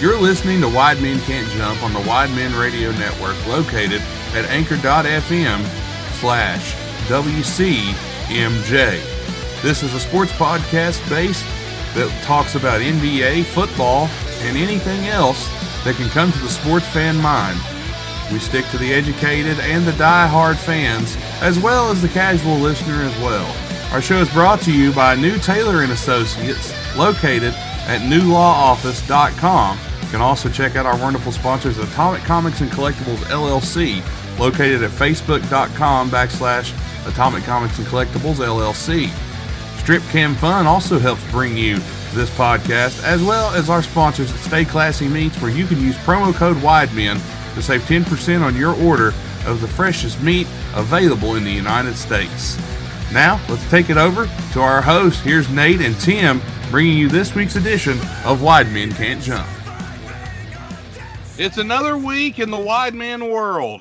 You're listening to Wide Men Can't Jump on the Wide Men Radio Network located at anchor.fm slash WCMJ. This is a sports podcast based that talks about NBA, football, and anything else that can come to the sports fan mind. We stick to the educated and the die-hard fans, as well as the casual listener as well. Our show is brought to you by New Taylor and Associates, located at newlawoffice.com. You can also check out our wonderful sponsors, Atomic Comics and Collectibles LLC, located at facebook.com backslash Atomic Comics and Collectibles LLC. Strip Cam Fun also helps bring you this podcast, as well as our sponsors at Stay Classy Meats, where you can use promo code WIDEMEN to save 10% on your order of the freshest meat available in the United States. Now, let's take it over to our hosts. Here's Nate and Tim bringing you this week's edition of Wide Men Can't Jump. It's another week in the wide man world.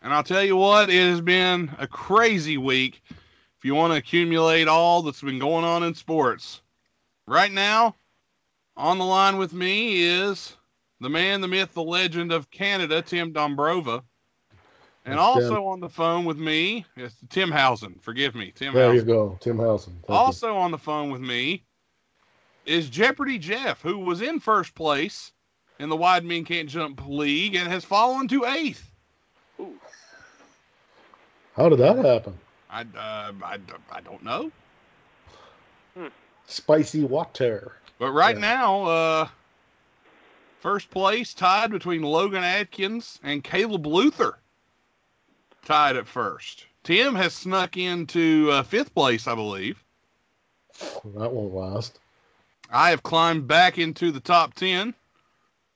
And I'll tell you what, it has been a crazy week if you want to accumulate all that's been going on in sports. Right now, on the line with me is the man, the myth, the legend of Canada, Tim Dombrova. And That's also Tim. on the phone with me is Tim Housen. Forgive me, Tim There you Housen. go, Tim Housen. Thank you. Also on the phone with me is Jeopardy Jeff, who was in first place in the Wide Men Can't Jump League and has fallen to eighth. How did that happen? I, uh, I, I don't know. Spicy water. But right Yeah. now, uh, first place tied between Logan Atkins and Caleb Luther. Tied at first. Tim has snuck into uh, fifth place, I believe. That won't last. I have climbed back into the top 10.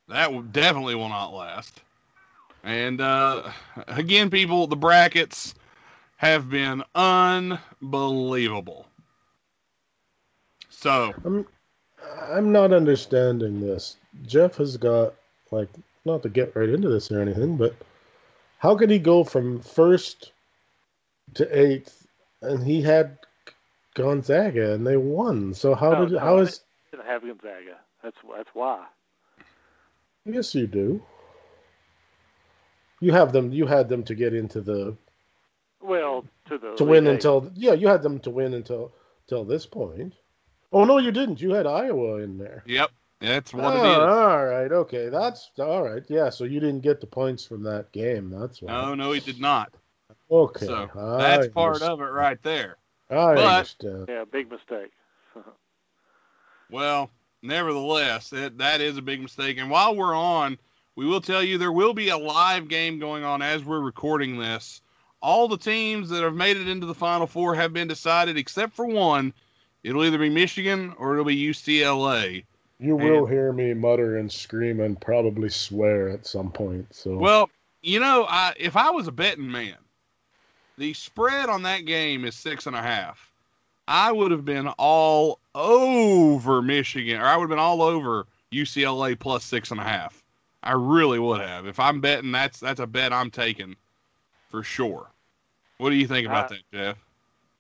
That definitely will not last. And uh, again, people, the brackets have been unbelievable. So, I'm I'm not understanding this. Jeff has got like not to get right into this or anything, but how could he go from first to eighth and he had Gonzaga and they won? So how No, did no, how they- is didn't have Gonzaga. That's that's why. Yes you do. You have them you had them to get into the Well, to the to win Eight. until yeah, you had them to win until till this point. Oh no, you didn't. You had Iowa in there. yep, that's what Oh, it is. All right, okay, that's all right. Yeah, so you didn't get the points from that game. That's why. No, no, he did not. Okay, So I that's part of it right there. I but- understand. Yeah, big mistake. Well, nevertheless, that, that is a big mistake. And while we're on, we will tell you there will be a live game going on as we're recording this. All the teams that have made it into the Final Four have been decided, except for one. It'll either be Michigan or it'll be UCLA. You will hear me mutter and scream and probably swear at some point. So Well, you know, I, if I was a betting man, the spread on that game is six and a half. I would have been all over Michigan, or I would have been all over UCLA plus six and a half. I really would have. If I'm betting, that's that's a bet I'm taking for sure. What do you think about Uh, that, Jeff?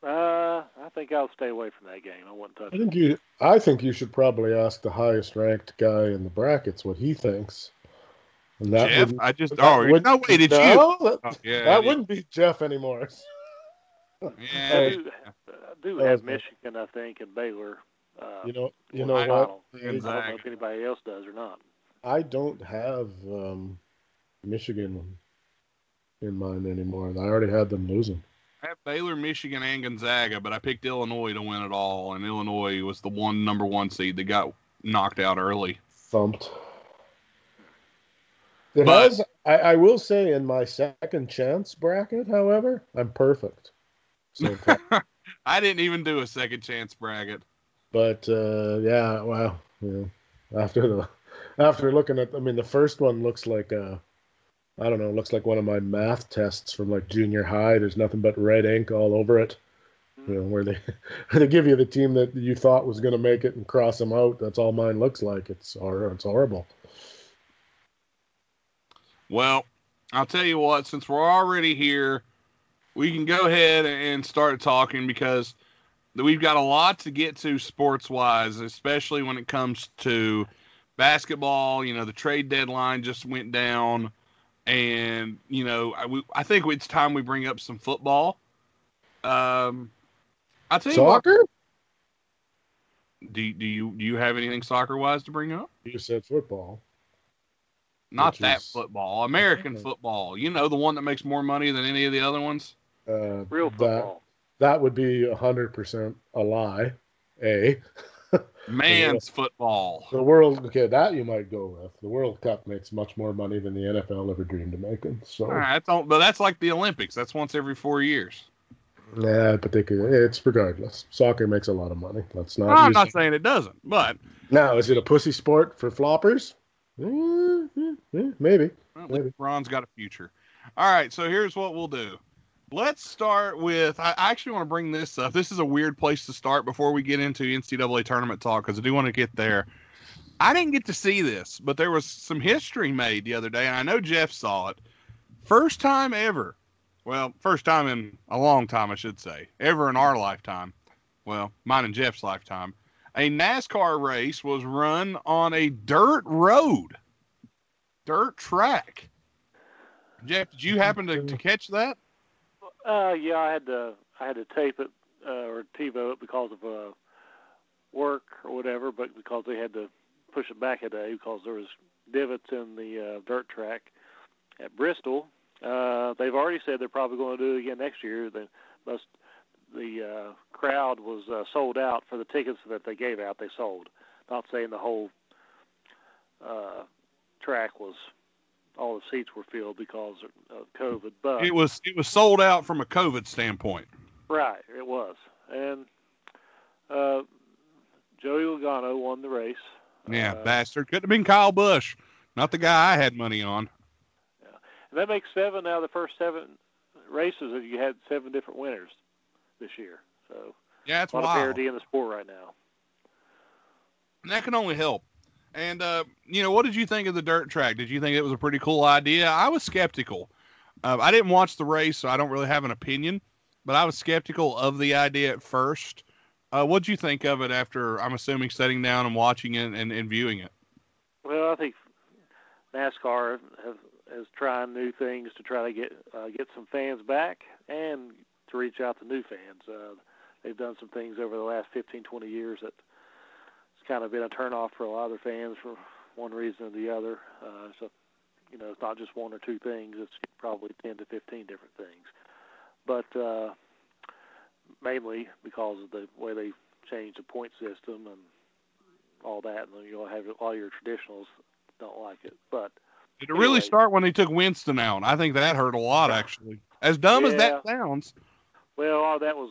Uh, I think I'll stay away from that game. I wouldn't touch I it. think you. I think you should probably ask the highest ranked guy in the brackets what he thinks. And that Jeff? I just that oh wouldn't- no wait, it's you. That, Oh, yeah, that wouldn't be Jeff anymore. Yeah, do, I do have okay. Michigan, I think, and Baylor. Uh, You know. You know the what? final. I don't know if anybody else does or not. I don't have um, Michigan in mind anymore. I already had them losing. I have Baylor, Michigan, and Gonzaga, but I picked Illinois to win it all, and Illinois was the one number one seed that got knocked out early. Thumped. It But- has. I, I will say, in my second chance bracket, however, I'm perfect. So, far. I didn't even do a second chance bracket. but uh, yeah, well, yeah. After the after looking at, I mean, the first one looks like uh, I don't know, looks like one of my math tests from like junior high. There's nothing but red ink all over it. You know, where they they give you the team that you thought was going to make it and cross them out. That's all mine looks like. It's it's horrible. Well, I'll tell you what, since we're already here, we can go ahead and start talking because we've got a lot to get to sports wise, especially when it comes to basketball, you know, the trade deadline just went down, and you know, I, we, I think it's time we bring up some football. Um, I think Soccer? do do you do you have anything soccer wise to bring up? You said football. Not Which that is- football, American football. You know, the one that makes more money than any of the other ones. Uh, Real that- football. That, would be hundred percent a lie. A. Man's football. The world, okay, that you might go with. The World Cup makes much more money than the NFL ever dreamed of making. So, All right, that's all, but that's like the Olympics. That's once every four years. yeah, but they could, it's regardless. Soccer makes a lot of money. Let's not. I'm use- not saying it doesn't, but Now, is it a pussy sport for floppers? Eh, eh, eh, maybe. well, Maybe. Ron's got a future. All right, so here's what we'll do. Let's start with. I actually want to bring this up. This is a weird place to start before we get into NCAA tournament talk because I do want to get there. I didn't get to see this, but there was some history made the other day, and I know Jeff saw it. First time ever. Well, first time in a long time, I should say, ever in our lifetime. Well, mine and Jeff's lifetime. A NASCAR race was run on a dirt road, dirt track. Jeff, did you mm-hmm. happen to, to catch that? Uh, yeah, I had to I had to tape it uh, or TiVo it because of uh, work or whatever, but because they had to push it back a day because there was divots in the uh, dirt track at Bristol. Uh, they've already said they're probably going to do it again next year. The most the uh, crowd was uh, sold out for the tickets that they gave out. They sold. Not saying the whole uh, track was all the seats were filled because of COVID, but It was it was sold out from a COVID standpoint. Right, it was. And uh, Joey Logano won the race. Yeah, Uh, bastard. Could have been Kyle Busch, not the guy I had money on. Yeah. and that makes seven out of the first seven races that you had seven different winners this year. So Yeah, it's a lot of parity in the sport right now. And that can only help. And uh, you know, what did you think of the dirt track? Did you think it was a pretty cool idea? I was skeptical. Uh, I didn't watch the race, so I don't really have an opinion. But I was skeptical of the idea at first. Uh, what'd you think of it after? I'm assuming sitting down and watching it and, and viewing it. Well, I think NASCAR have, has trying new things to try to get uh, get some fans back and to reach out to new fans. Uh, they've done some things over the last 15, 20 years that kind of been a turnoff for a lot of their fans for one reason or the other. Uh, so, you know, it's not just one or two things; it's probably 10 to 15 different things. But uh, mainly because of the way they changed the point system and all that, and then you'll have all your traditionals don't like it. But Did it really start when they took Winston out? I think that hurt a lot, actually. As dumb as that sounds. well, all that was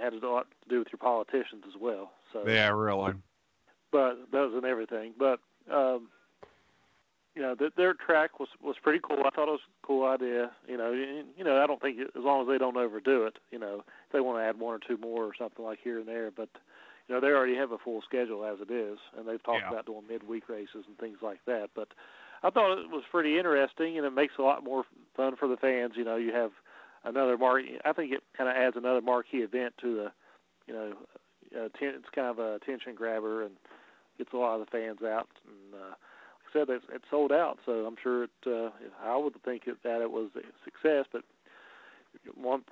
had a lot to do with your politicians as well. So, Yeah, really. But that was in everything. But um, you know, th- their track was was pretty cool. I thought it was a cool idea. You know, you, you know, I don't think as long as they don't overdo it. You know, if they want to add one or two more or something like here and there, but. You know, they already have a full schedule as it is, and they've talked Yeah. about doing midweek races and things like that. But I thought it was pretty interesting, and it makes a lot more fun for the fans. You know, you have another mark. I think it kind of adds another marquee event to the, you know, uh, ten, it's kind of a attention grabber and gets a lot of the fans out. And uh, like I said, it's, it sold out, so I'm sure it. Uh, I would think it, that it was a success, but one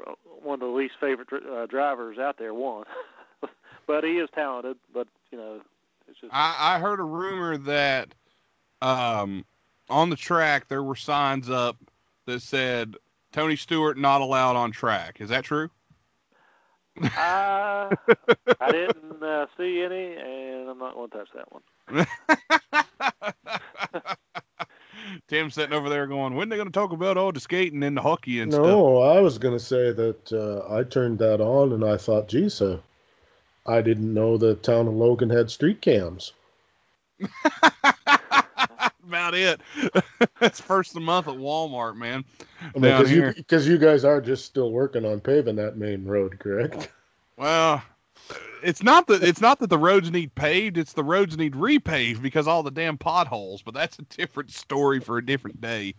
one of the least favorite uh, drivers out there won. but he is talented. But you know, it's just I, I heard a rumor that um, on the track there were signs up that said Tony Stewart not allowed on track. Is that true? I I didn't uh, see any, and I'm not going to touch that one. Tim's sitting over there going, when they going to talk about all the skating and the hockey and stuff? No, I was going to say that uh, I turned that on and I thought, geez, uh, I didn't know the town of Logan had street cams. About it. it's first of the month at Walmart, man. I mean, you, because you guys are just still working on paving that main road, correct? Well, it's not that it's not that the roads need paved; it's the roads need repaved because all the damn potholes. But that's a different story for a different day.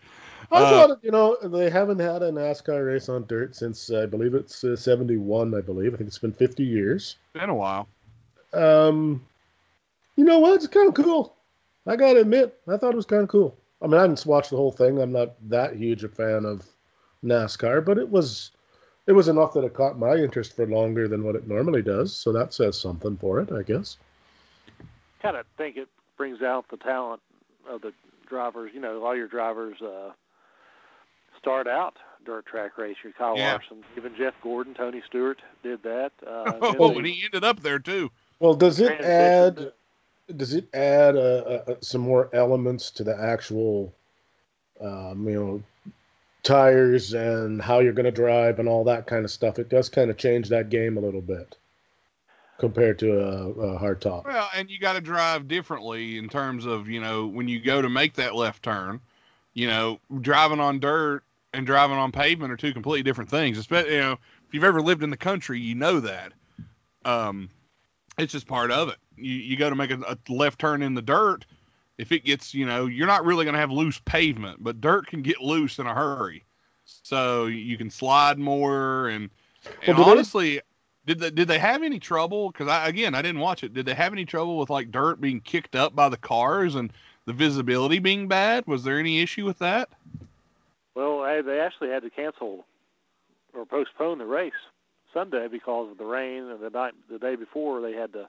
I Uh, thought, you know, they haven't had a NASCAR race on dirt since I believe it's uh, 71, I believe. I think it's been 50 years. Been a while. Um, you know what? It's kind of cool. I gotta admit, I thought it was kind of cool. I mean, I didn't watch the whole thing. I'm not that huge a fan of NASCAR, but it was it was enough that it caught my interest for longer than what it normally does. So that says something for it, I guess. Kind of think it brings out the talent of the drivers. You know, all your drivers uh, start out dirt track racer. Kyle Yeah. Larson, even Jeff Gordon, Tony Stewart did that. Uh, Oh, and he ended up there too. Well, does it add to- does it add uh, uh, some more elements to the actual um, you know tires and how you're going to drive and all that kind of stuff? It does kind of change that game a little bit compared to a, a hard top. Well, and you got to drive differently in terms of you know when you go to make that left turn. You know, driving on dirt and driving on pavement are two completely different things. Especially, you know, if you've ever lived in the country, you know that. Um, it's just part of it. You you go to make a, a left turn in the dirt. If it gets, you know, you're not really going to have loose pavement, but dirt can get loose in a hurry. So you can slide more and, and Well, do they- honestly, did they, did they have any trouble? Because I again I didn't watch it. Did they have any trouble with like dirt being kicked up by the cars and the visibility being bad? Was there any issue with that? Well, I, they actually had to cancel or postpone the race Sunday because of the rain, and the night, the day before, they had to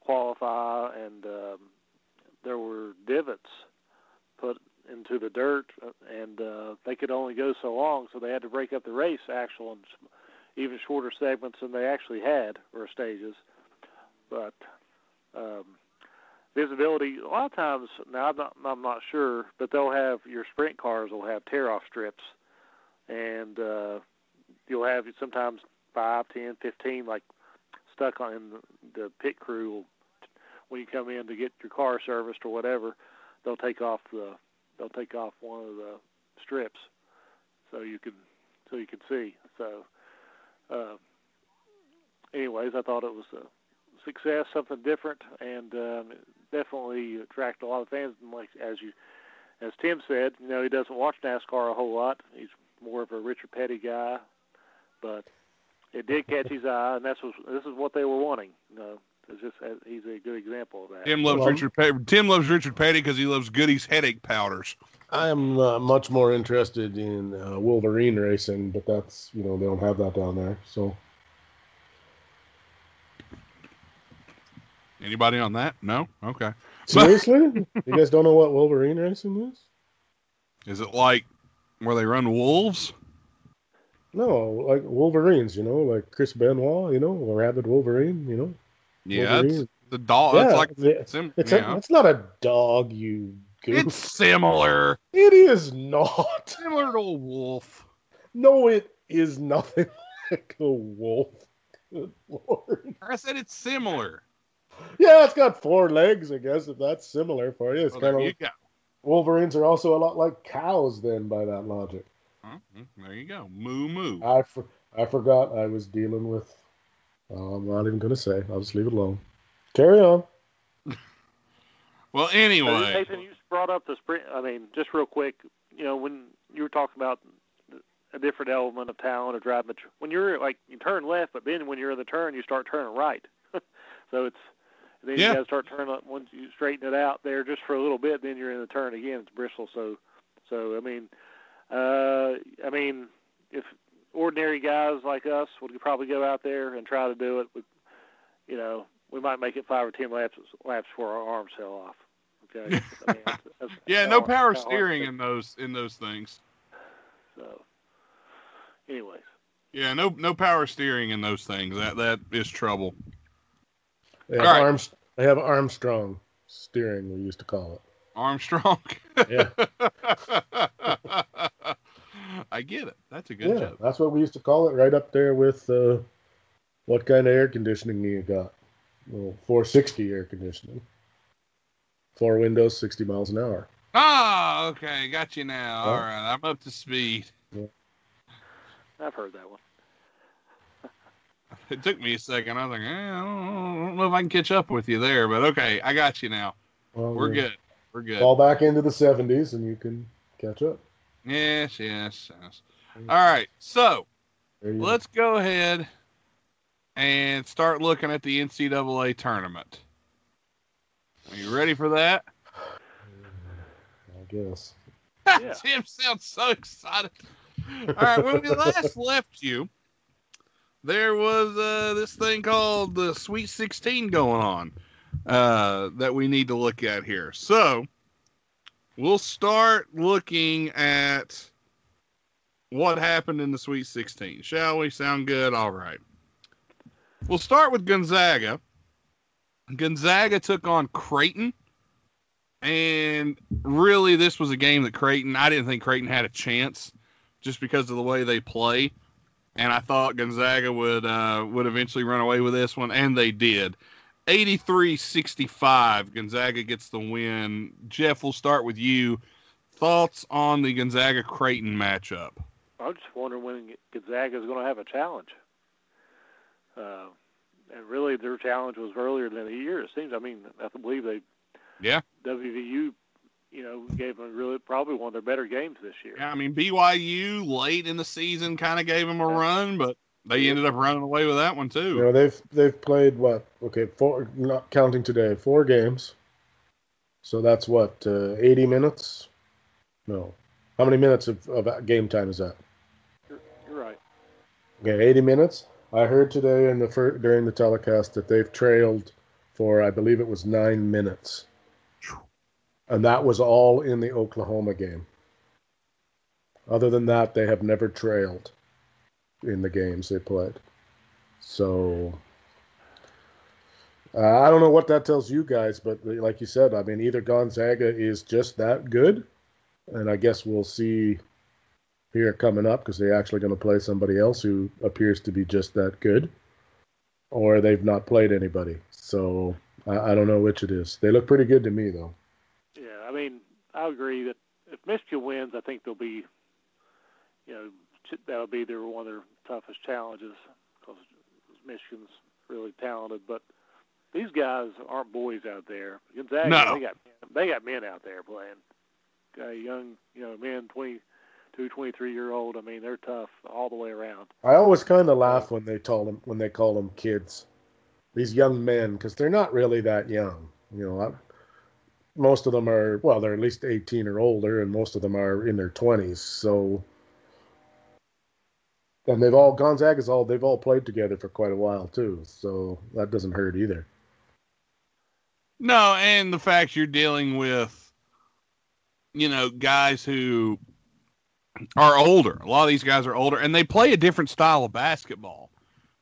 qualify, and um, there were divots put into the dirt, and uh, they could only go so long, so they had to break up the race actual and even shorter segments than they actually had or stages. But um, visibility, a lot of times now I'm not, I'm not sure, but they'll have your sprint cars will have tear off strips, and uh, you'll have sometimes five, ten, fifteen like stuck on in the, the pit crew will, when you come in to get your car serviced or whatever, they'll take off the they'll take off one of the strips so you can so you can see. So uh, anyways, I thought it was a success, something different, and um, definitely attracted a lot of fans. And like as you, as Tim said, you know, he doesn't watch NASCAR a whole lot. He's more of a Richard Petty guy, but it did catch his eye, and that's what this is what they were wanting. You know, it's just he's a good example of that. Tim loves Well, Richard. Petty. Tim loves Richard Petty because he loves Goody's headache powders. I am uh, much more interested in uh, Wolverine racing, but that's you know they don't have that down there. So Anybody on that? No. Okay. seriously, you guys don't know what Wolverine racing is? Is it like where they run wolves? No, like Wolverines, you know, like Chris Benoit, you know, a rabid Wolverine, you know. Yeah, it's the dog. it's like the- sim- it's yeah. a, it's not a dog, you goof. it's similar, It is not. similar to a wolf. No, it is nothing like a wolf. Good lord. I said it's similar. Yeah, it's got four legs, I guess, if that's similar for you. It's Well, kind there of you go. Wolverines are also a lot like cows, then, by that logic. Huh? Mm, There you go. Moo moo. I, for, I forgot I was dealing with. Oh, I'm not even going to say. I'll just leave it alone. Carry on. Well, So, anyway, Nathan, you brought up the sprint. I mean, just real quick, you know, when you were talking about a different element of talent or driving, the tr- when you're like you turn left, but then when you're in the turn, you start turning right. so it's then Yeah. you got to start turning up once you straighten it out there just for a little bit. Then you're in the turn again. It's Bristol. So, so I mean, uh, I mean, if ordinary guys like us would probably go out there and try to do it, we, you know, we might make it five or ten laps laps before our arms fell off. Okay. I mean, that's, that's yeah, how- no power steering in those in those things. So, anyways, Yeah, no no power steering in those things. That that is trouble. They have, All right. Arms, they have Armstrong steering, we used to call it. Armstrong. Yeah. I get it. That's a good yeah, joke. that's what we used to call it, right up there with uh, what kind of air conditioning you got. Well, 460 air conditioning. Four windows, 60 miles an hour. Ah, okay, got you now. Huh? All right, I'm up to speed. I've heard that one. It took me a second. I was like, eh, I, don't, I don't know if I can catch up with you there, but okay, I got you now. Well, We're yeah. good. We're good. Fall back into the 70s and you can catch up. Yes, yes, yes. All right, so There you go. let's go ahead and start looking at the NCAA tournament. Are you ready for that? I guess. Yeah. Tim sounds so excited. All right, when we last left you, there was uh, this thing called the Sweet 16 going on uh, that we need to look at here. So we'll start looking at what happened in the Sweet 16. Shall we? Sound good? All right. We'll start with Gonzaga. Gonzaga took on Creighton. And really, this was a game that Creighton, I didn't think Creighton had a chance just because of the way they play. And I thought Gonzaga would uh, would eventually run away with this one, and they did. 83 65, Gonzaga gets the win. Jeff, we'll start with you. Thoughts on the Gonzaga Creighton matchup? I'm just wondering when Gonzaga is going to have a challenge. Uh, and really, their challenge was earlier than a year. It seems. I mean, I believe they. Yeah. WVU, you know, gave them really probably one of their better games this year. Yeah, I mean, BYU late in the season kind of gave them a run, but they ended up running away with that one too. You know, they've they've played what? Okay, four not counting today, four games. So that's what, uh, 80 minutes? No. How many minutes of, of game time is that? You're, you're right. Okay, 80 minutes. I heard today in the fir- during the telecast that they've trailed for I believe it was 9 minutes. And that was all in the Oklahoma game. Other than that, they have never trailed in the games they played. So uh, I don't know what that tells you guys, but like you said, I mean, either Gonzaga is just that good, and I guess we'll see here coming up because they're actually going to play somebody else who appears to be just that good, or they've not played anybody. So I, I don't know which it is. They look pretty good to me, though. Yeah, I mean, I agree that if Michigan wins, I think they'll be, you know, that'll be their one of their toughest challenges because Michigan's really talented. But these guys aren't boys out there. Gonzaga, No. they got they got men out there playing. Uh, young, you know, men, 22, 23 year old. I mean, they're tough all the way around. I always kind of laugh when they call them when they call them kids, these young men, because they're not really that young. You know, I, most of them are well, they're at least eighteen or older, and most of them are in their twenties. So, and they've all Gonzaga's all they've all played together for quite a while too. So that doesn't hurt either. No, and the fact you're dealing with, you know, guys who are older. A lot of these guys are older, and they play a different style of basketball.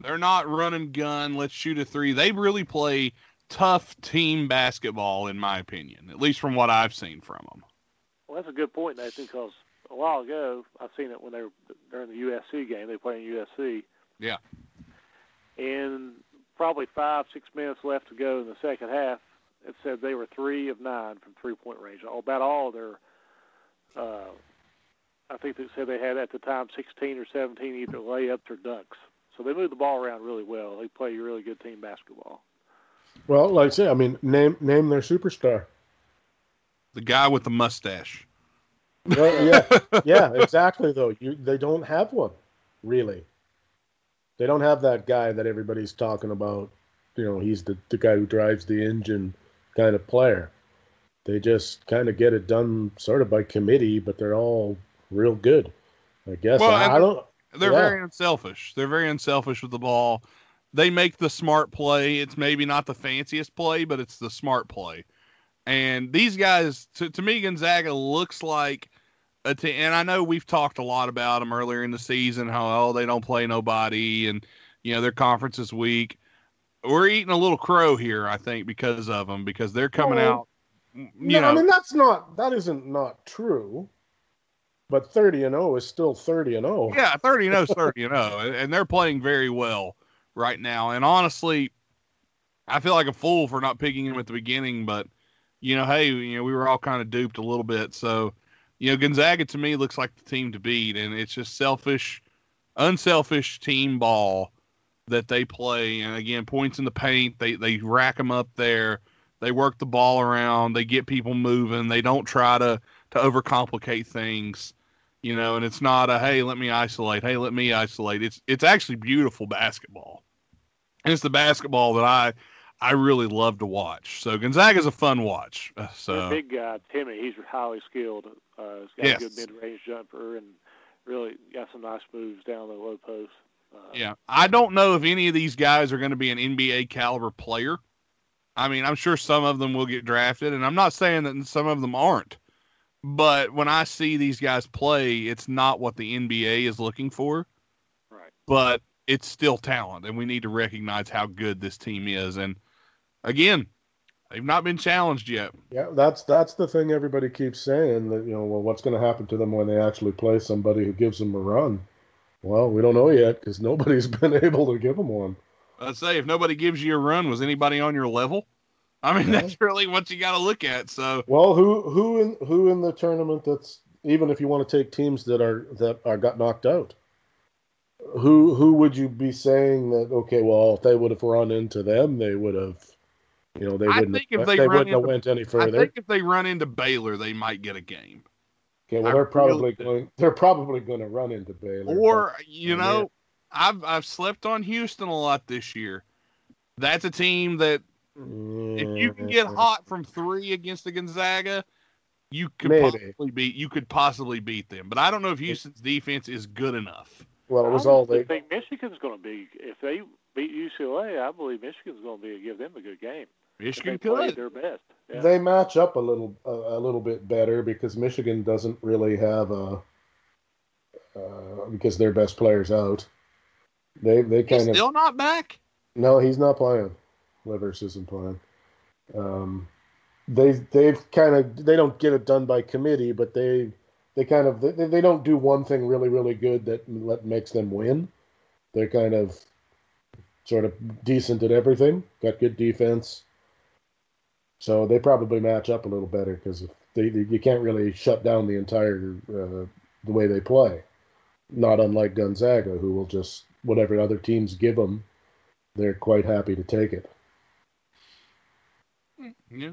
They're not running gun, let's shoot a three. They really play tough team basketball, in my opinion, at least from what I've seen from them. Well, that's a good point, Nathan, because a while ago I've seen it when they were during the USC game. They play in USC. Yeah. And probably five, six minutes left to go in the second half. It said they were three of nine from three point range. About all their, uh, I think they said they had at the time 16 or 17 either layups or dunks. So they moved the ball around really well. They play really good team basketball. Well, like I say, I mean, name name their superstar. The guy with the mustache. Well, yeah, yeah, exactly. Though you, they don't have one, really. They don't have that guy that everybody's talking about. You know, he's the the guy who drives the engine kind of player. They just kind of get it done sort of by committee, but they're all real good. I guess Well, I, I don't. They're Yeah. very unselfish. They're very unselfish with the ball. They make the smart play. It's maybe not the fanciest play, but it's the smart play. And these guys, to, to me, Gonzaga looks like a team. And I know we've talked a lot about them earlier in the season, how oh they don't play nobody, and you know their conference is weak. We're eating a little crow here, I think, because of them, because they're coming out. You No, know, I mean that's not that isn't not true. But thirty and zero is still thirty and oh. zero. Yeah, 30 and 0 is 30 and 0. and- And they're playing very well right now. And honestly, I feel like a fool for not picking him at the beginning, but you know, hey, you know, we were all kind of duped a little bit. So, you know, Gonzaga to me looks like the team to beat, and it's just selfish, unselfish team ball that they play. And again, points in the paint, they they rack them up there. They work the ball around. They get people moving. They don't try to to overcomplicate things you know, and it's not a hey, let me isolate, hey, let me isolate. It's it's actually beautiful basketball, and it's the basketball that I I really love to watch. So Gonzaga is a fun watch. Uh, So big guy, Timmy, he's highly skilled. Uh, he's got Yes. a good mid-range jumper and really got some nice moves down the low post. Uh, yeah, I don't know if any of these guys are going to be an NBA caliber player. I mean, I'm sure some of them will get drafted, and I'm not saying that some of them aren't. But when I see these guys play, it's not what the NBA is looking for. Right. but it's still talent, and we need to recognize how good this team is. And again, they've not been challenged yet. Yeah, that's that's the thing everybody keeps saying that you know, well, what's going to happen to them when they actually play somebody who gives them a run? Well, we don't know yet because nobody's been able to give them one. Let's say if nobody gives you a run, was anybody on your level? I mean, Yeah. that's really what you got to look at. So Well, who who in who in the tournament that's even if you want to take teams that are that are got knocked out, who who would you be saying that okay, well, if they would have run into them, they would have, you know, they I wouldn't think if they they run wouldn't have into- went any further. I think if they run into Baylor, they might get a game. okay, well, I they're probably really do. going they're probably going to run into Baylor. Or you Yeah. know, I've I've slept on Houston a lot this year. That's a team that but- if you can get mm. hot from three against the Gonzaga, you could Maybe. possibly beat you could possibly beat them. But I don't know if Houston's defense is good enough. well, it was I all honestly they. think Michigan's going to be if they beat UCLA. I believe Michigan's going to be give them a good game. If Michigan they played could. their best. Yeah. They match up a little a, a little bit better because Michigan doesn't really have a uh, because their best players out. They they He's kind of still not back. no, he's not playing. Livers isn't playing. Um, they they've kind of they don't get it done by committee, but they they kind of they, they don't do one thing really really good that let, makes them win. They're kind of sort of decent at everything. Got good defense. So they probably match up a little better because you can't really shut down the entire uh, the way they play. Not unlike Gonzaga, who will just whatever other teams give them, they're quite happy to take it. Yeah.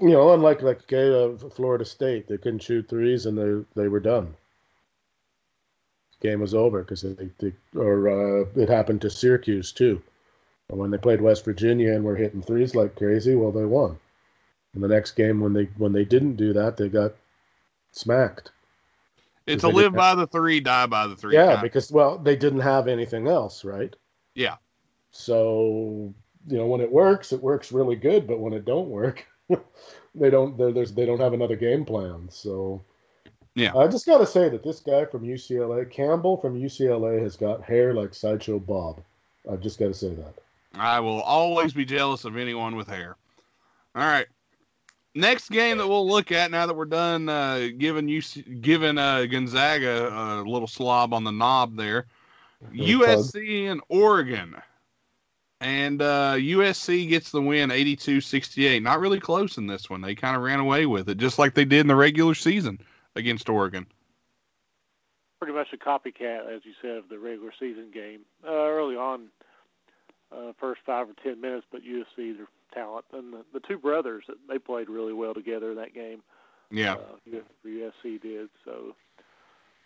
You know, unlike like okay, uh, Florida State, they couldn't shoot threes and they they were done. Game was over because they, they or uh, it happened to Syracuse too. And when they played West Virginia and were hitting threes like crazy, well, they won. And the next game, when they when they didn't do that, they got smacked. It's a live by the three, die by the three. yeah, because well, they didn't have anything else, right? Yeah. So you know, when it works, it works really good. But when it don't work, they don't. there- There's they don't have another game plan. So Yeah. I just got to say that this guy from UCLA, Campbell from UCLA, has got hair like sideshow Bob. I've just got to say that. I will always be jealous of anyone with hair. All right. Next game that we'll look at now that we're done uh, giving you giving uh, Gonzaga a little slob on the knob there. USC and Oregon. And uh, USC gets the win 82 68. Not really close in this one. They kind of ran away with it, just like they did in the regular season against Oregon. pretty much a copycat, as you said, of the regular season game. Uh, early on, uh, first five or ten minutes, but USC their talent and the, the two brothers they played really well together in that game. Yeah. uh, USC did. So,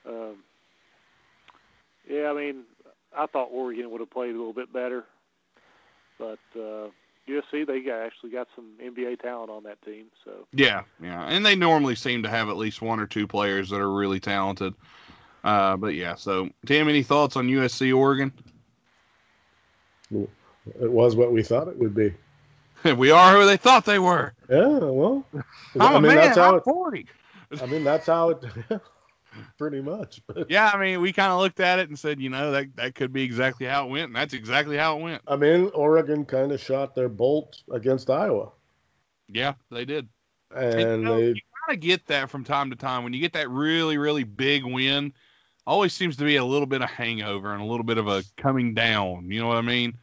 um, yeah, I mean, I thought Oregon would have played a little bit better, but uh, USC they got, actually got some NBA talent on that team. So, Yeah, yeah, and they normally seem to have at least one or two players that are really talented. Uh, but yeah, so Tim, any thoughts on USC Oregon? It was what we thought it would be. we are who they thought they were. Yeah, well, I'm I a mean man. that's how I'm it. 40. I mean that's how it. pretty much. But Yeah, I mean, we kind of looked at it and said, you know, that that could be exactly how it went, and that's exactly how it went. I mean, Oregon kind of shot their bolt against Iowa, Yeah, they did. and, And, you know, they you kind of get that from time to time when you get that really, really big win. Always seems to be a little bit of hangover and a little bit of a coming down. You know what I mean?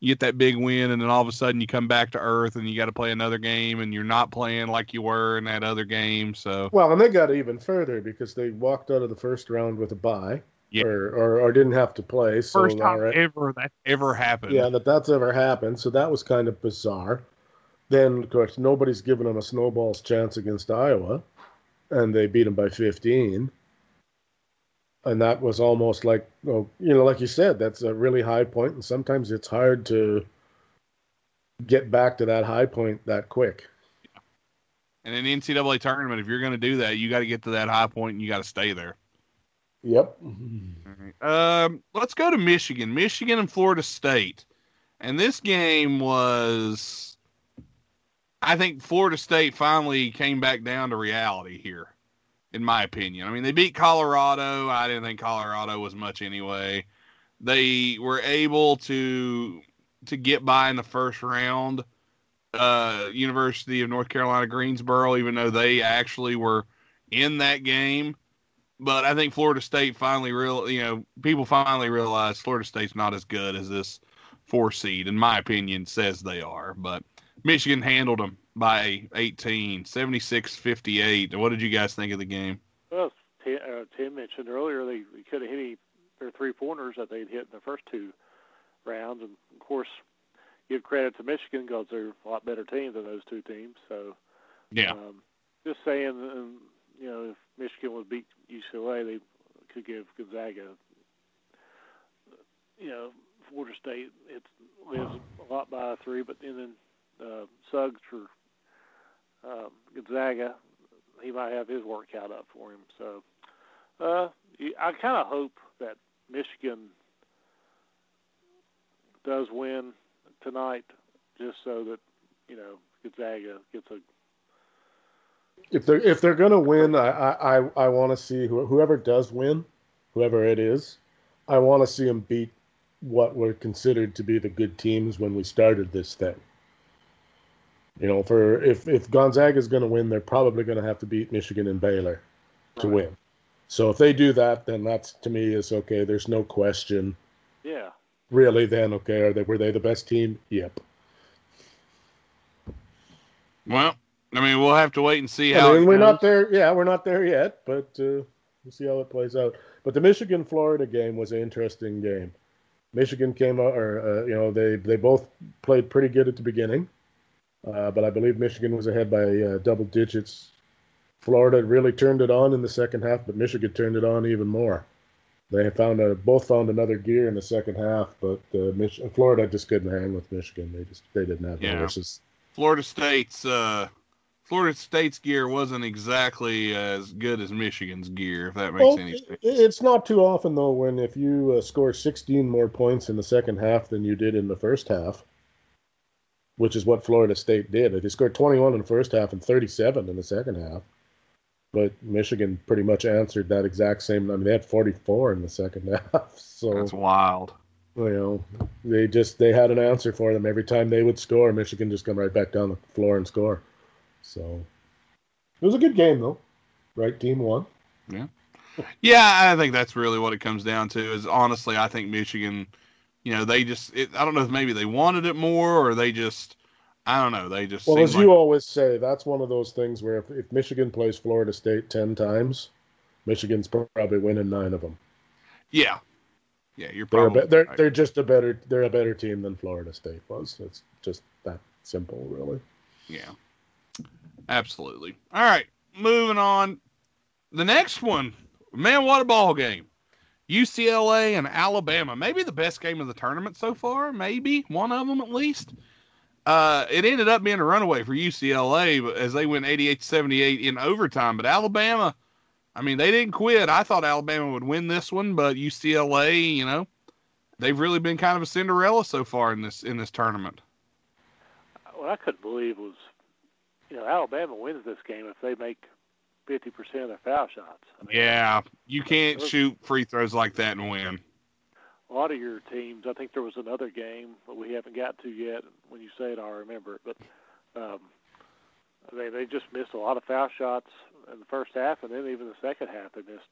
You get that big win, and then all of a sudden you come back to earth, and you got to play another game, and you're not playing like you were in that other game. So well, and they got even further because they walked out of the first round with a bye, Yeah. or, or or didn't have to play. So first time all right. ever that ever happened. Yeah, that that's ever happened. So that was kind of bizarre. Then, of course, nobody's given them a snowball's chance against Iowa, and they beat them by 15. And that was almost like, well, you know, like you said, that's a really high point, and sometimes it's hard to get back to that high point that quick. And in the NCAA tournament, if you're going to do that, you got to get to that high point and you got to stay there. Yep. Um, let's go to Michigan, Michigan and Florida State, and this game was, I think Florida State finally came back down to reality here, in my opinion. I mean, they beat Colorado. I didn't think Colorado was much anyway. They were able to to get by in the first round. Uh, University of North Carolina Greensboro, even though they actually were in that game but I think Florida State finally real you know people finally realized Florida State's not as good as this four seed in my opinion says they are but Michigan handled them by 18 76-58 what did you guys think of the game Well, Tim, uh, Tim mentioned earlier they, they could have hit any, their three pointers that they'd hit in the first two rounds, and of course, give credit to Michigan because they're a lot better team than those two teams. So, yeah um, just saying, um, you know, if Michigan would beat UCLA, they could give Gonzaga, you know, Florida State. It lives a lot by a three, but then uh, Suggs for um, Gonzaga, he might have his work cut up for him. So, uh, I kind of hope that Michigan does win tonight, just so that you know Gonzaga gets a If they're if they're gonna win, I I I, want to see who, whoever does win, whoever it is, I want to see them beat what were considered to be the good teams when we started this thing. You know, for if if Gonzaga is going to win, they're probably going to have to beat Michigan and Baylor to Right. win. So if they do that, then that's to me is okay. There's no question. yeah. Really, then okay, are they were they the best team? Yep. well I mean we'll have to wait and see I how mean, it we're goes. not there. Yeah, we're not there yet, but uh, we'll see how it plays out. But the Michigan Florida game was an interesting game. Michigan came out, or uh, you know, they they both played pretty good at the beginning, uh, but I believe Michigan was ahead by uh, double digits. Florida really turned it on in the second half, but Michigan turned it on even more. They found a, both found another gear in the second half, but uh, Mich- Florida just couldn't hang with Michigan. They just they didn't have Yeah. the horses. Florida State's uh Florida State's gear wasn't exactly as good as Michigan's gear if that makes Well, any sense. it's not too often though when if you uh, score 16 more points in the second half than you did in the first half, which is what Florida State did. They scored 21 in the first half and 37 in the second half. But Michigan pretty much answered that exact same. I mean, they had 44 in the second half. So That's wild. you know, they just they had an answer for them every time they would score. Michigan just come right back down the floor and score. So it was a good game though. Right team won. Yeah, yeah. I think that's really what it comes down to. Is honestly, I think Michigan, you know, they just it, I don't know if maybe they wanted it more or they just I don't know. They just Well, as like- you always say, that's one of those things where if, if Michigan plays Florida State 10 times, Michigan's probably winning nine of them. yeah, yeah. You're They're, probably be- they're, they're just a better they're a better team than Florida State was. It's just that simple, really. Yeah. Absolutely. All right. Moving on. The next one, man, what a ball game. UCLA and Alabama. Maybe the best game of the tournament so far. Maybe one of them at least. Uh, it ended up being a runaway for UCLA as they went 88 78 in overtime. But Alabama, I mean, they didn't quit. I thought Alabama would win this one, but UCLA, you know, they've really been kind of a Cinderella so far in this in this tournament. What I couldn't believe was, you know, Alabama wins this game if they make fifty percent of their foul shots. I mean, Yeah, you can't shoot free throws like that and win. a lot of your teams. I think there was another game that we haven't got to yet. When you say it, I'll remember it. But um, they they just missed a lot of foul shots in the first half, and then even the second half they missed.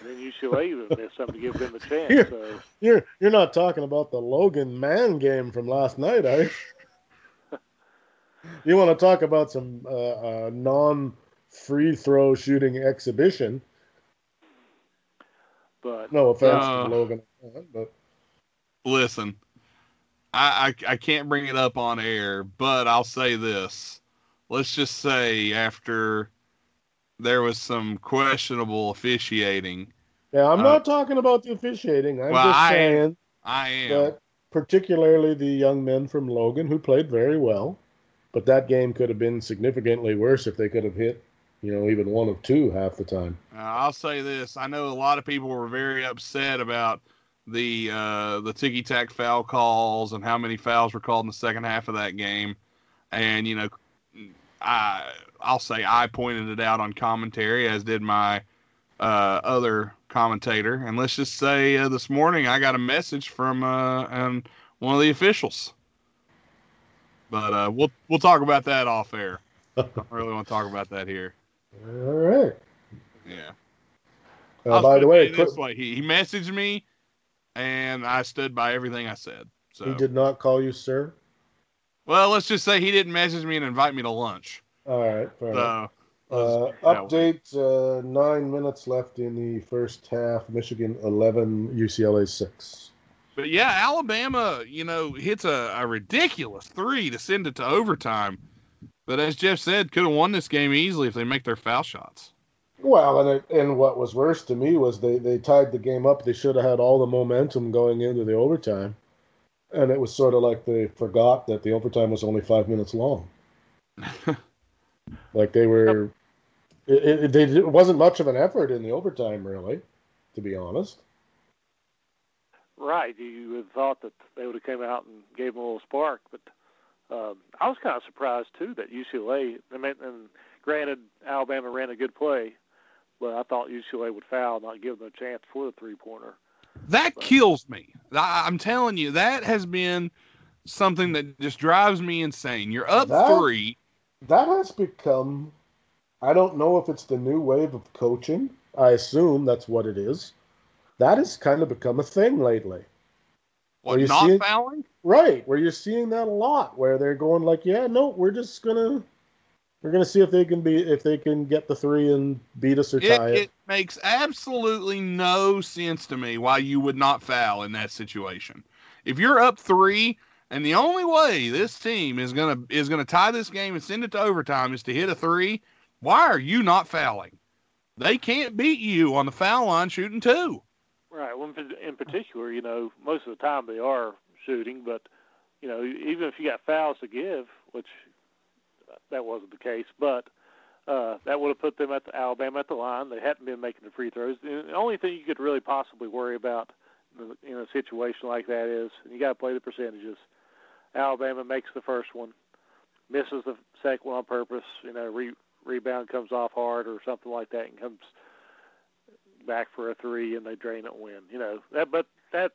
And then UCLA even missed something to give them a chance. So You're you're not talking about the Logan Man game from last night, are you? you want to talk about some uh, uh, non free throw shooting exhibition? but No offense Uh. to Logan, but Listen, I, I I can't bring it up on air, but I'll say this. Let's just say after there was some questionable officiating, yeah, I'm Uh, not talking about the officiating. I'm well, just I- saying I am. that particularly the young men from Logan who played very well. But that game could have been significantly worse if they could have hit, you know, even one of two half the time. Uh, I'll say this: I know a lot of people were very upset about the uh, the ticky tack foul calls and how many fouls were called in the second half of that game. And you know, I I'll say I pointed it out on commentary, as did my uh, other commentator. And let's just say uh, this morning I got a message from uh, um, one of the officials. But uh, we'll we'll talk about that off air. I really want to talk about that here. All right. Yeah. Uh, by the way, way, he, he messaged me, and I stood by everything I said. So, he did not call you sir. well, let's just say he didn't message me and invite me to lunch. All right. Fair. So, Uh, let's put it that way. update: uh, nine minutes left in the first half. Michigan eleven, UCLA six. But yeah, Alabama, you know, hits a, a ridiculous three to send it to overtime. But as Jeff said, could have won this game easily if they make their foul shots. Well, and it, and what was worse to me was they they tied the game up. They should have had all the momentum going into the overtime, and it was sort of like they forgot that the overtime was only five minutes long. like they were, it, it, they, it wasn't much of an effort in the overtime, really, to be honest. Right. You would have thought that they would have come out and gave them a little spark, but um, I was kind of surprised too that UCLA. I mean, and granted, Alabama ran a good play, but I thought UCLA would foul, not give them a chance for the three pointer. That kills me. I, I'm telling you, that has been something that just drives me insane. You're up That- three. That has become, I don't know if it's the new wave of coaching. I assume that's what it is. That has kind of become a thing lately. What, Are you not seeing- fouling? Right, where you're seeing that a lot, where they're going like, "Yeah, no, we're just gonna, we're gonna see if they can be, if they can get the three and beat us or It, tie it." it makes absolutely no sense to me why you would not foul in that situation. If you're up three, and the only way this team is gonna is gonna tie this game and send it to overtime is to hit a three, why are you not fouling? They can't beat you on the foul line shooting two. Right. Well, in, particular, you know, most of the time they are shooting, but you know, even if you got fouls to give, which that wasn't the case, but uh, that would have put them at the Alabama at the line. They hadn't been making the free throws. And the only thing you could really possibly worry about in a situation like that is, you got to play the percentages. Alabama makes the first one, misses the second one on purpose. You know, re- rebound comes off hard or something like that, and comes back for a three, and they drain it and win. You know that, but that's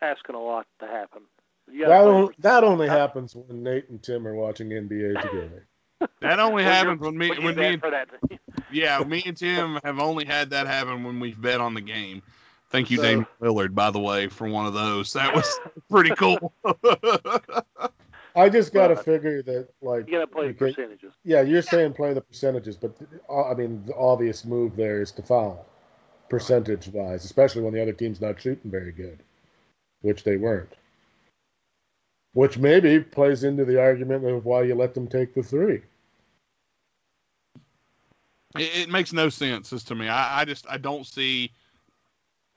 asking a lot to happen. That, on, that only happens when Nate and Tim are watching NBA together. That only Well, happens when me when when me and yeah me and Tim have only had that happen when we've bet on the game. Thank you, So- Damian Lillard, by the way, for one of those. That was pretty cool. I just got to figure that, like, you got to play the okay, percentages. yeah, you're saying play the percentages, but uh, I mean, the obvious move there is to foul, percentage wise, especially when the other team's not shooting very good, which they weren't. Which maybe plays into the argument of why you let them take the three. It, it makes no sense as to me. I, I just I don't see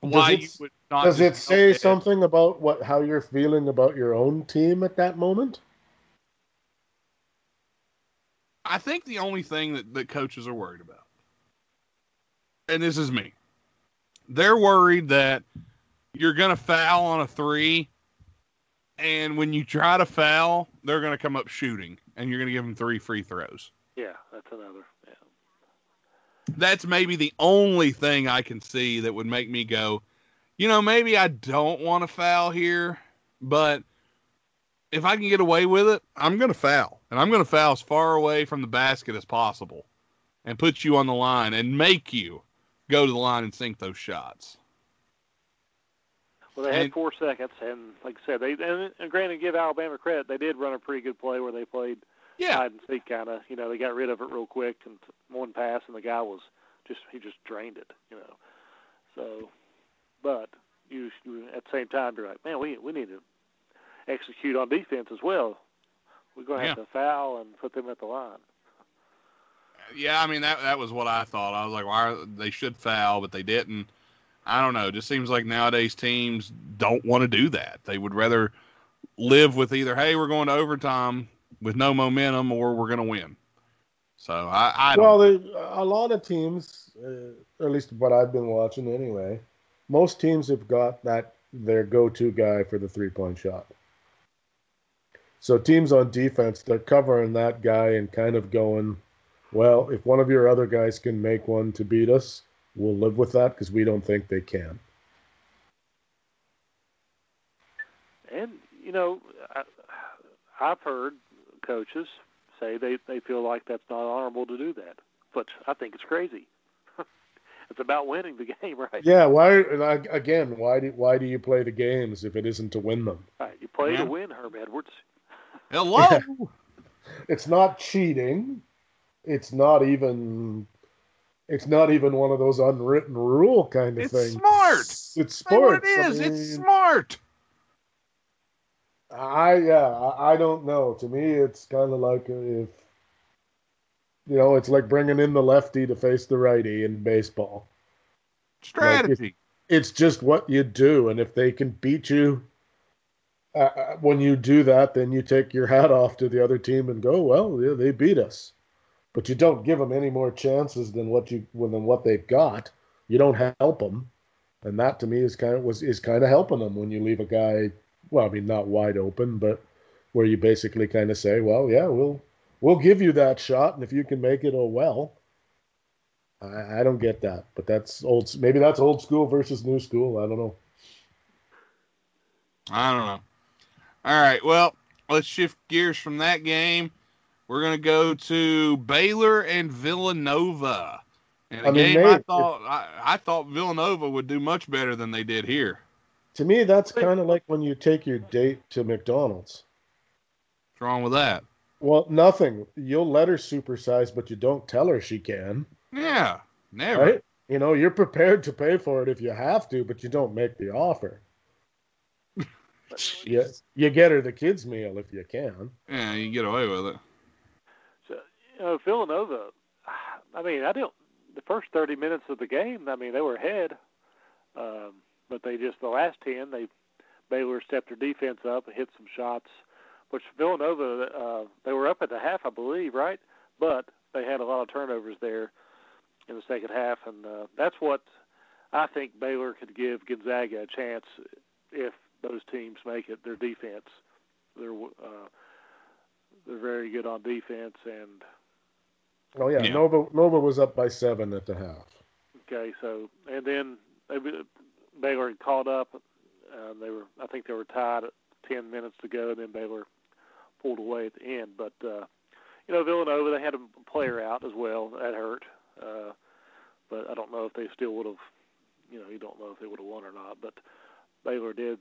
why it- you would not. Does it say something about what how you're feeling about your own team at that moment? I think the only thing that, that coaches are worried about, and this is me, they're worried that you're going to foul on a three, and when you try to foul, they're going to come up shooting, and you're going to give them three free throws. Yeah, that's another. Yeah. That's maybe the only thing I can see that would make me go, you know, maybe I don't want to foul here, but if I can get away with it, I'm going to foul. And I'm going to foul as far away from the basket as possible and put you on the line and make you go to the line and sink those shots. Well, they had And- four seconds, and like I said, they and, and granted, give Alabama credit, they did run a pretty good play where they played Yeah. hide and seek kind of. You know, they got rid of it real quick and one pass, and the guy was just he just drained it. You know, so but you, you at the same time you're like, man, we we need to execute on defense as well. We're going to have Yeah. to foul and put them at the line. Yeah, I mean that that was what I thought. I was like, why are, they should foul, but they didn't. I don't know. It just seems like nowadays teams don't want to do that. They would rather live with either, hey, we're going to overtime with no momentum, or we're going to win. So I, I. Well, they, a lot of teams, uh, at least what I've been watching anyway, most teams have got that their go-to guy for the three-point shot. So teams on defense, they're covering that guy and kind of going, well, if one of your other guys can make one to beat us, we'll live with that because we don't think they can. And you know, I, I've heard coaches say they they feel like that's not honorable to do that, but I think it's crazy. it's about winning the game, right? Yeah. Why? Again, why do why do you play the games if it isn't to win them? Right. You play yeah. to win, Herm Edwards. Hello. Yeah. It's not cheating. It's not even. It's not even one of those unwritten rule kind of things. it's things. Smart. It's sports. it is. I mean, it's smart. I yeah, I don't know. To me, it's kind of like if you know, it's like bringing in the lefty to face the righty in baseball. Strategy. Like it's just what you do, and if they can beat you uh, uh, when you do that, then you take your hat off to the other team and go, well, yeah, they beat us. But you don't give them any more chances than what you than what they've got. You don't help them, and that to me is kind of was is kind of helping them when you leave a guy well, I mean, not wide open, but where you basically kind of say, well, yeah, we'll we'll give you that shot, and if you can make it, oh well. I, I don't get that, but that's old. Maybe that's old school versus new school. I don't know. I don't know. All right, well, let's shift gears from that game. We're gonna go to Baylor and Villanova. And a I mean, game I thought I, I thought Villanova would do much better than they did here. To me, that's kind of like when you take your date to McDonald's. What's wrong with that? Well, nothing. You'll let her supersize, but you don't tell her she can. Yeah, never. Right? You know, you're prepared to pay for it if you have to, but you don't make the offer. you, you get her the kids' meal if you can. Yeah, you get away with it. You know, Villanova, I mean, I don't. The first 30 minutes of the game, I mean, they were ahead. Um, but they just the last ten they Baylor stepped their defense up and hit some shots, which Villanova uh, they were up at the half I believe right, but they had a lot of turnovers there in the second half, and uh, that's what I think Baylor could give Gonzaga a chance if those teams make it. Their defense, they're uh, they're very good on defense, and oh yeah, yeah. Nova Nova was up by seven at the half. Okay, so and then they Baylor had caught up. Uh, they were, I think, they were tied at ten minutes to go, and then Baylor pulled away at the end. But uh, you know, Villanova they had a player out as well. That hurt. Uh, but I don't know if they still would have. You know, you don't know if they would have won or not. But Baylor did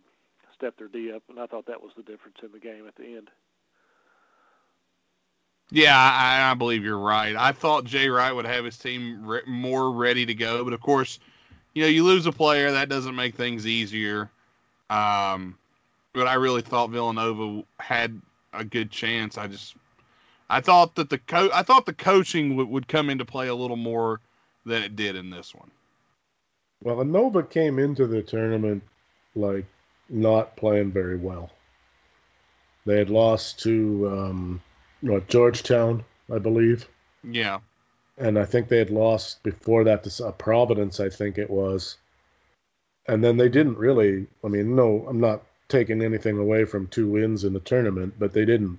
step their D up, and I thought that was the difference in the game at the end. Yeah, I, I believe you're right. I thought Jay Wright would have his team re- more ready to go, but of course, you know, you lose a player, that doesn't make things easier. Um, but I really thought Villanova had a good chance. I just, I thought that the co- I thought the coaching would, would come into play a little more than it did in this one. Well, Nova came into the tournament like not playing very well. They had lost to um, what Georgetown, I believe. Yeah and I think they had lost before that to uh, Providence, I think it was. And then they didn't really. I mean, no, I'm not taking anything away from two wins in the tournament, but they didn't.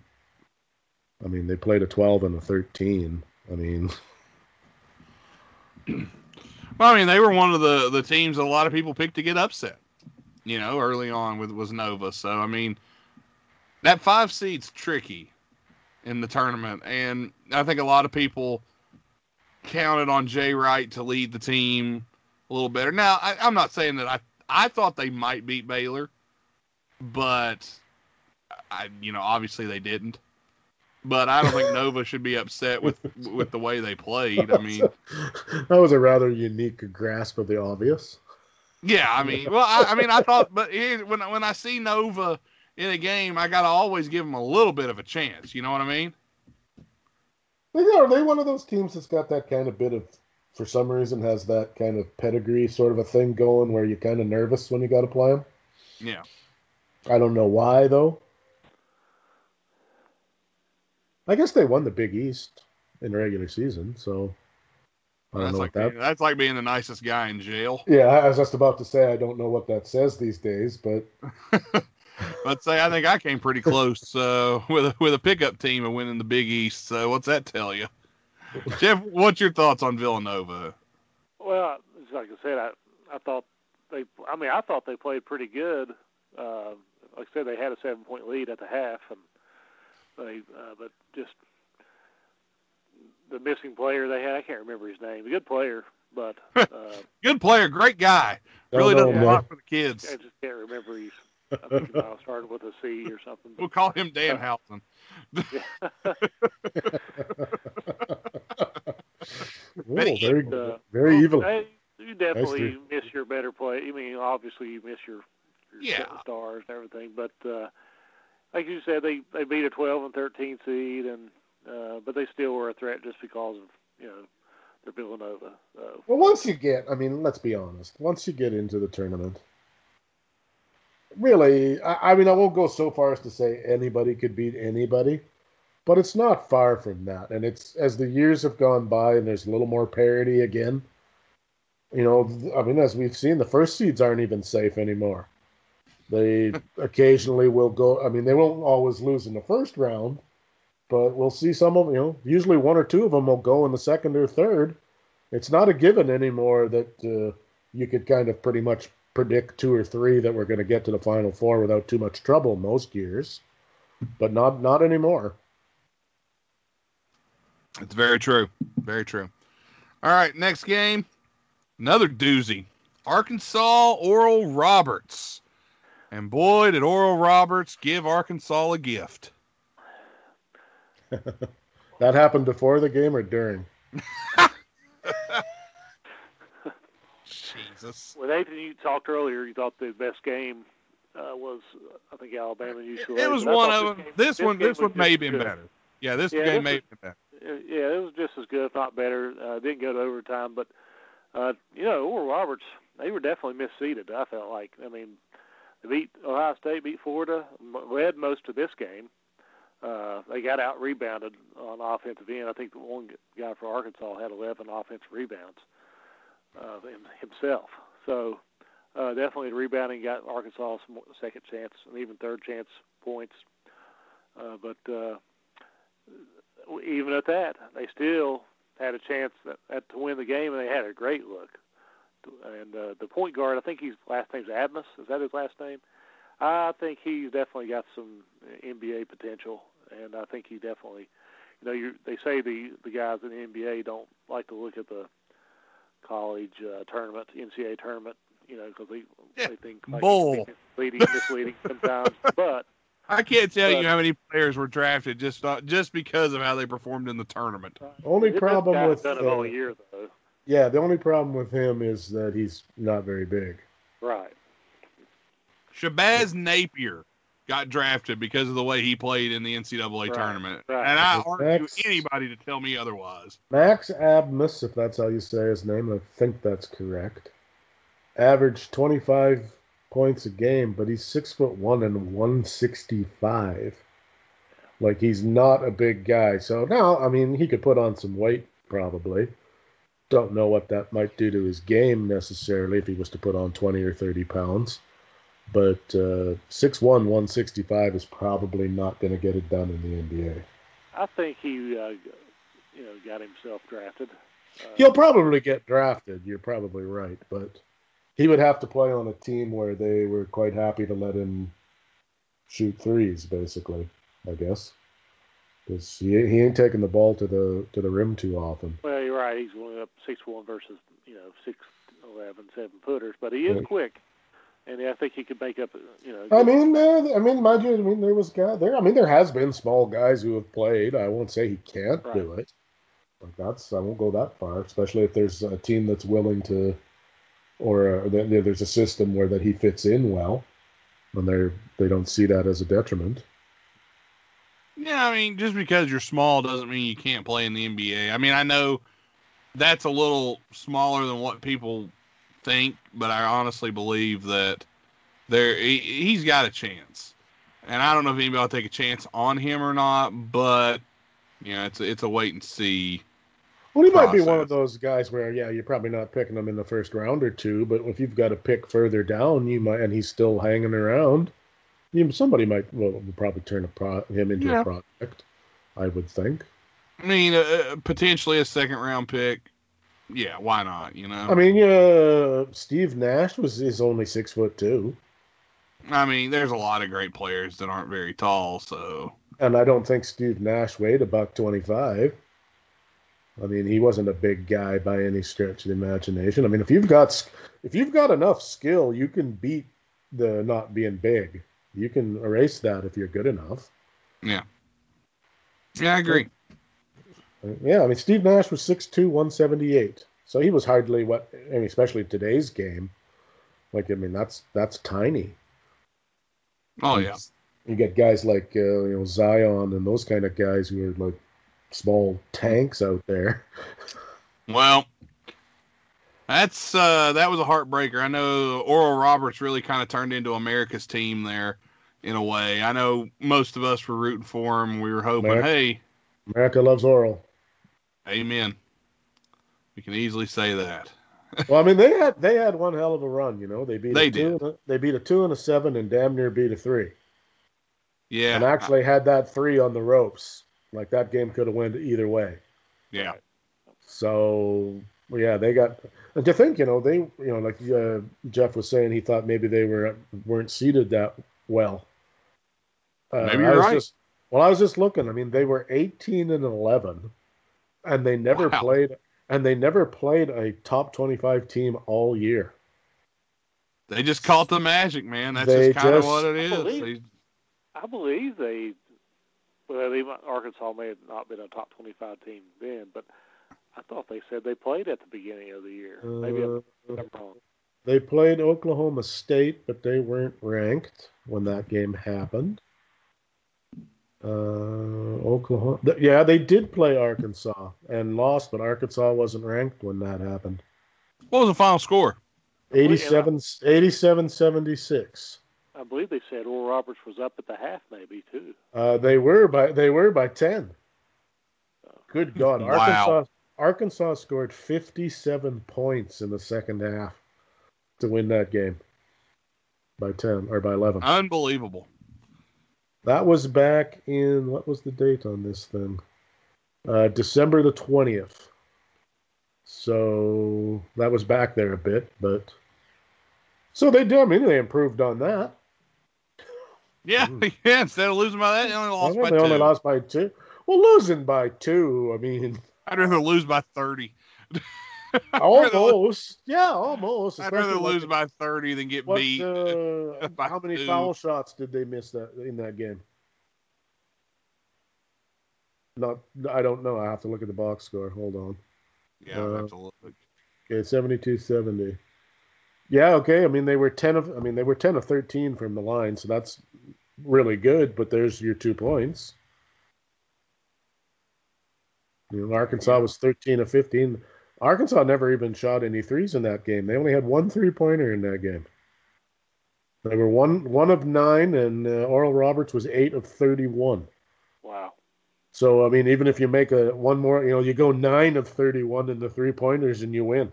I mean, they played a 12 and a 13. I mean, well, I mean, they were one of the the teams that a lot of people picked to get upset. You know, early on with was Nova. So I mean, that five seed's tricky in the tournament, and I think a lot of people counted on Jay Wright to lead the team a little better. Now, I, am not saying that I I thought they might beat Baylor, but I you know obviously they didn't. But I don't think Nova should be upset with with the way they played. I mean, that was a rather unique grasp of the obvious. Yeah, I mean, well, I, I mean, I thought, but when when I see Nova in a game, I gotta always give them a little bit of a chance. You know what I mean? They are they one of those teams that's got that kind of bit of for some reason has that kind of pedigree sort of a thing going where you're kind of nervous when you got to play them. Yeah. I don't know why though. I guess they won the Big East in regular season, so I don't That's know like what that. that's like being the nicest guy in jail. Yeah, I was just about to say I don't know what that says these days, but Let's say I think I came pretty close uh, with a, with a pickup team and winning the Big East. So what's that tell you, Jeff? What's your thoughts on Villanova? Well, it's like I said, I I thought they. I mean, I thought they played pretty good. Uh, like I said, they had a seven point lead at the half, and they. Uh, but just the missing player they had, I can't remember his name. A good player, but uh, Good player, great guy. Really know, does a lot for the kids. I just can't remember his. I think it all started with a C or something. We'll call him Dan Housen. Ooh, very, Uh, very well, evil. hey, you definitely Nice miss your better play. I mean, obviously you miss your, your Yeah. stars and everything, but uh, like you said, they they beat a 12 and 13 seed, and uh, but they still were a threat just because of you know they're Villanova. So Well, once you get, I mean, let's be honest. Once you get into the tournament, really, I, I mean, I won't go so far as to say anybody could beat anybody, but it's not far from that. And it's as the years have gone by and there's a little more parity again. You know, I mean, as we've seen, the first seeds aren't even safe anymore. They occasionally will go. I mean, they won't always lose in the first round, but we'll see some of you know. Usually, one or two of them will go in the second or third. It's not a given anymore that uh, you could kind of pretty much predict two or three that we're going to get to the final four without too much trouble most years, but not not anymore. It's very true. Very true. All right, next game. Another doozy. Arkansas Oral Roberts. And boy, did Oral Roberts give Arkansas a gift. That happened before the game or during. Jesus. with Nathan, you talked earlier. You thought the best game uh, was I think Alabama and UCLA. It was one of them. game- This one, this one may have been good. better. Yeah, this Yeah, game this may was- have been better. Uh, yeah, it was just as good, if not better. Uh, didn't go to overtime, but uh, you know, Oral Roberts, they were definitely misseeded. I felt like. I mean, they beat Ohio State, beat Florida, m- led most of this game. Uh, they got out rebounded on offensive end. I think the one guy for Arkansas had 11 offensive rebounds uh, him, himself. So uh, definitely the rebounding got Arkansas some second chance and even third chance points. Uh, but uh, even at that, they still had a chance at, at, to win the game, and they had a great look. And uh, the point guard, I think his last name's Adams. Is that his last name? I think he's definitely got some NBA potential, and I think he definitely, you know, you they say the the guys in the NBA don't like to look at the college uh, tournament, NCAA tournament, you know, because they Yeah, they think like bull. it's misleading, misleading sometimes. But I can't tell But- you how many players were drafted just not, just because of how they performed in the tournament. Only this problem with done it uh, all year though. yeah, the only problem with him is that he's not very big. Right. Shabazz Napier got drafted because of the way he played in the NCAA Right, tournament, right. and I That's- argue anybody to tell me otherwise. Max Abmas, if that's how you say his name, I think that's correct. Averaged 25 points a game, but he's six foot one and 165. Like he's not a big guy. So now, I mean, he could put on some weight probably. Don't know what that might do to his game necessarily if he was to put on 20 or 30 pounds. But uh, 6'1, 165 is probably not going to get it done in the NBA. I think he, uh, you know, got himself drafted. Uh, He'll probably get drafted. You're probably right, but he would have to play on a team where they were quite happy to let him shoot threes, basically. I guess because he, he ain't taking the ball to the to the rim too often. Well, you're right. He's going up six one versus you know six eleven seven footers, but he is Yeah. quick, and I think he could make up. You know, I mean, uh, I mean, mind you, I mean, there was guy there. I mean, there has been small guys who have played. I won't say he can't do it, but that's I won't go that far. Especially if there's a team that's willing to, or uh, that there's a system where that he fits in well, and they're they don't see that as a detriment. Yeah, I mean, just because you're small doesn't mean you can't play in the NBA. I mean, I know that's a little smaller than what people think, but I honestly believe that there he, he's got a chance. And I don't know if anybody will take a chance on him or not, but you know, it's a, it's a wait and see. Well, he might be one of those guys where, yeah, you're probably not picking him in the first round or two, but if you've got a pick further down, you might, and he's still hanging around, you, somebody might, well, will probably turn a pro, him into Yeah. a project, I would think. I mean, uh, potentially a second round pick. Yeah, why not? You know, I mean, yeah, Steve Nash was is only six foot two, I mean, there's a lot of great players that aren't very tall, so and I don't think Steve Nash weighed a buck twenty five. I mean, he wasn't a big guy by any stretch of the imagination. I mean, if you've got if you've got enough skill, you can beat the not being big. You can erase that if you're good enough. Yeah. Yeah, I agree. Yeah, I mean, Steve Nash was 6'2", 178. So he was hardly what, I mean, especially today's game. Like, I mean, that's that's tiny. Oh yeah, You get guys like uh, you know Zion and those kind of guys who are like small tanks out there. well, that's uh, that was a heartbreaker. I know Oral Roberts really kind of turned into America's team there, in a way. I know most of us were rooting for him. We were hoping, America. hey, America loves Oral. Amen. We can easily say that. Well, I mean, they had they had one hell of a run. You know, they beat They a did. A, they beat a two and a seven, and damn near beat a three, Yeah, and actually had that three on the ropes. Like that game could have went either way. yeah, So yeah, they got. And to think, you know, they, you know, like uh, Jeff was saying, he thought maybe they were weren't seated that well. Uh, Maybe I you're was right. Just, well, I was just looking. I mean, they were 18 and 11, and they never Wow. played, and they never played a top 25 team all year. they just caught the magic, man. That's They just kind of what it I is. believe- They- I believe they, well, they, might- Arkansas may have not been a top 25 team then, but I thought they said they played at the beginning of the year. Maybe Uh, I'm wrong. They played Oklahoma State, but they weren't ranked when that game happened. Uh, Oklahoma, yeah, they did play Arkansas and lost, but Arkansas wasn't ranked when that happened. what was the final score? 87, 87 76. I believe they said Oral Roberts was up at the half, maybe too. Uh, they were by they were by ten. Good God, Wow. Arkansas Arkansas scored fifty seven points in the second half to win that game by ten or by eleven. Unbelievable. That was back in what was the date on this thing? Uh, December the twentieth. So that was back there a bit, but so they did. I mean, they improved on that. Yeah, Mm. yeah. Instead of losing by that, they only lost they by only two. lost by two. Well, losing by two. I mean, I'd rather lose by thirty. Almost. Yeah, almost. I'd rather especially like- lose by thirty than get What, beat. uh, how many two. foul shots did they miss that in that game? Not, I don't know. I have to look at the box score. Hold on. yeah, uh, have to look. Okay, 72-70. Yeah, okay. I mean, they were ten of. I mean, they were ten of thirteen from the line, so that's really good. But there's your two points. You know, Arkansas was thirteen of fifteen. Arkansas never even shot any threes in that game. They only had one three pointer in that game. They were one one of nine, and uh, Oral Roberts was eight of thirty-one. Wow. So I mean, even if you make a one more, you know, you go nine of thirty-one in the three pointers, and you win.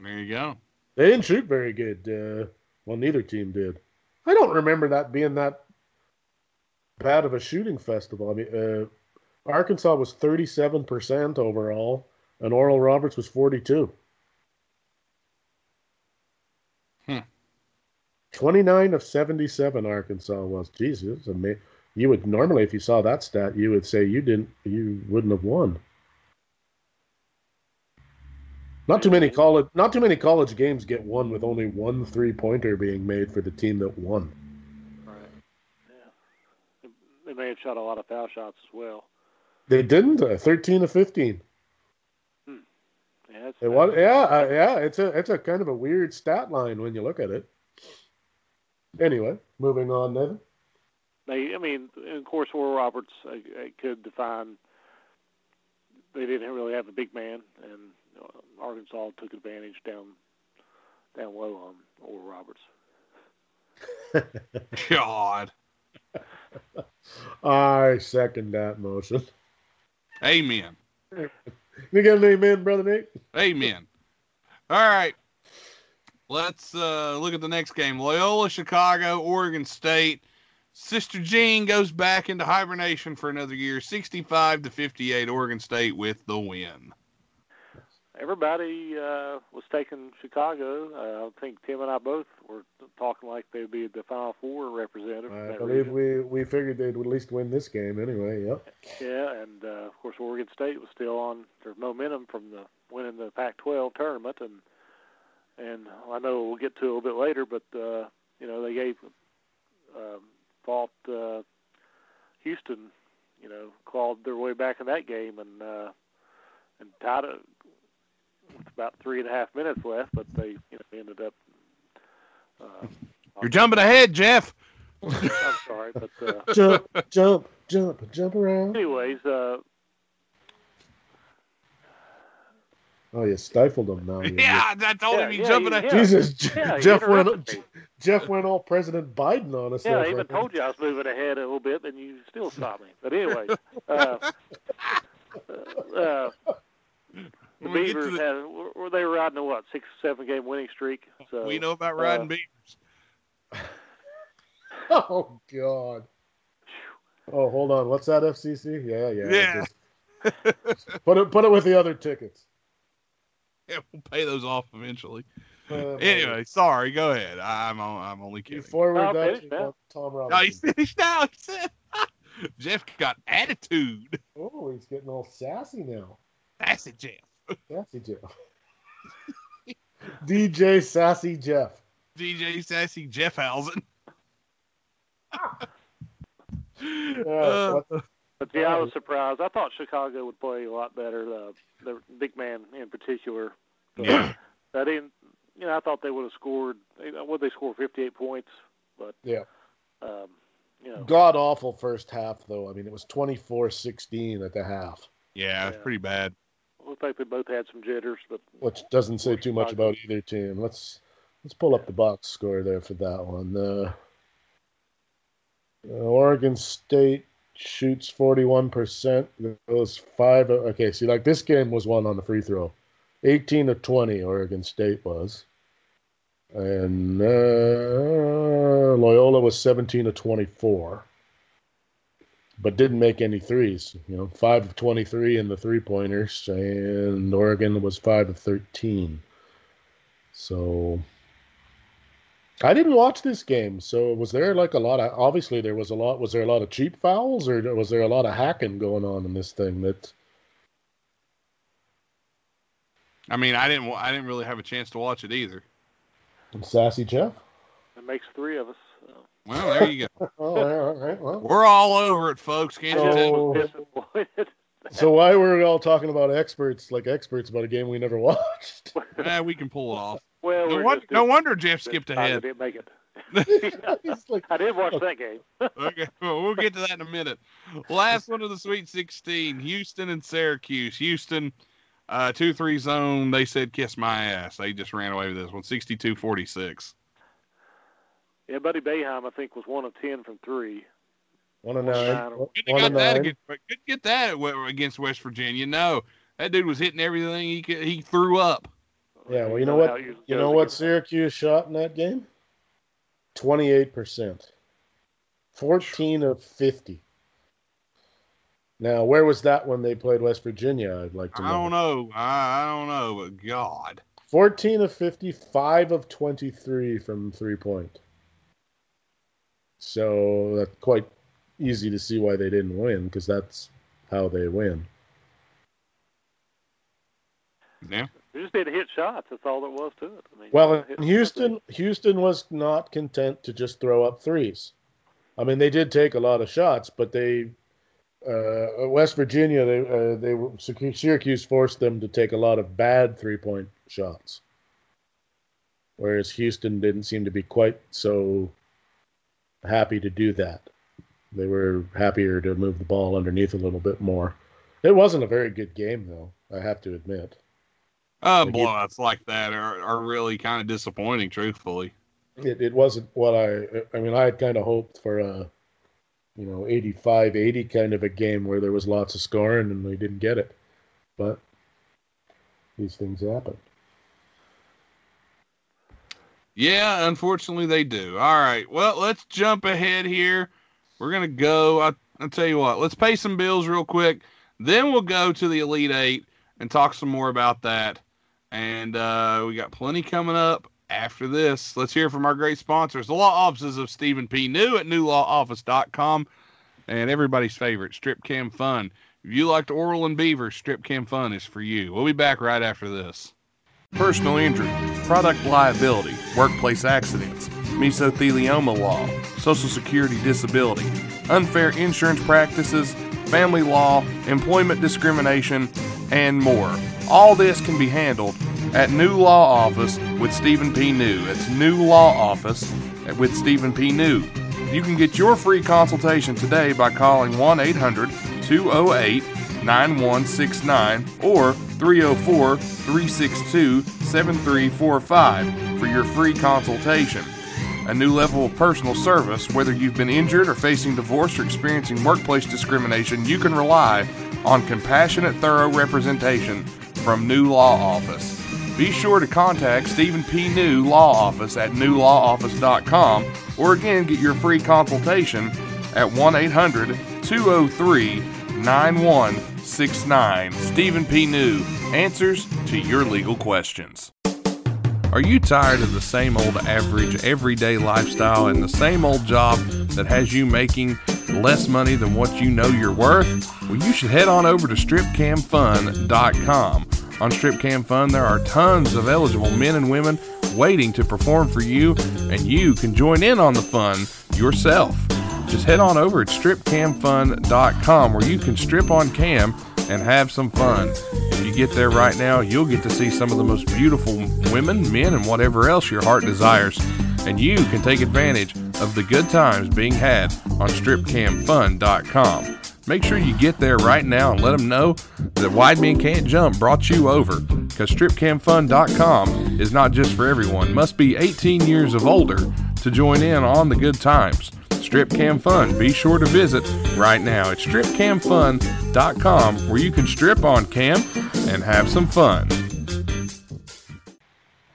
There you go. They didn't shoot very good. Uh, well, neither team did. I don't remember that being that bad of a shooting festival. I mean, uh, Arkansas was 37% overall, and Oral Roberts was 42. Hmm. 29 of 77 Arkansas was. Jesus, you would normally, if you saw that stat, you would say you didn't, you wouldn't have won. Not too many college, not too many college games get won with only one three pointer being made for the team that won. Right. Yeah. They may have shot a lot of foul shots as well. They didn't. Uh, Thirteen to fifteen. Yeah. It was. Yeah, uh, yeah. It's a it's a kind of a weird stat line when you look at it. Anyway, moving on, Nathan. They, I mean, and of course, Oral Roberts uh, uh, could define they didn't really have a big man, and uh, Arkansas took advantage down down low on Oral Roberts. God. I second that motion. Amen. You got an amen, brother Nate? Amen. All right. Let's uh, look at the next game. Loyola, Chicago, Oregon State. Sister Jean goes back into hibernation for another year. 65 to 58, Oregon State with the win. Everybody uh, was taking Chicago. Uh, I think Tim and I both were talking like they'd be the Final Four representative. I believe region. we, we figured they'd at least win this game anyway. Yep. Yeah, and uh, of course Oregon State was still on their momentum from the winning the Pac-12 tournament, and and I know we'll get to it a little bit later, but uh, you know they gave um, fought uh, Houston, you know, clawed their way back in that game, and uh, and tied it about three and a half minutes left, but they you know ended up. Uh, You're jumping ahead, Jeff. I'm sorry, but uh, Jump, jump, jump, jump around. anyways, uh, Oh, you stifled them now. you- Yeah, I told Yeah, him you yeah, jumping you- ahead. yeah. Jesus, Yeah, Jeff went. interrupted me. Jeff went all President Biden on us. Yeah, I even a told you I was moving ahead a little bit, and you still stopped me. But anyway, uh, uh, the When we Beavers the- had were they were riding a what six seven game winning streak. So we know about riding uh, beavers. Oh God. Oh, hold on. What's that FCC? Yeah, yeah. Yeah. just put it put it with the other tickets. Yeah, we'll pay those off eventually. Uh, Anyway, sorry. Go ahead. I'm on, I'm only you kidding. forward No, that finish to now. Tom No, he's finished now. Jeff got attitude. Oh, he's getting all sassy now. That's it, Jeff. Sassy Jeff. DJ Sassy Jeff. DJ Sassy Jeffhausen. Yeah, Uh, But yeah, I was surprised. I thought Chicago would play a lot better. Uh, the big man in particular. But yeah. I didn't. You know, I thought they would have scored. Would they score 58 points? But Yeah. um, you know, God awful first half though. I mean, it was 24-16 at the half, Yeah, it's Yeah. pretty bad. Looked like they both had some jitters. But which doesn't say too much about either team. Let's let's pull up the box score there for that one. Uh, uh, Oregon State shoots 41%. Goes five. Okay, see, like this game was won on the free throw. 18 to 20, Oregon State was. And uh, Loyola was 17 to 24. But didn't make any threes. You know, 5 of 23 in the three pointers. And Oregon was 5 of 13. So I didn't watch this game. So was there like a lot of obviously there was a lot was there a lot of cheap fouls or was there a lot of hacking going on in this thing that I mean, I didn't. I didn't really have a chance to watch it either. And Sassy Jeff? it makes three of us. So. Well, there you go. Oh, all right, all right. Well, We're all over it, folks. Can't you tell? was disappointed. so why were we all talking about experts like experts about a game we never watched? Eh, we can pull it off. well, No, we're won- just no wonder Jeff skipped ahead. They didn't make it. Like I did watch that game. okay, well, we'll get to that in a minute. Last one of the Sweet 16, Houston and Syracuse. Houston, uh, 2-3 zone. They said, kiss my ass. They just ran away with this one, 62-46. Yeah, Buddy Boeheim, I think, was one of ten from three. one of nine. nine. One Couldn't have and got that nine. against, couldn't get that against West Virginia. No, that dude was hitting everything he could, he threw up. Yeah, well, you know what? You know what Syracuse shot in that game? Twenty-eight percent. Fourteen of fifty. Now, where was that when they played West Virginia? I'd like to Know. I don't know. I, I don't know, but God. 14 of 50, 5 of 23 from three point. So that's quite easy to see why they didn't win because that's how they win. Yeah. They just didn't hit shots. That's all there was to it. I mean, Well, in Houston, Houston was not content to just throw up threes. I mean, they did take a lot of shots, but they, uh, West Virginia, they, uh, they were, Syracuse forced them to take a lot of bad three point shots, whereas Houston didn't seem to be quite so happy to do that. They were happier to move the ball underneath a little bit more. It wasn't a very good game, though. I have to admit. Uh, Like blowouts like that are, are really kind of disappointing, truthfully. It, it wasn't what I. I mean, I had kind of hoped for a, you know, 85-80 kind of a game where there was lots of scoring, and we didn't get it. But these things happen. Yeah, unfortunately they do. All right. Well, let's jump ahead here. We're gonna go. I, I'll tell you what. Let's pay some bills real quick. Then we'll go to the Elite Eight and talk some more about that. And uh, we got plenty coming up after this. Let's hear from our great sponsors, the law offices of Stephen P. New at newlawoffice.com, and everybody's favorite, Strip Cam Fun. If you liked Oral and Beaver, Strip Cam Fun is for you. We'll be back right after this. Personal injury, product liability, workplace accidents, mesothelioma law, Social Security disability, unfair insurance practices, family law, employment discrimination, and more. All this can be handled at New Law Office with Stephen P. New. It's New Law Office with Stephen P. New. You can get your free consultation today by calling 1 800 208 9169 or 304 362 7345 for your free consultation. A new level of personal service, whether you've been injured or facing divorce or experiencing workplace discrimination, you can rely on compassionate, thorough representation from New Law Office. Be sure to contact Stephen P. New Law Office at newlawoffice.com or again get your free consultation at 1 800 203 9169. Stephen P. New answers to your legal questions. Are you tired of the same old average everyday lifestyle and the same old job that has you making less money than what you know you're worth? Well, you should head on over to stripcamfun.com. On Stripcam Fun, there are tons of eligible men and women waiting to perform for you, and you can join in on the fun yourself. Just head on over at stripcamfun.com where you can strip on cam and have some fun. If you get there right now, you'll get to see some of the most beautiful women, men, and whatever else your heart desires. And you can take advantage of the good times being had on stripcamfun.com. Make sure you get there right now and let them know that Wide Men Can't Jump brought you over. Because stripcamfun.com is not just for everyone. Must be 18 years of older to join in on the good times. Strip Cam Fun. Be sure to visit right now at stripcamfun.com where you can strip on cam and have some fun.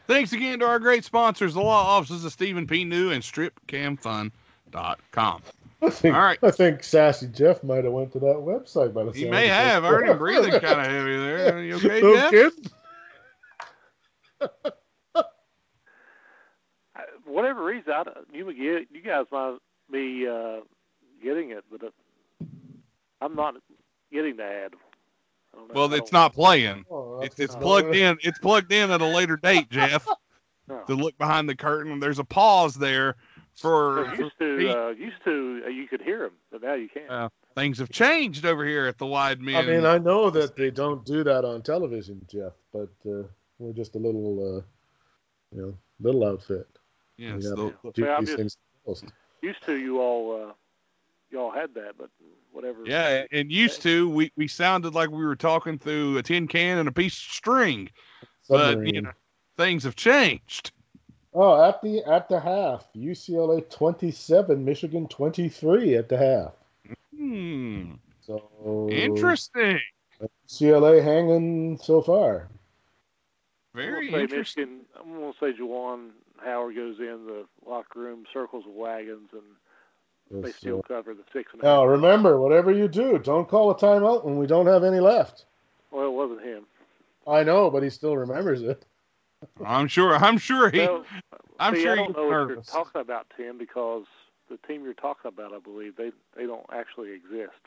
Thanks again to our great sponsors, the law offices of Stephen P. New and stripcamfun.com. I think, All right. I think Sassy Jeff might have went to that website by the He sound may of it. have. I heard him breathing kind of heavy there. Are you okay, No Jeff? kidding? Uh, whatever reason, I, you would get, you guys might be uh, getting it, but uh, I'm not getting the ad. I don't know. Well, it's don't- playing. Oh, It's, it's not- plugged in. It's plugged in at a later date, Jeff. no. To look behind the curtain, there's a pause there for, So for used to, uh, used to, uh, you could hear them, but now you can't. Uh, things have changed over here at the Wide Men. I mean, I know that they don't do that on television, Jeff, but uh, we're just a little, uh, you know, little outfit. yes, we the- gotta do Well, I'm these just- things first. Used to, you all, uh, y'all had that, but whatever. yeah, and used to we, we sounded like we were talking through a tin can and a piece of string, but you know, things have changed. Oh, at the at the half, UCLA twenty seven, Michigan twenty three at the half. Hmm, So interesting. UCLA hanging so far. Very I'm interesting. Michigan, I'm going to say Juwan Howard goes in the locker room, circles the wagons, and they still cover the six and a half. Now remember, whatever you do, don't call a timeout when we don't have any left. Well, it wasn't him. I know, but he still remembers it. I'm sure. I'm sure he. Well, I'm see, sure I he don't was know what you're talking about, Tim, because the team you're talking about, I believe, they they don't actually exist.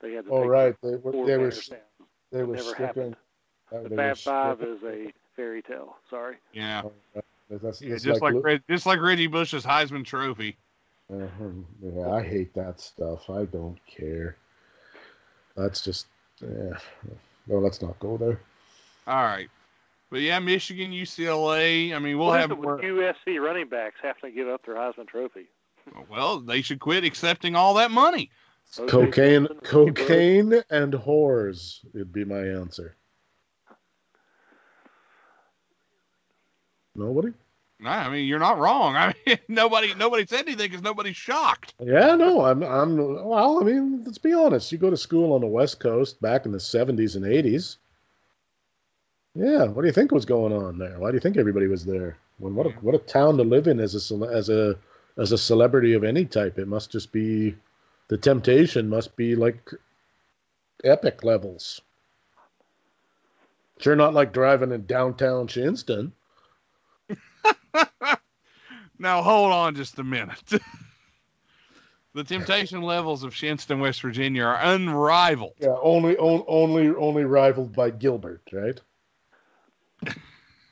They had to Oh take right, they were four they were down. they were never happened. The they Fab Five is a fairy tale. Sorry. Yeah, Oh, right. That's, Yeah, just like, Lu- Reg, just like Reggie Bush's Heisman Trophy. Uh-huh. Yeah, I hate that stuff. I don't care. That's just, yeah. No, let's not go there. All right, but yeah, Michigan, UCLA. I mean, we'll what have is it more. with USC running backs having to give up their Heisman Trophy? Well, they should quit accepting all that money. Most Cocaine, people listen to Skip cocaine, and whores would be my answer. Nobody? I mean, you're not wrong. I mean, nobody nobody said anything because nobody's shocked. Yeah, no, I'm, I'm. Well, I mean, let's be honest. You go to school on the West Coast back in the '70s and '80s. Yeah, what do you think was going on there? Why do you think everybody was there? Well, what a, what a town to live in as a as a as a celebrity of any type. It must just be the temptation must be like epic levels. Sure, not like driving in downtown Shinnston. now hold on just a minute. the temptation levels of Shinnston, West Virginia, are unrivaled. Yeah, only on, only only rivaled by Gilbert, right?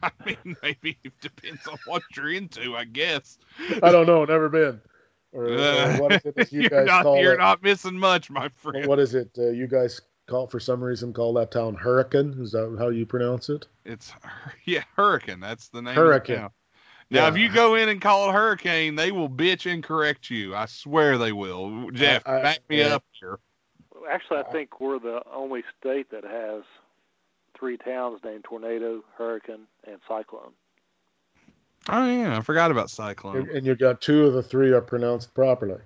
I mean, maybe it depends on what you're into, I guess. I don't know, never been. Or, Uh, what is it you you're guys not call you're it? not missing much, my friend. What is it? Uh, you guys call for some reason call that town Hurricane? Is that how you pronounce it? It's yeah, Hurricane. That's the name. of the Hurricane. Town. Now, if you go in and call it Hurricane, they will bitch and correct you. I swear they will. Jeff, I- back me yeah. up here. Actually, I think we're the only state that has three towns named Tornado, Hurricane, and Cyclone. Oh yeah, I forgot about Cyclone. and you've got two of the three are pronounced properly.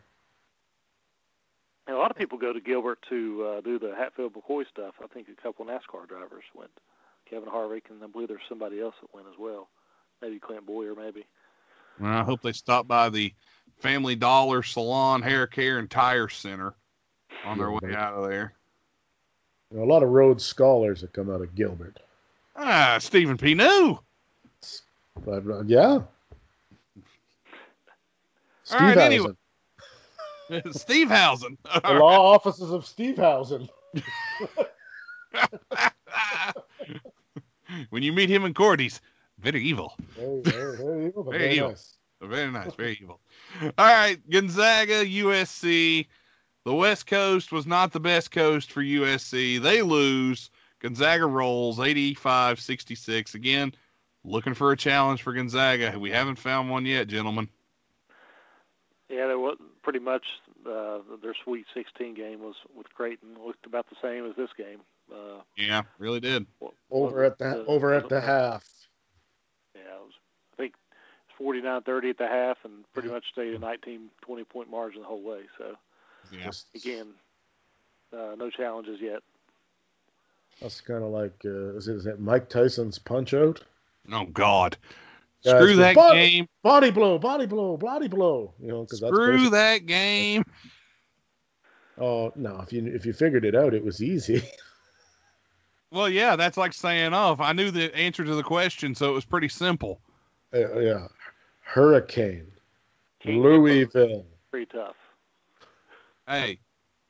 And a lot of people go to Gilbert to uh, do the Hatfield McCoy stuff. I think a couple NASCAR drivers went. Kevin Harvick, and I believe there's somebody else that went as well. Maybe Clint Bowyer, maybe. Well, I hope they stop by the Family Dollar Salon, Hair Care, and Tire Center on their way out of there. There are a lot of Rhodes scholars that come out of Gilbert. Ah, Stephen P. New. But uh, yeah, Steve All right, anyway. Housen. Steve Housen. The law offices of Steve Housen. when you meet him in court, he's very evil. Very, very, very evil, but Very very evil. nice. Very nice, very evil. All right, Gonzaga, USC. The West Coast was not the best coast for USC. They lose. Gonzaga rolls 85 66. Again, looking for a challenge for Gonzaga. We haven't found one yet, gentlemen. Yeah, there was pretty much uh, their Sweet 16 game was with Creighton looked about the same as this game. Uh, Yeah, really did. Over at the was over at the half. Yeah, it was. I think it's 49-30 at the half, and pretty much stayed a 19, 20 point margin the whole way. So Yeah. Just- again, uh, no challenges yet. That's kind of like uh, is, it, is it Mike Tyson's Punch Out? Oh God. Guys, Screw that body- game. Body blow, body blow, body blow. You know, because that's Screw basic- that game. Oh no! If you if you figured it out, it was easy. Well, yeah, that's like saying, "Oh, if I knew the answer to the question, so it was pretty simple." Uh, yeah, Hurricane, Can't Louisville. Pretty tough. Hey,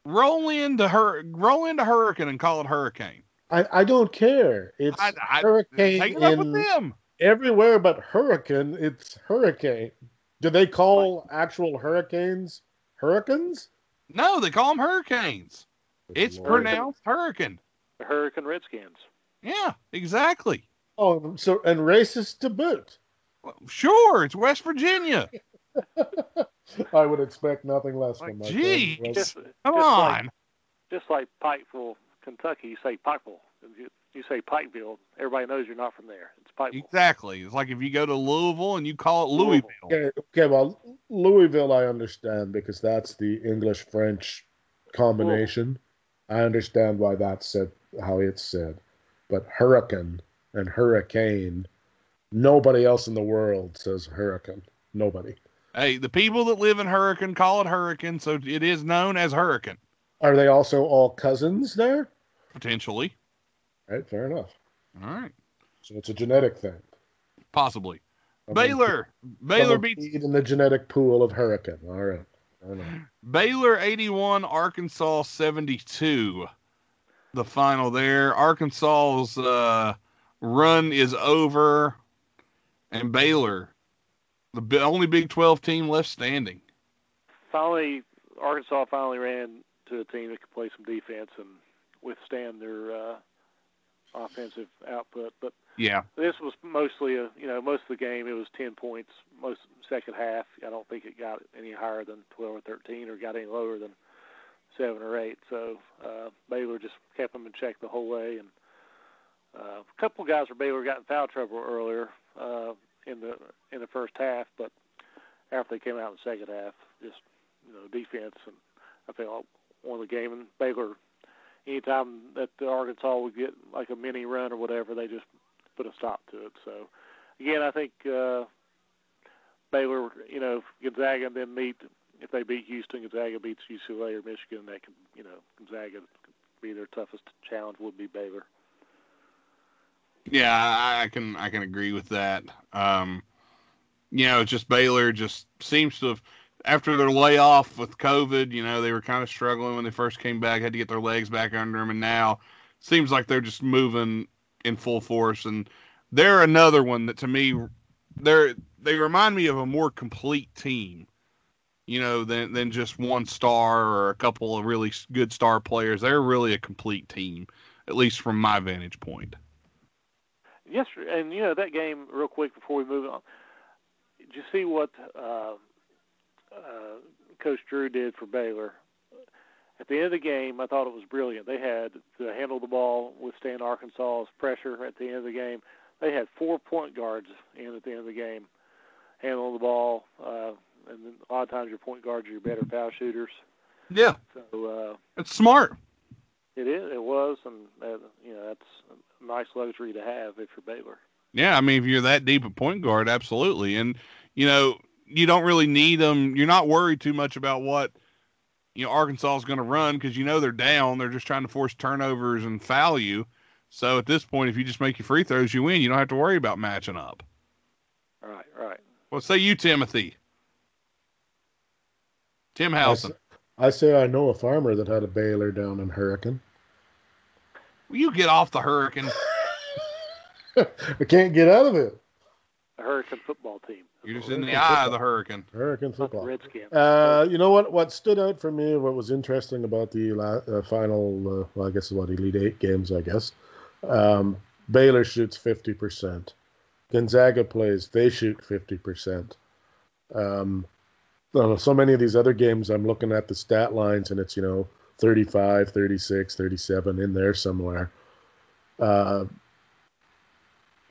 roll into her, roll into Hurricane and call it Hurricane. I, I don't care. It's I, I, hurricane take it up with in them. everywhere but hurricane. It's hurricane. Do they call actual hurricanes hurricanes? No, they call them hurricanes. It's Lord. pronounced hurricane. The Hurricane Redskins. Yeah, exactly. Oh, so and racist to boot. Well, Sure, it's West Virginia. I would expect nothing less Like, from my geez. friend. Just, Come just on. Like, just like Pikeville, Kentucky, you say Pikeville. You, you say Pikeville, everybody knows you're not from there. It's Pikeville. Exactly. It's like if you go to Louisville and you call it Louisville. Louisville. Okay, okay, well, Louisville, I understand because that's the English French combination. I understand why that's said, how it's said. But hurricane and hurricane, nobody else in the world says hurricane. Nobody. Hey, the people that live in Hurricane call it Hurricane, so it is known as Hurricane, Are they also all cousins there? potentially. Right, fair enough. All right, So it's a genetic thing. possibly. Baylor, Baylor beats in the genetic pool of hurricane. All right. Baylor 81, Arkansas 72. The final there. Arkansas's uh, run is over, and Baylor, the only Big 12 team left standing. Finally, Arkansas finally ran to a team that could play some defense and withstand their uh, offensive output. But Yeah, this was mostly a you know most of the game it was 10 points most second half. I don't think it got any higher than 12 or 13 or got any lower than seven or eight. So uh, Baylor just kept them in check the whole way, and uh, a couple of guys for Baylor got in foul trouble earlier uh, in the in the first half, but after they came out in the second half, just you know defense and I felt won the game. And Baylor, anytime that the Arkansas would get like a mini run or whatever, they just put a stop to it. So again, I think uh, Baylor, you know, Gonzaga and then meet if they beat Houston, Gonzaga beats UCLA or Michigan, that can you know Gonzaga could be their toughest challenge would be Baylor. Yeah, I, can I can agree with that. Um, you know, just Baylor just seems to have after their layoff with COVID, you know, they were kind of struggling when they first came back, had to get their legs back under them, and now seems like they're just moving in full force. And they're another one that to me, they're they remind me of a more complete team, you know, than than just one star or a couple of really good star players. They're really a complete team, at least from my vantage point. Yes, and you know that game real quick before we move on. Did you see what uh, uh, Coach Drew did for Baylor? At the end of the game, I thought it was brilliant. They had to handle the ball, withstand Arkansas's pressure at the end of the game. They had four point guards in at the end of the game, handling the ball, uh, and a lot of times your point guards are your better foul shooters. Yeah, so uh, it's smart. It is. It was, and uh, you know that's nice luxury to have if you're Baylor. Yeah, I mean, if you're that deep at point guard, absolutely. And you know, you don't really need them. You're not worried too much about what you know Arkansas is going to run because you know they're down. They're just trying to force turnovers and foul you. So at this point, if you just make your free throws, you win. You don't have to worry about matching up. Right, right. Well, say you, Timothy. Tim Howson. I say I know a farmer that had a baler down in Hurricane. Will you get off the hurricane? I can't get out of it. The Hurricane football team. You're just in the eye of the hurricane. Hurricane football. Redskins. Uh, you know what? What stood out for me, what was interesting about the uh, final, uh, well, I guess what the Elite Eight games, I guess. Um, Baylor shoots fifty percent. Gonzaga plays; they shoot fifty percent. Um, so many of these other games, I'm looking at the stat lines, and it's you know 35, 36, 37 in there somewhere. Uh,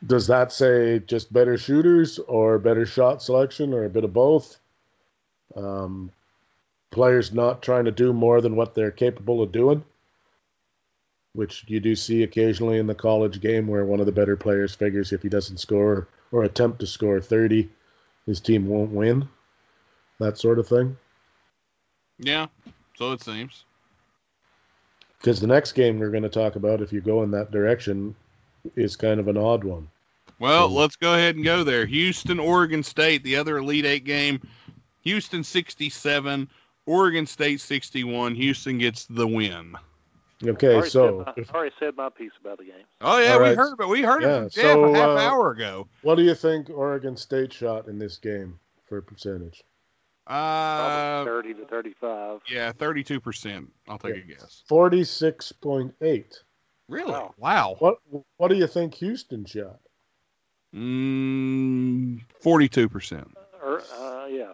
does that say just better shooters or better shot selection or a bit of both? Um, players not trying to do more than what they're capable of doing, which you do see occasionally in the college game where one of the better players figures if he doesn't score or attempt to score 30, his team won't win. That sort of thing. Yeah, so it seems. Because the next game we're going to talk about, if you go in that direction, is kind of an odd one. Well, let's go ahead and go there. Houston, Oregon State, the other Elite Eight game. Houston 67, Oregon State 61. Houston gets the win. Okay, already so said my, if, already said my piece about the game. Oh yeah, All we right. heard about we heard Yeah, it from Jeff so, a half uh, hour ago. what do you think Oregon State shot in this game for percentage? Uh, Probably 30 to 35. yeah, thirty-two percent. I'll take Yeah. a guess. Forty-six point eight. Really? Wow. Wow. What What do you think Houston shot? Mm, Forty-two percent. Or, uh, yeah.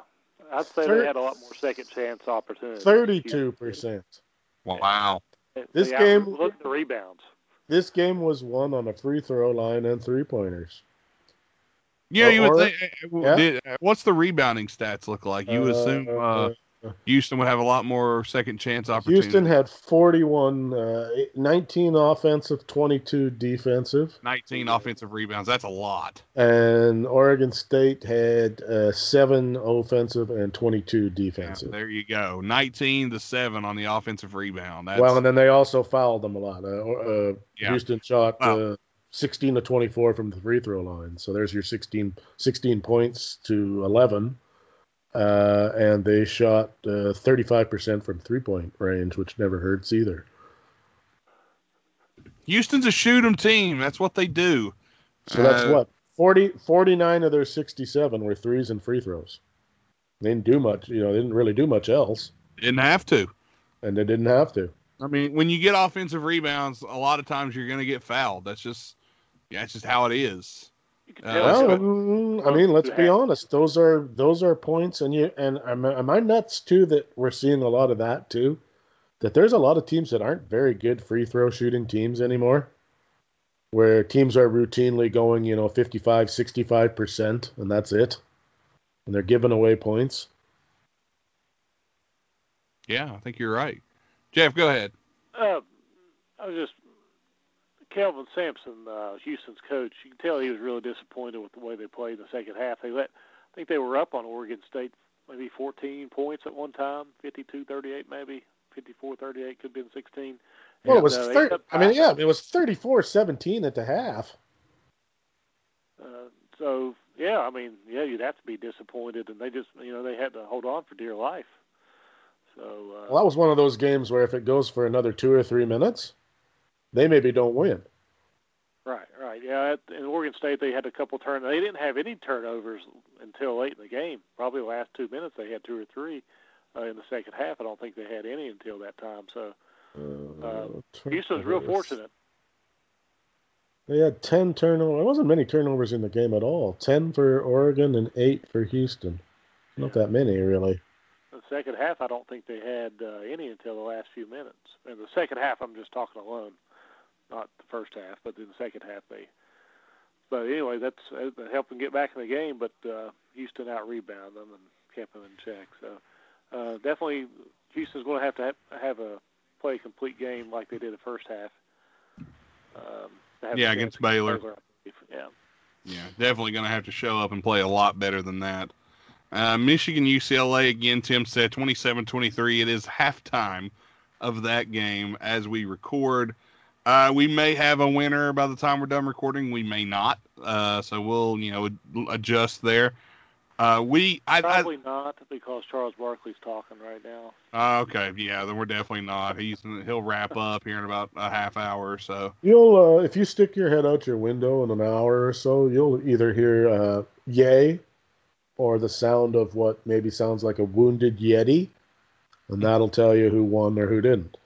I'd say Thir- they had a lot more second chance opportunities. Thirty-two percent. Wow. They- This they game- Look the rebounds. This game was won on a free throw line and three pointers. Yeah, you would think. uh, yeah. did- uh, what's the rebounding stats look like? You assume uh, Houston would have a lot more second chance opportunities. Houston had 41, uh, 19 offensive, 22 defensive, 19 offensive rebounds. That's a lot. and Oregon State had uh, seven offensive and 22 Yeah, defensive. there you go. 19 to 7 on the offensive rebound. That's, well, and then they also fouled them a lot. Uh, uh, Yeah. Houston shot Wow. Uh, 16 to 24 from the free throw line. So there's your 16, 16 points to 11. Uh, and they shot uh, 35% from three point range, which never hurts either. Houston's a shoot 'em team. That's what they do. So that's Uh, what 40, 49 of their 67 were threes and free throws. They didn't do much, you know, they didn't really do much else, Didn't have to. and they didn't have to. I mean, when you get offensive rebounds, a lot of times you're going to get fouled. That's just, yeah, it's just how it is. Uh, Well, it's mm, I mean, let's be honest; those are those are points, and you and am, am I nuts too that we're seeing a lot of that too? that there's a lot of teams that aren't very good free throw shooting teams anymore, where teams are routinely going, you know, 55, 65%, and that's it. And they're giving away points. Yeah, I think you're right. Jeff, go ahead. Uh, I was just Kelvin Sampson, uh, Houston's coach. You can tell he was really disappointed with the way they played in the second half. They let, I think they were up on Oregon State maybe 14 points at one time, 52-38 maybe, 54-38 could have been 16. Well, And, it was. uh, they Thir- kept I mean, yeah, it was 34-17 at the half. Uh, so yeah, I mean, yeah, you'd have to be disappointed, and they just, you know, they had to hold on for dear life. So uh, Well, that was one of those games where if it goes for another two or three minutes, they maybe don't win. Right, right. Yeah, at, in Oregon State they had a couple turn. They didn't have any turnovers until late in the game. Probably the last two minutes they had two or three. Uh, in the second half, I don't think they had any until that time. So Uh, Houston was real fortunate. They had 10 turnovers. There wasn't many turnovers in the game at all. 10 for Oregon and 8 for Houston. Not that many, really. The second half, I don't think they had uh, any until the last few minutes. In the second half, I'm just talking alone, not the first half, but in the second half they. But anyway, that's uh, that helped them get back in the game. But uh, Houston out rebounded them and kept them in check. So uh, definitely, Houston's going to have to have, have a play a complete game like they did the first half. Um, to have a Yeah, against get Baylor. Yeah. Yeah, definitely going to have to show up and play a lot better than that. Uh, Michigan UCLA again, Tim said 27 23. It is halftime of that game as we record. Uh, we may have a winner by the time we're done recording. We may not. Uh, so we'll, you know, adjust there. Uh, we, I, I, Probably not because Charles Barkley's talking right now. uh, okay, yeah, then we're definitely not. He's he'll wrap up here in about a half hour or so. You'll, uh, if you stick your head out your window in an hour or so, you'll either hear uh, yay or the sound of what maybe sounds like a wounded Yeti. And that'll tell you who won or who didn't.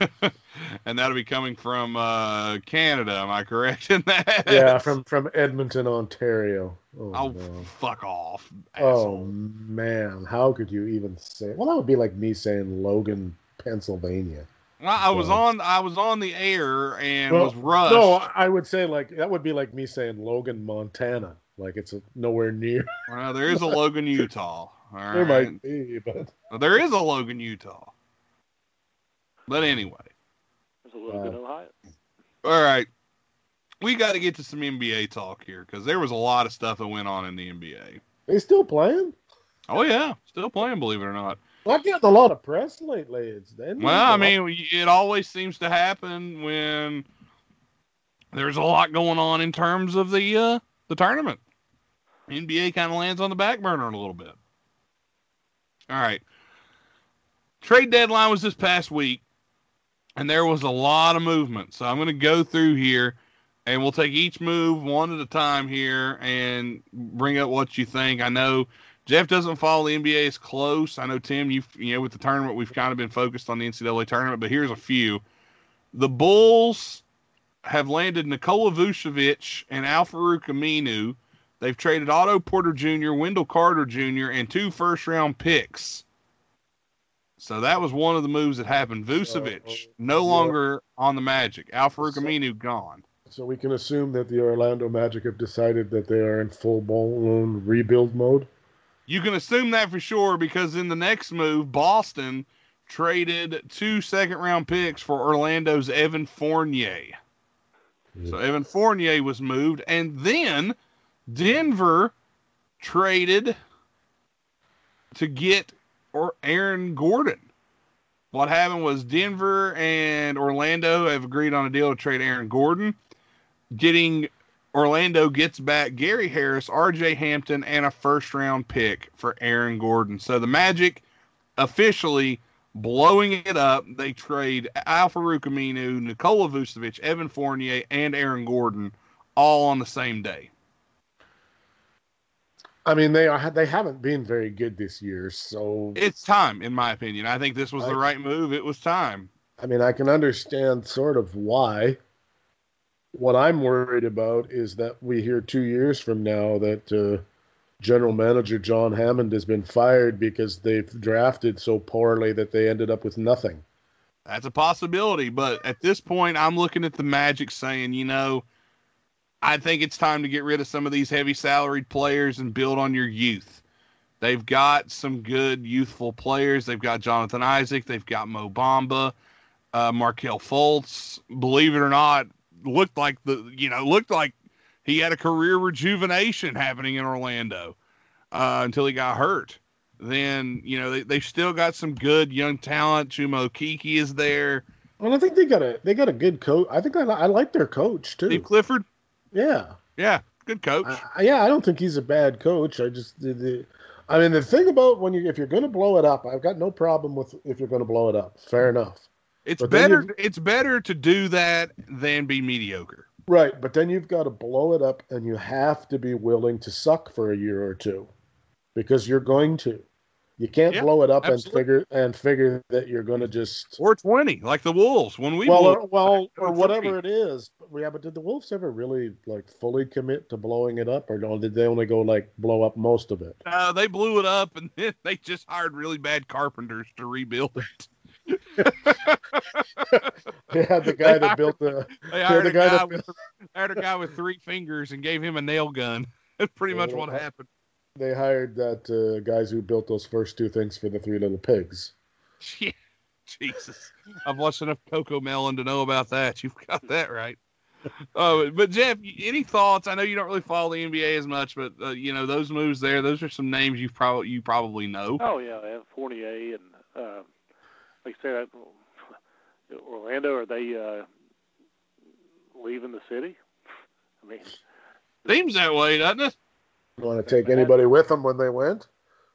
and that'll be coming from uh, Canada. Am I correct in that? Yeah, from, from Edmonton, Ontario. Oh, Oh, no. fuck off, Oh man, how could you even say? Well, that would be like me saying Logan, Pennsylvania. Well, I was on I was on the air and Well, was rushed. No, I would say like that would be like me saying Logan, Montana. Like it's nowhere near. Well, there is a Logan, Utah. All There right. might be, but There is a Logan, Utah. But anyway, There's a little bit of Ohio. all right. We got to get to some NBA talk here because there was a lot of stuff that went on in the NBA. they still playing. Oh yeah, still playing, believe it or not. I get a lot of press lately. It's the NBA's Well, I a lot- mean, it always seems to happen when there's a lot going on in terms of the uh, the tournament. NBA kind of lands on the back burner a little bit. All right. Trade deadline was this past week, and there was a lot of movement. So I'm going to go through here, and we'll take each move one at a time here and bring up what you think. I know Jeff doesn't follow the NBA as close. I know Tim, you you know with the tournament we've kind of been focused on the NCAA tournament, but here's a few. The Bulls have landed Nikola Vucevic and Al-Farouq Aminu. They've traded Otto Porter Jr., Wendell Carter Jr., and two first round picks. So that was one of the moves that happened. Vucevic Uh, no yeah. longer on the Magic. So- Aminu gone. So we can assume that the Orlando Magic have decided that they are in full blown rebuild mode. You can assume that for sure because in the next move, Boston traded two second round picks for Orlando's Evan Fournier. So Evan Fournier was moved, and then Denver traded to get or Aaron Gordon. What happened was Denver and Orlando have agreed on a deal to trade Aaron Gordon. Getting Orlando gets back Gary Harris, RJ Hampton, and a first round pick for Aaron Gordon. So the Magic officially blowing it up. They trade Al-Farouq Aminu, Nikola Vucevic, Evan Fournier, and Aaron Gordon all on the same day. I mean, they are they haven't been very good this year. So It's time, in my opinion. I think this was the right move. It was time. I mean, I can understand sort of why. What I'm worried about is that we hear two years from now that uh, General Manager John Hammond has been fired because they've drafted so poorly that they ended up with nothing. That's a possibility, but at this point, I'm looking at the Magic saying, you know, I think it's time to get rid of some of these heavy salaried players and build on your youth. They've got some good youthful players. They've got Jonathan Isaac. They've got Mo Bamba, uh, Markelle Fultz. Believe it or not, looked like the you know looked like he had a career rejuvenation happening in Orlando uh, until he got hurt. Then you know they they've still got some good young talent. Chuma Okeke is there. Well, I think they got a they got a good coach. I think I, I like their coach too. Steve Clifford. Yeah, Yeah, good coach. I, yeah. I don't think he's a bad coach. I just the, the I mean the thing about when you if you're going to blow it up, I've got no problem with if you're going to blow it up. Fair enough. it's but better. It's better to do that than be mediocre. Right, but then you've got to blow it up, and you have to be willing to suck for a year or two, because you're going to. You can't Yeah, blow it up absolutely. and figure and figure that you're going to just Or twenty, like the Wolves when we well, blew or, well, Or whatever it is. But yeah, but did the Wolves ever really like fully commit to blowing it up, or did they only go like blow up most of it? Uh, they blew it up, and then they just hired really bad carpenters to rebuild it. They had the guy that built the They Yeah, hired, a guy guy with, hired a guy with three fingers and gave him a nail gun. That's pretty much what happened. They hired that uh, guys who built those first two things for the Three Little Pigs. Yeah, Jesus. I've watched enough Cocomelon to know about that. You've got that right. Uh, but Jeff, any thoughts? I know you don't really follow the NBA as much, but uh, you know those moves there. Those are some names you probably you probably know. Oh yeah, they have Fournier and uh, like I said, Orlando. Are they uh, leaving the city? I mean, Seems that way, doesn't it? You want to take anybody with them when they went?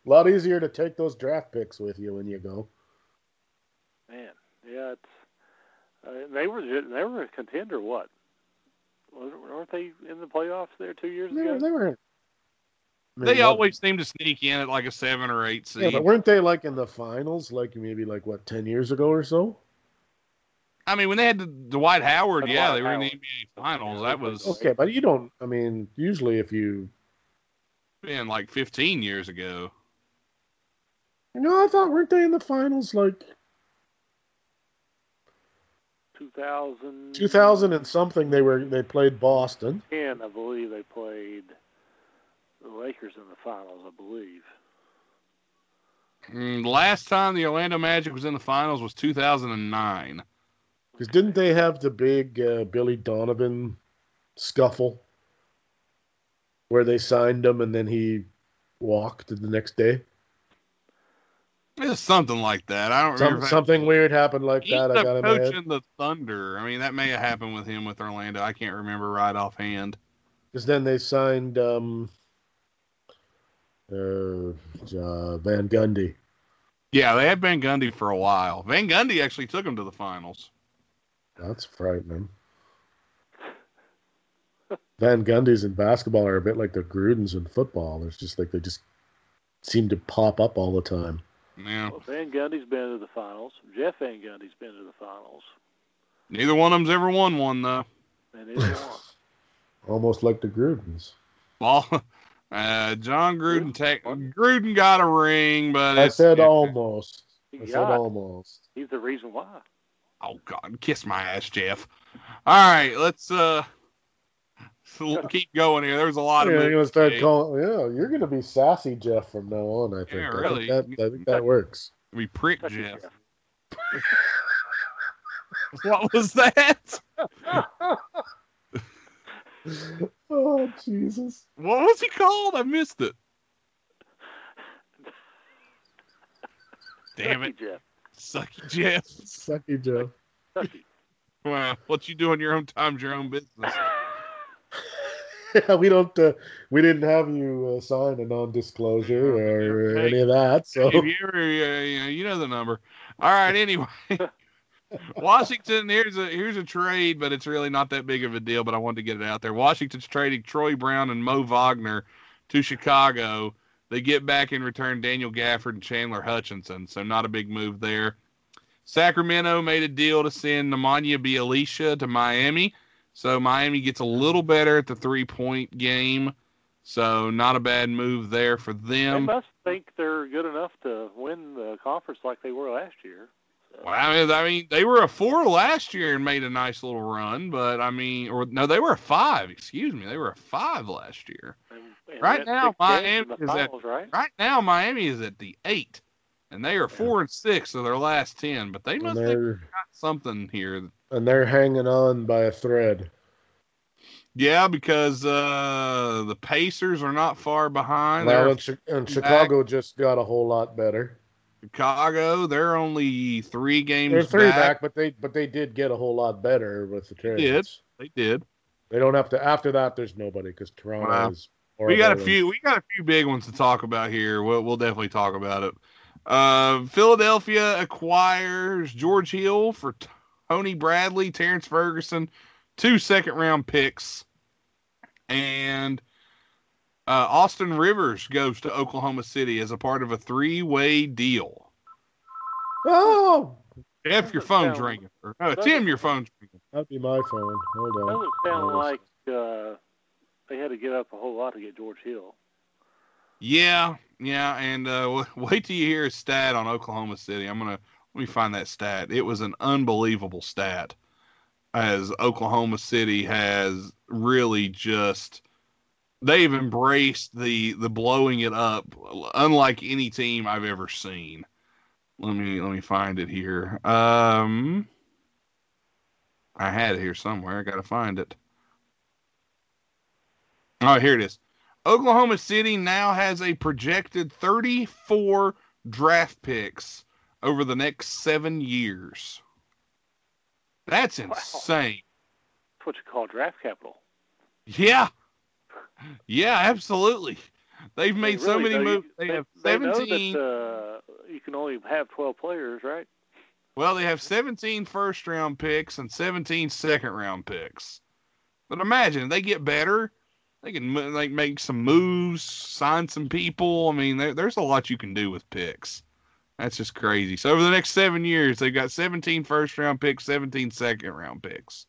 A lot easier to take those draft picks with you when you go. man, yeah, it's uh, they were they were a contender. What? Was- Weren't they in the playoffs there two years They ago? were. They were I mean, They what- always seem to sneak in at like a seven or eight seed. Yeah, but weren't they like in the finals, like maybe like what ten years ago or so? I mean, when they had the Dwight Howard, Dwight yeah, they were in the Howard. NBA Finals. That was Okay, but you don't. I mean, usually if you, been like 15 years ago. you know, I thought weren't they in the finals like 2000. two thousand and something? They were. They played Boston. And I believe they played the Lakers in the finals. I believe. Mm, last time the Orlando Magic was in the finals was 2009. Because didn't they have the big uh, Billy Donovan scuffle where they signed him and then he walked the next day? It's something like that. I don't Some, remember. something weird happened like He's that. I the got in my coach head. in the Thunder. I mean, that may have happened with him with Orlando. I can't remember right offhand. Because then they signed um, uh, uh, Van Gundy. Yeah, they had Van Gundy for a while. Van Gundy actually took him to the finals. That's frightening. Van Gundy's in basketball are a bit like the Grudens in football. It's just like they just seem to pop up all the time. Yeah, Well, Van Gundy's been to the finals. Jeff Van Gundy's been to the finals. neither one of them's ever won one though. And it's won. Almost like the Grudens. Well, uh, Jon Gruden tech Gruden got a ring, but I it's- said it- almost. I said got. almost. He's the reason why. Oh God, kiss my ass, Jeff. All right, let's uh so keep going here. There's a lot of You're gonna start today. calling. Yeah, you're gonna be sassy Jeff from now on. I think. Yeah, I think really. that, I think that works. We prick Such Jeff. Jeff. What was that? Oh Jesus! What was he called? I missed it. Damn it, Jeff. sucky Jeff. Sucky Jeff. Sucky. Well, what you do in your own time's your own business. We don't. Uh, we didn't have you uh, sign a non-disclosure or any of that. So If you uh, you know, the number. All right. Anyway, Washington. Here's a here's a trade, but it's really not that big of a deal. But I wanted to get it out there. Washington's trading Troy Brown and Mo Wagner to Chicago. They get back in return Daniel Gafford and Chandler Hutchison. So not a big move there. Sacramento made a deal to send Nemanja Bjelica to Miami. So Miami gets a little better at the three point game. So not a bad move there for They them. must think they're good enough to win the conference like they were last year. Well, I mean, I mean, they were a four last year and made a nice little run, but I mean, or no, they were a five. Excuse me, they were a five last year. And, and Right now, Miami in the is at- right? Right now, Miami is at the eight, and they are four and six of their last ten. But they must have got something here. And they're hanging on by a thread. Yeah, because uh, the Pacers are not far behind. Well, and, and Chicago just got a whole lot better. Chicago. They're only three games They're three back. back, but they but they did get a whole lot better with the trades. did. They did. They don't have to. After that, there's nobody because Toronto Wow. is. We got a few. We got a few big ones to talk about here. We'll, we'll definitely talk about it. Uh, Philadelphia acquires George Hill for Tony Bradley, Terrance Ferguson, two second round picks, and uh, Austin Rivers goes to Oklahoma City as a part of a three way deal. Oh, Jeff, your phone's sound- ringing. Or, uh, Tim, your phone's ringing. that'd be my phone. Hold on. Doesn't sound Oh, like uh, they had to give up a whole lot to get George Hill. Yeah, yeah, and uh, wait till you hear a stat on Oklahoma City. I'm gonna let me find that stat. It was an unbelievable stat, as Oklahoma City has really just they've embraced the the blowing it up, unlike any team I've ever seen. Let me let me find it here. Um, I had it here somewhere. I gotta find it. Oh, here it is. Oklahoma City now has a projected 34 draft picks over the next seven years. That's Wow. insane. That's what you call draft capital. Yeah. Yeah, absolutely. They've made They so many moves. They, have They know 17. that uh, you can only have 12 players, right? Well, they have 17 first round picks and 17 second round picks. But imagine they get better. They can like make some moves, sign some people. I mean, there, there's a lot you can do with picks. That's just crazy. So over the next seven years, they've got 17 first round picks, 17 second round picks.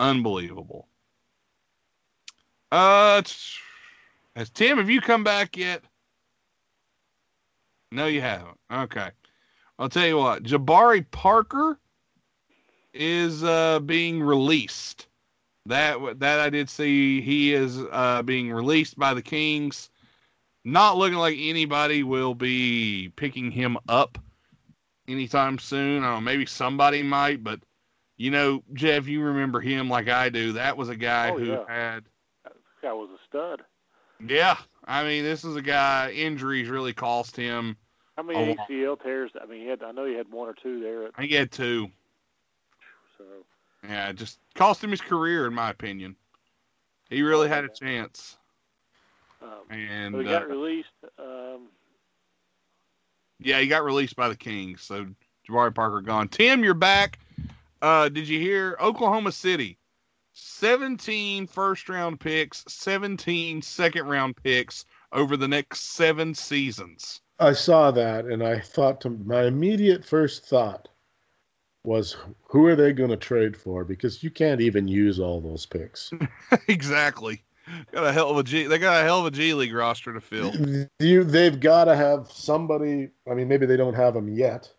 Unbelievable. Uh, has Tim, have you come back yet? No, you haven't. Okay. I'll tell you what, Jabari Parker is uh, being released. That that I did see. He is uh, being released by the Kings. Not looking like anybody will be picking him up anytime soon. I don't know, maybe somebody might, but you know, Jeff, you remember him like I do. That was a guy Oh, who yeah. had This guy was a stud. yeah. I mean, this is a guy injuries really cost him. How many ACL tears? I mean, he had. I know he had one or two there. I think he had two. So Yeah, just cost him his career, in my opinion. He really oh, had a chance, um, and so he uh, got released. Um, yeah, he got released by the Kings. So Jabari Parker gone. Tim, you're back. Uh, did you hear Oklahoma City? 17 first round picks, 17 second round picks over the next seven seasons. I saw that, and I thought to my immediate first thought was, who are they going to trade for? Because you can't even use all those picks. exactly. Got a hell of a G. They got a hell of a G League roster to fill. You, they've got to have somebody. I mean, maybe they don't have them yet,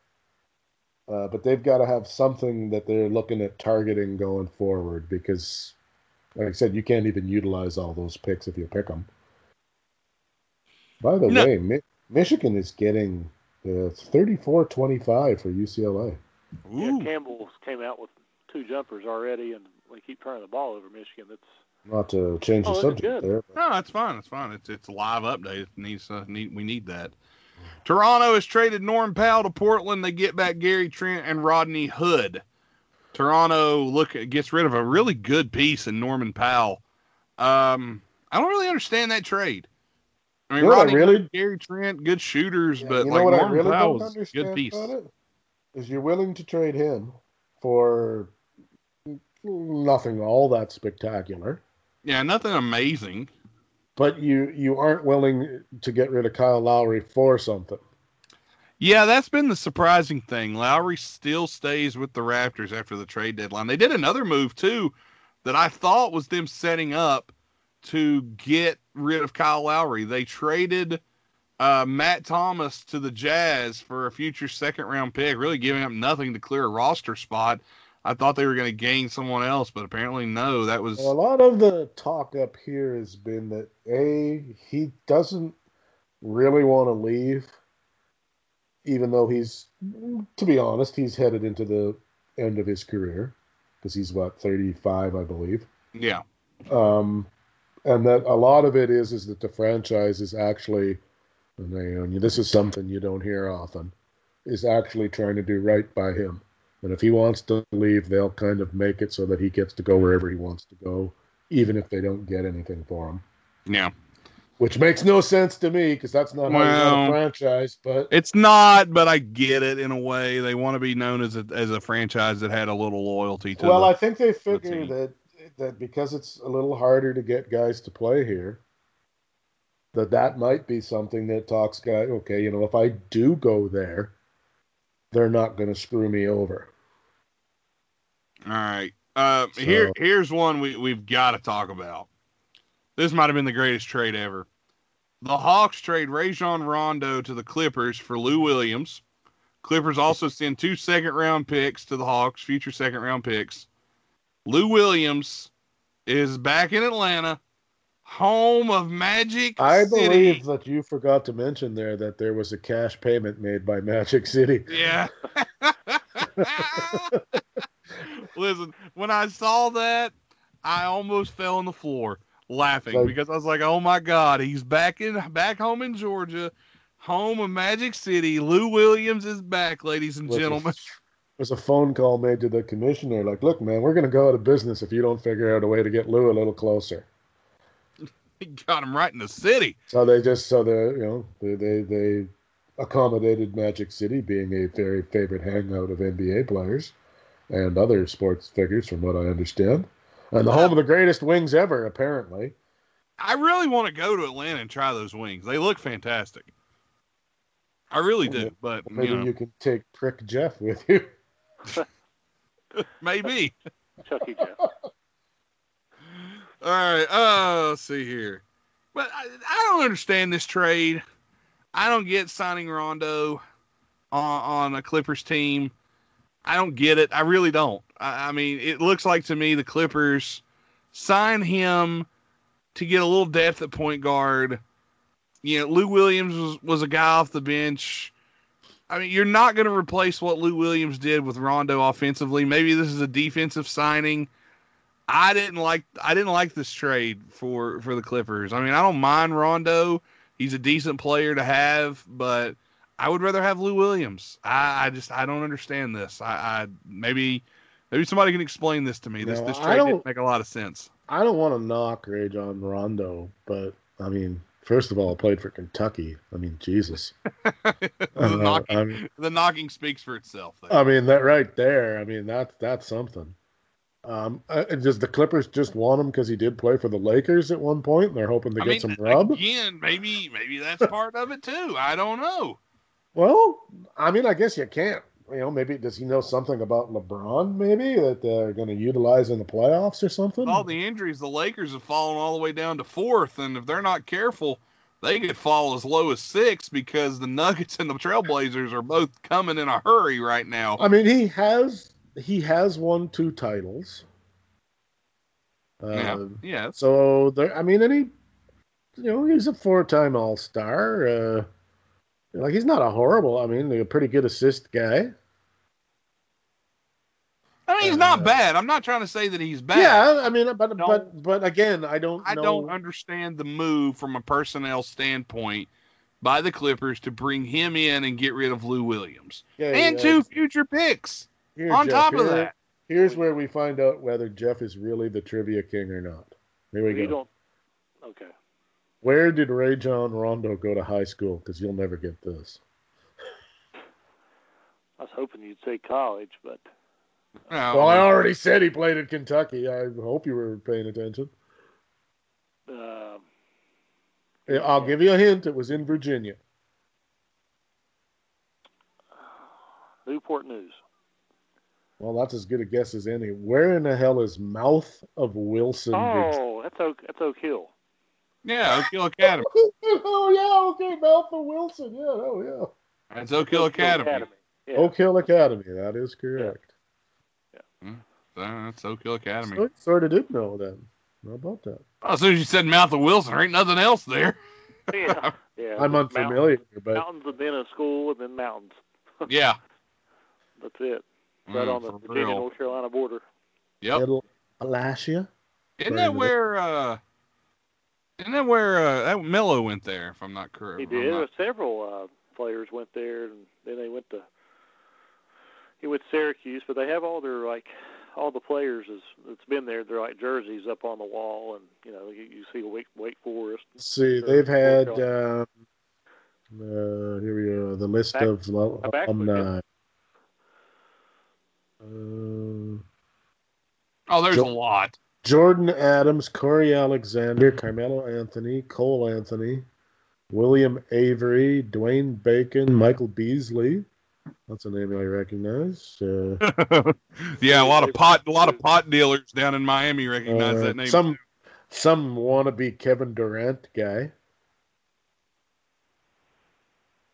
uh, but they've got to have something that they're looking at targeting going forward. Because, like I said, you can't even utilize all those picks if you pick them. By the No. way, Mi- Michigan is getting uh, 34-25 for UCLA. yeah, Ooh. Campbell came out with two jumpers already, and we keep turning the ball over Michigan. That's Not to change the Oh, this is subject good. there. But No, that's fine. That's fine. It's it's a live update. It needs uh, need we need that. Toronto has traded Norm Powell to Portland. They get back Gary Trent and Rodney Hood. Toronto look gets rid of a really good piece in Norman Powell. Um, I don't really understand that trade. I mean, You know I Rodney really- Hood, Gary Trent, good shooters, Yeah, but you like know what I Norman really Powell don't was a good piece. about it is you're willing to trade him for nothing all that spectacular, Yeah, nothing amazing. but you you aren't willing to get rid of Kyle Lowry for something. Yeah, that's been the surprising thing. Lowry still stays with the Raptors after the trade deadline. They did another move too that I thought was them setting up to get rid of Kyle Lowry. They traded uh, Matt Thomas to the Jazz for a future second round pick, really giving up nothing to clear a roster spot. I thought they were going to gain someone else, but apparently no. That was Well, a lot of the talk up here has been that a he doesn't really want to leave, even though he's, to be honest, he's headed into the end of his career because he's what thirty five, I believe. yeah, Um, and that a lot of it is is that the franchise is actually, and this is something you don't hear often, is actually trying to do right by him. And if he wants to leave, they'll kind of make it so that he gets to go wherever he wants to go, even if they don't get anything for him. yeah. Which makes no sense to me because that's not how you run a franchise. But It's not, but I get it in a way. They want to be known as a as a franchise that had a little loyalty to. well, the- I think they figure team. that that because it's a little harder to get guys to play here, that that might be something that talks guy. Okay, you know, if I do go there, they're not going to screw me over. All right. Uh, here, here's one we we've got to talk about. This might have been the greatest trade ever. The Hawks trade Rajon Rondo to the Clippers for Lou Williams. Clippers also send two second round picks to the Hawks, future second round picks. Lou Williams is back in Atlanta, home of Magic I City. believe that you forgot to mention there that there was a cash payment made by Magic City. Yeah. Listen, when I saw that, I almost fell on the floor laughing Like- because I was like, "Oh my God, he's back in back home in Georgia, home of Magic City. Lou Williams is back, ladies and gentlemen." There's a phone call made to the commissioner, like, "Look, man, we're going to go out of business if you don't figure out a way to get Lou a little closer." He got him right in the city. So they just so they you know they they, they accommodated Magic City being a very favorite hangout of NBA players and other sports figures, from what I understand, and the home of the greatest wings ever, apparently. I really want to go to Atlanta and try those wings. They look fantastic. I really do, but Maybe you know, you can take Prick Jeff with you. maybe. Chucky Jeff. All right. Uh, let's see here. But I, I don't understand this trade. I don't get signing Rondo on, on a Clippers team. I don't get it. I really don't. I, I mean, it looks like to me the Clippers sign him to get a little depth at point guard. You know, Lou Williams was, was a guy off the bench. I mean, you're not going to replace what Lou Williams did with Rondo offensively. Maybe this is a defensive signing. I didn't like I didn't like this trade for for the Clippers. I mean, I don't mind Rondo. He's a decent player to have, but I would rather have Lou Williams. I, I just I don't understand this. I, I maybe maybe somebody can explain this to me. This no, this trade didn't make a lot of sense. I don't want to knock Rajon Rondo, but I mean, first of all, I played for Kentucky. I mean, Jesus. the, Uh, knocking, I mean, the knocking speaks for itself. There. I mean that right there. I mean that's that's something. Um, uh, does the Clippers just want him because he did play for the Lakers at one point? And they're hoping to I get mean, some rub. again, maybe maybe that's part of it too. I don't know. Well, I mean, I guess you can't. You know, maybe does he know something about LeBron? Maybe that they're going to utilize in the playoffs or something. All the injuries, the Lakers have fallen all the way down to fourth, and if they're not careful, they could fall as low as six because the Nuggets and the Trailblazers are both coming in a hurry right now. I mean, he has he has won two titles. Uh, yeah, yeah, So there, I mean, and he, you know, he's a four-time All-Star. Uh, like he's not a horrible. I mean, a pretty good assist guy. I mean, he's not Uh, bad. I'm not trying to say that he's bad. Yeah, I mean, but but Don't- but again, I don't. I know, don't understand the move from a personnel standpoint by the Clippers to bring him in and get rid of Lou Williams Yeah, and yeah. two future picks Here, on Jeff, top of here- that. Here's where we find out whether Jeff is really the trivia king or not. Here we We go. don't. Okay. Where did Rajon Rondo go to high school? Because you'll never get this. I was hoping you'd say college, but Oh, Well, I already said he played at Kentucky. I hope you were paying attention. um, I'll give you a hint. It was in Virginia. Newport News. Well, that's as good a guess as any. Where in the hell is Mouth of Wilson? Vir- Oh, that's Oak. That's Oak Hill. Yeah, Oak Hill Academy. oh yeah, okay, Malcolm Wilson. Yeah, oh yeah. That's Oak Hill Academy. Yeah. Oak Hill Academy. That is correct. Uh, That's Oak Hill Academy. So, sort of did know then. How about that? Oh, as soon as you said Mouth of Wilson, there ain't nothing else there. yeah. yeah. I'm unfamiliar, but Mountains, mountains and then a school and then mountains. Yeah. That's it. Right Mm, on the Virginia. North Carolina border. Yep. little Alasia. Isn't that where uh isn't that where uh that Melo went there, if I'm not correct? He did. not- Several uh, players went there, and then they went to. He went to Syracuse, but they have all their like all the players is that's been there. They're like jerseys up on the wall, and you know you, you see Wake Wake Forest. See, they've had North um, uh, here we go. The list Back- of lo- back we go. alumni. Uh, Oh, there's Jo- a lot. Jordan Adams, Corey Alexander, Carmelo Anthony, Cole Anthony, William Avery, Dwayne Bacon, Michael Beasley. That's a name I recognize. Uh, yeah, a lot of pot a lot of pot dealers down in Miami recognize uh, that name. Some some wannabe Kevin Durant guy.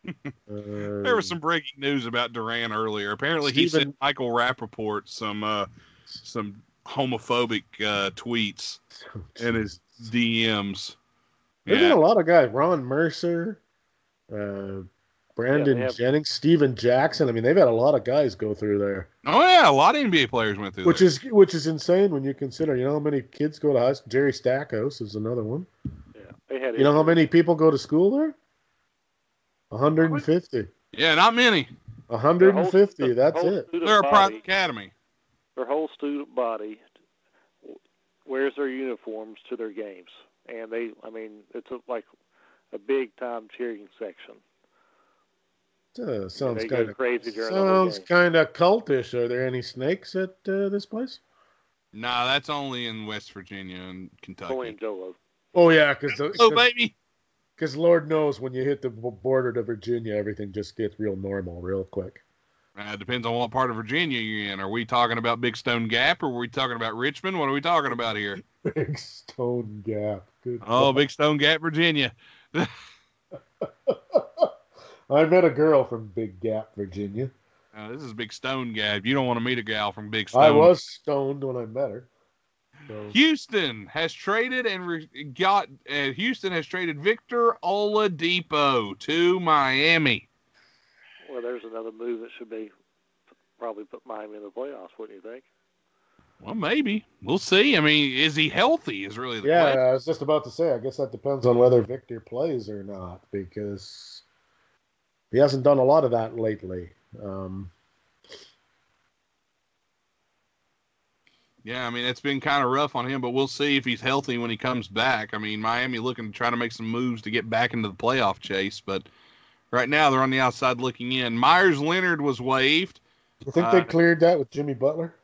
there was some breaking news about Durant earlier. Apparently he Steven- sent Michael Rapaport some uh some homophobic uh tweets and his DMs. There's been Yeah. a lot of guys. Ron Mercer, uh, Brandon have- Jennings, Stephen Jackson. I mean, they've had a lot of guys go through there, Oh yeah, a lot of NBA players went through which there. is which is insane when you consider. You know how many kids go to high school? Jerry Stackhouse is another one. Yeah, they had. You know how many people go to school there? 150. Yeah, not many. 150. Their whole- That's it. student They're a body- private academy. Their whole student body wears their uniforms to their games, and they. I mean, it's a, like a big time cheering section. Uh, sounds kind of crazy during sounds kind of cultish. Are there any snakes at uh, this place? Nah, that's only in West Virginia and Kentucky. Only in Jolo. Oh yeah, because Oh baby. Because Lord knows when you hit the border to Virginia, everything just gets real normal real quick. Uh, depends on what part of Virginia you're in. Are we talking about Big Stone Gap or are we talking about Richmond? What are we talking about here? Big Stone Gap. Good. Oh, Big Stone Gap, Virginia. I met a girl from Big Gap, Virginia. Uh, this is Big Stone Gap. You don't want to meet a gal from Big Stone. I was stoned when I met her. So, Houston has traded and re- got. Uh, Houston has traded Victor Oladipo to Miami. Well, there's another move that should be probably put Miami in the playoffs. Wouldn't you think? Well, maybe we'll see. I mean, is he healthy? Is really the yeah, question. I was just about to say. I guess that depends on whether Victor plays or not because he hasn't done a lot of that lately. Um, Yeah, I mean it's been kind of rough on him, but we'll see if he's healthy when he comes back. I mean, Miami looking to try to make some moves to get back into the playoff chase, but right now they're on the outside looking in. Meyers Leonard was waived. you think Uh, they cleared that with Jimmy Butler?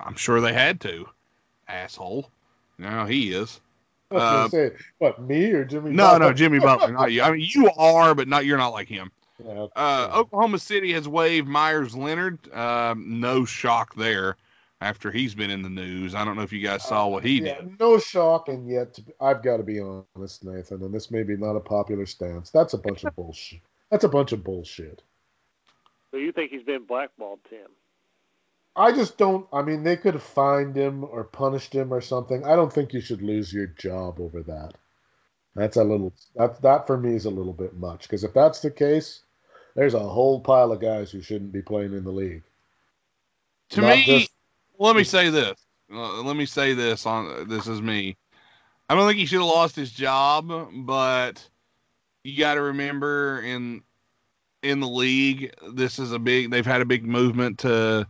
I'm sure they had to. Asshole. No, he is. I was Uh, gonna say, what me or Jimmy? No, Butler? no, Jimmy Butler, not you. I mean, you are, but not you're not like him. Yeah, Uh. Oklahoma City has waived Meyers Leonard. Um, no shock there after he's been in the news. I don't know if you guys saw what uh, he yeah, did. no shock, and yet to be- I've got to be honest, Nathan, and this may be not a popular stance. That's a bunch of bullshit. That's a bunch of bullshit. So you think he's been blackballed, Tim? I just don't. I mean, they could have fined him or punished him or something. I don't think you should lose your job over that. That's a little. That that for me is a little bit much. Because if that's the case, there's a whole pile of guys who shouldn't be playing in the league. To Not me, just- let me say this. Uh, let me say this on this is me. I don't think he should have lost his job, but you got to remember in in the league, this is a big. They've had a big movement to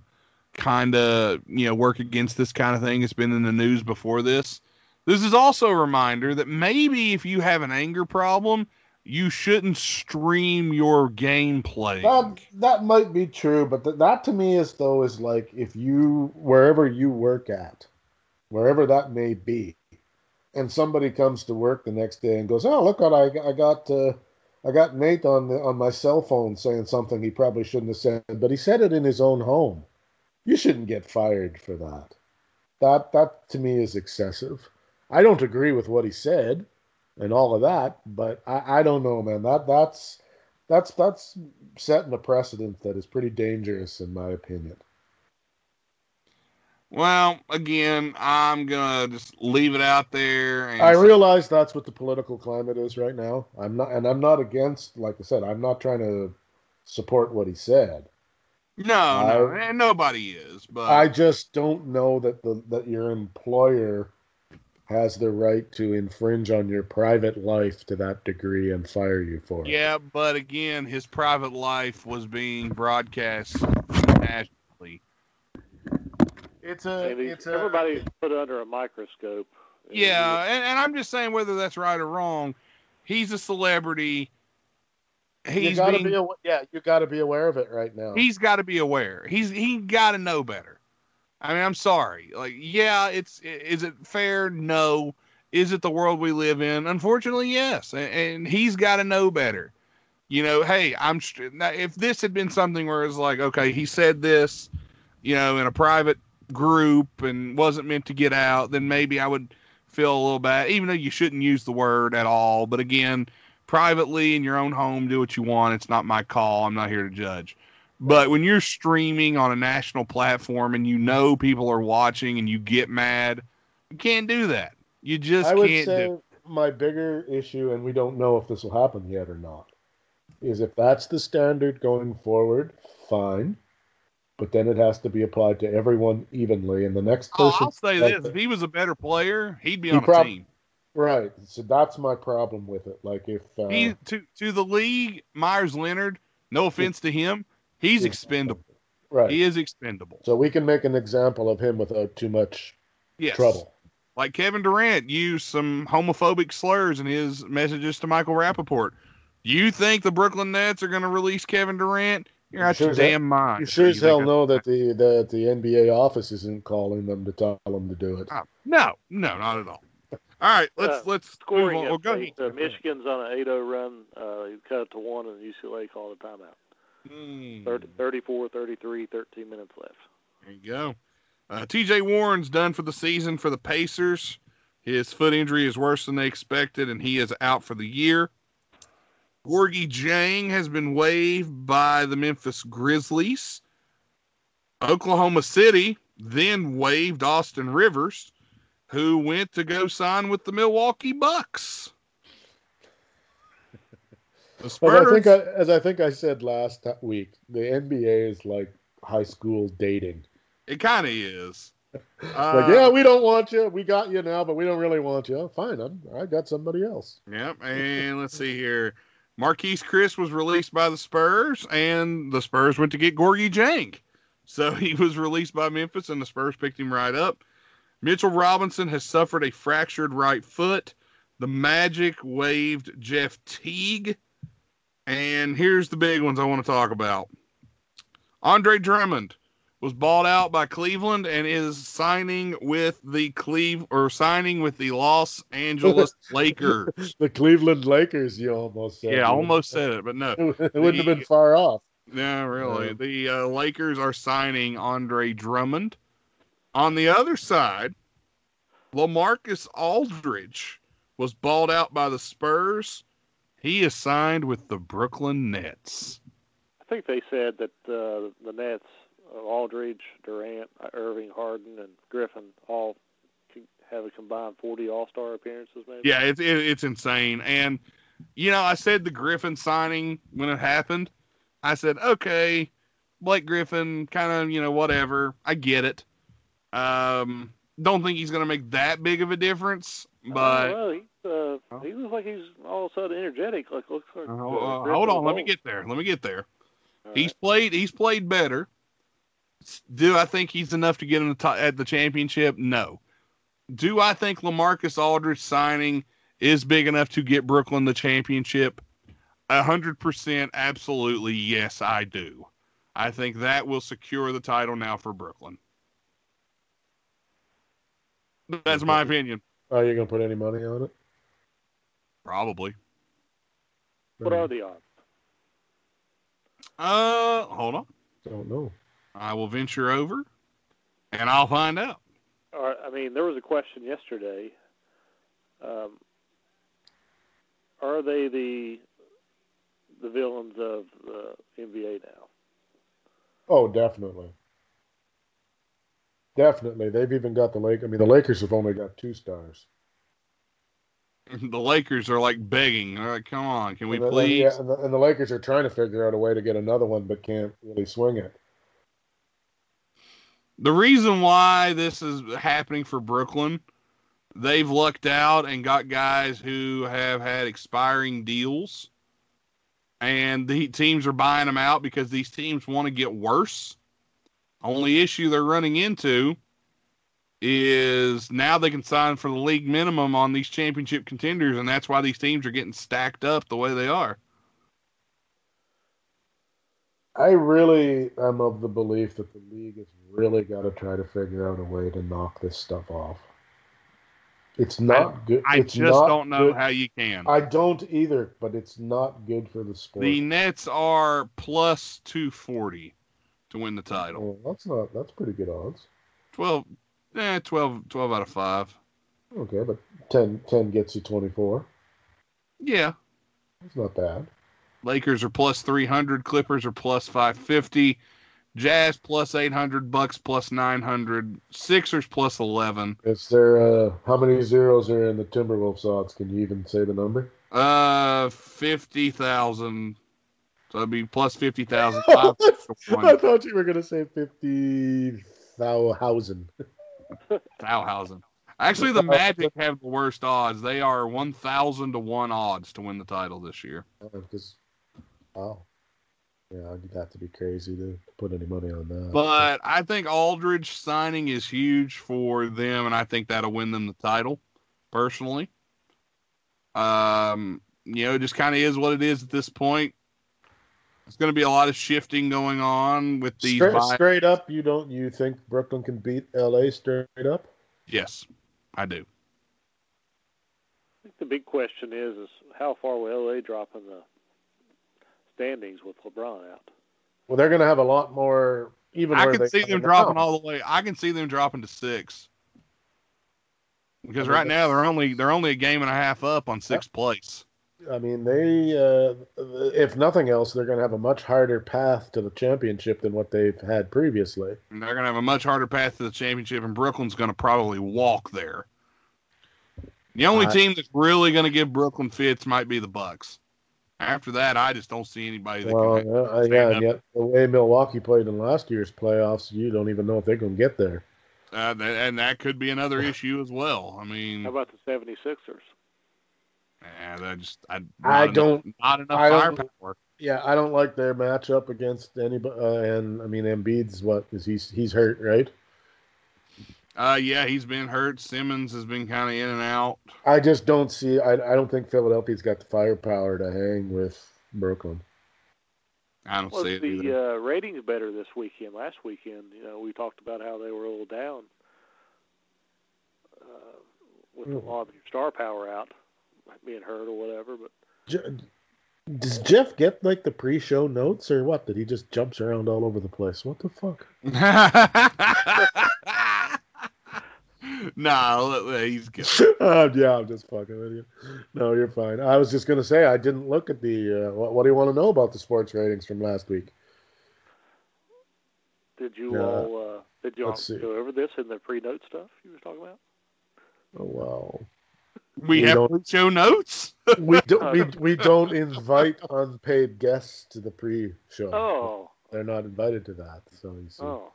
kind of you know work against this kind of thing. It's been in the news before this. This is also a reminder that maybe if you have an anger problem, you shouldn't stream your gameplay. That that might be true, but th- that to me is though is like if you wherever you work at, wherever that may be, and somebody comes to work the next day and goes, "Oh, look what I I got uh, I got Nate on the, on my cell phone saying something he probably shouldn't have said, but he said it in his own home." You shouldn't get fired for that. That that to me is excessive. I don't agree with what he said and all of that, but I, I don't know, man. That that's that's that's setting a precedent that is pretty dangerous, in my opinion. Well, again, I'm gonna just leave it out there. And I realize that's what the political climate is right now. I'm not, and I'm not against. Like I said, I'm not trying to support what he said. no, no, and nobody is. But I just don't know that the that your employer has the right to infringe on your private life to that degree and fire you for it. yeah, but again, his private life was being broadcast nationally. It's a Maybe it's a everybody's put under a microscope. Yeah, and, and I'm just saying whether that's right or wrong. He's a celebrity. you He's gotta being, be awa- yeah, you got to be aware of it right now. he's got to be aware. He's he got to know better. I mean, I'm sorry. Like, yeah, it's is it fair? No. Is it the world we live in? Unfortunately, yes. And, and he's got to know better. You know, hey, I'm now, if this had been something where it's like, okay, he said this, you know, in a private group and wasn't meant to get out, then maybe I would feel a little bad, even though you shouldn't use the word at all. But again, privately in your own home, do what you want. It's not my call. I'm not here to judge. But when you're streaming on a national platform and you know people are watching and you get mad, you can't do that. You just I would can't say do. my bigger issue, and we don't know if this will happen yet or not, is if that's the standard going forward, fine. But then it has to be applied to everyone evenly, and the next Oh, person. I'll say this: if he was a better player, he'd be He on a team. Right. So that's my problem with it. Like if uh, He to to the league, Meyers Leonard. No offense to him, he's Yeah. expendable. right. He is expendable. So we can make an example of him without too much Yes. trouble. Like Kevin Durant used some homophobic slurs in his messages to Michael Rapaport. You think the Brooklyn Nets are going to release Kevin Durant? You're out Sure your as hell- damn mind. You sure as hell know that the that the NBA office isn't calling them to tell them to do it. Oh, no, no, not at all. All right, let's Uh, let's Scoring move on. Oh, go ahead. uh, Michigan's on an 8-0 run. Uh, he cut it to one, and UCLA called a timeout. Hmm. 30, 34, 33, 13 minutes left. There you go. Uh, TJ Warren's done for the season for the Pacers. His foot injury is worse than they expected, and he is out for the year. Gorgui Dieng has been waived by the Memphis Grizzlies. Oklahoma City then waived Austin Rivers, who went to go sign with the Milwaukee Bucks. As I think I, as I think I said last week, the NBA is like high school dating. it kind of is. like, Uh, yeah, we don't want you. We got you now, but we don't really want you. Fine, I'm, I got somebody else. Yep. And let's see here. Marquese Chriss was released by the Spurs, and the Spurs went to get Gorgui Dieng. So he was released by Memphis, and the Spurs picked him right up. Mitchell Robinson has suffered a fractured right foot. The Magic waived Jeff Teague. And here's the big ones I want to talk about. Andre Drummond was bought out by Cleveland and is signing with the Cleve or signing with the Los Angeles Lakers. The Cleveland Lakers, you almost said. Yeah, I almost said it, but no. it wouldn't have been far off. Yeah, really. Yeah. The uh, Lakers are signing Andre Drummond. On the other side, LaMarcus Aldridge was bought out by the Spurs. He is signed with the Brooklyn Nets. I think they said that uh, the Nets, uh, Aldridge, Durant, Irving, Harden, and Griffin all have a combined 40 All-Star appearances, maybe. Yeah, it's it, it's insane. And you know, I said the Griffin signing when it happened. I said, okay, Blake Griffin, kind of, you know, whatever. I get it. Um, don't think he's going to make that big of a difference, but. Uh, well, he, uh, he looks like he's all of a sudden energetic. Like looks like. Uh, uh, hold on, let me get there. Let me get there. All He's right. played. He's played better. Do I think he's enough to get in the top, at the championship? No. Do I think LaMarcus Aldridge signing is big enough to get Brooklyn the championship? A hundred percent, absolutely, yes, I do. I think that will secure the title now for Brooklyn. That's my opinion. Are you going to put any money on it? Probably. What are the odds? Uh, hold on. Don't know. I will venture over, and I'll find out. All right, I mean, there was a question yesterday Um, are they the the villains of the NBA now? Oh, definitely. Definitely. They've even got the Lake. I mean, the Lakers have only got two stars. The Lakers are like begging. Right, come on, can we and the, please? Yeah, and the, and the Lakers are trying to figure out a way to get another one, but can't really swing it. The reason why this is happening for Brooklyn, they've lucked out and got guys who have had expiring deals, and the teams are buying them out because these teams want to get worse. Only issue they're running into is now they can sign for the league minimum on these championship contenders, and that's why these teams are getting stacked up the way they are. I really am of the belief that the league has really got to try to figure out a way to knock this stuff off. It's not good. I it's just don't know good. how you can. I don't either, but it's not good for the sport. The Nets are plus 240 to win the title. Oh, that's not. That's pretty good odds. 12, eh, 12, 12 out of 5. Okay, but 10, 10 gets you twenty four. Yeah. That's not bad. Lakers are plus 300. Clippers are plus 550. Jazz plus 800. Bucks plus 900. Sixers plus 11. Is there uh, how many zeros are in the Timberwolves odds? Can you even say the number? Uh, 50,000. So it'd be plus 50,000. I thought you were gonna say fifty thousand. Thauhausen. Actually, the Magic have the worst odds. They are 1,000 to 1 odds to win the title this year. Because, wow, yeah, I'd have to be crazy to put any money on that. But I think Aldridge signing is huge for them, and I think that'll win them the title, personally. Um, you know, it just kind of is what it is at this point. There's going to be a lot of shifting going on with these. straight, vi- straight up, you don't you think Brooklyn can beat LA straight up? yes, I do. I think the big question is is how far will LA drop in the standings with LeBron out? Well, they're gonna have a lot more. Even I can they see them dropping now. all the way. I can see them dropping to six. Because right now they're only they're only a game and a half up on sixth place. I mean, they uh, if nothing else, they're gonna have a much harder path to the championship than what they've had previously. And they're going to have a much harder path to the championship, and Brooklyn's going to probably walk there. The only I- team that's really going to give Brooklyn fits might be the Bucks. After that, I just don't see anybody that Well, can. yeah, uh, stand yeah, up. and yet the way Milwaukee played in last year's playoffs, you don't even know if they're gonna get there. Uh, and that could be another issue as well. I mean, How about the 76ers? Yeah, that just I, not I don't- not enough I don't- firepower. Yeah, I don't like their matchup against anybody. Uh, and I mean, Embiid's what is he's he's hurt, right? Uh, yeah, he's been hurt. Simmons has been kind of in and out. I just don't see. I I don't think Philadelphia's got the firepower to hang with Brooklyn. I don't Was see it either. the uh, ratings better this weekend? Last weekend, you know, we talked about how they were a little down uh, with a Mm. lot of your star power out, being hurt or whatever. But Je- Does Jeff get like the pre-show notes or what? That he just jumps around all over the place? What the fuck? nah, he's good. uh, yeah, I'm just fucking with you. No, you're fine. I was just gonna say I didn't look at the. Uh, what, what do you want to know about the sports ratings from last week? did you Yeah. all uh, did you all see. go over this in the pre-note stuff you were talking about? Oh wow. We, We have don't- show notes. we don't we, we don't invite unpaid guests to the pre-show. Oh, They're not invited to that. So you see. oh,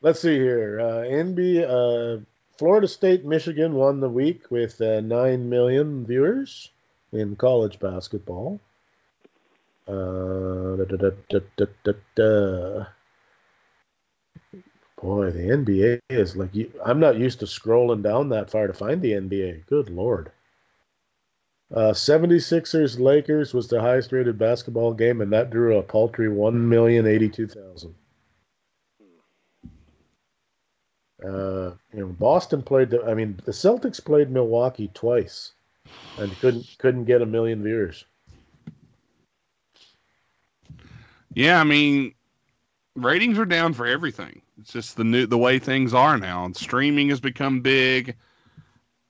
Let's see here. Uh, NB uh, Florida State Michigan won the week with uh, nine million viewers in college basketball. Uh, da, da, da, da, da, da, da. Boy, the NBA is like you, I'm not used to scrolling down that far to find the NBA. Good lord. Uh, 76ers Lakers was the highest rated basketball game, and that drew a paltry 1,082,000. Uh, you know, Boston played. The, I mean, the Celtics played Milwaukee twice, and couldn't couldn't get a million viewers. Yeah, I mean, ratings are down for everything. It's just the new the way things are now. And streaming has become big.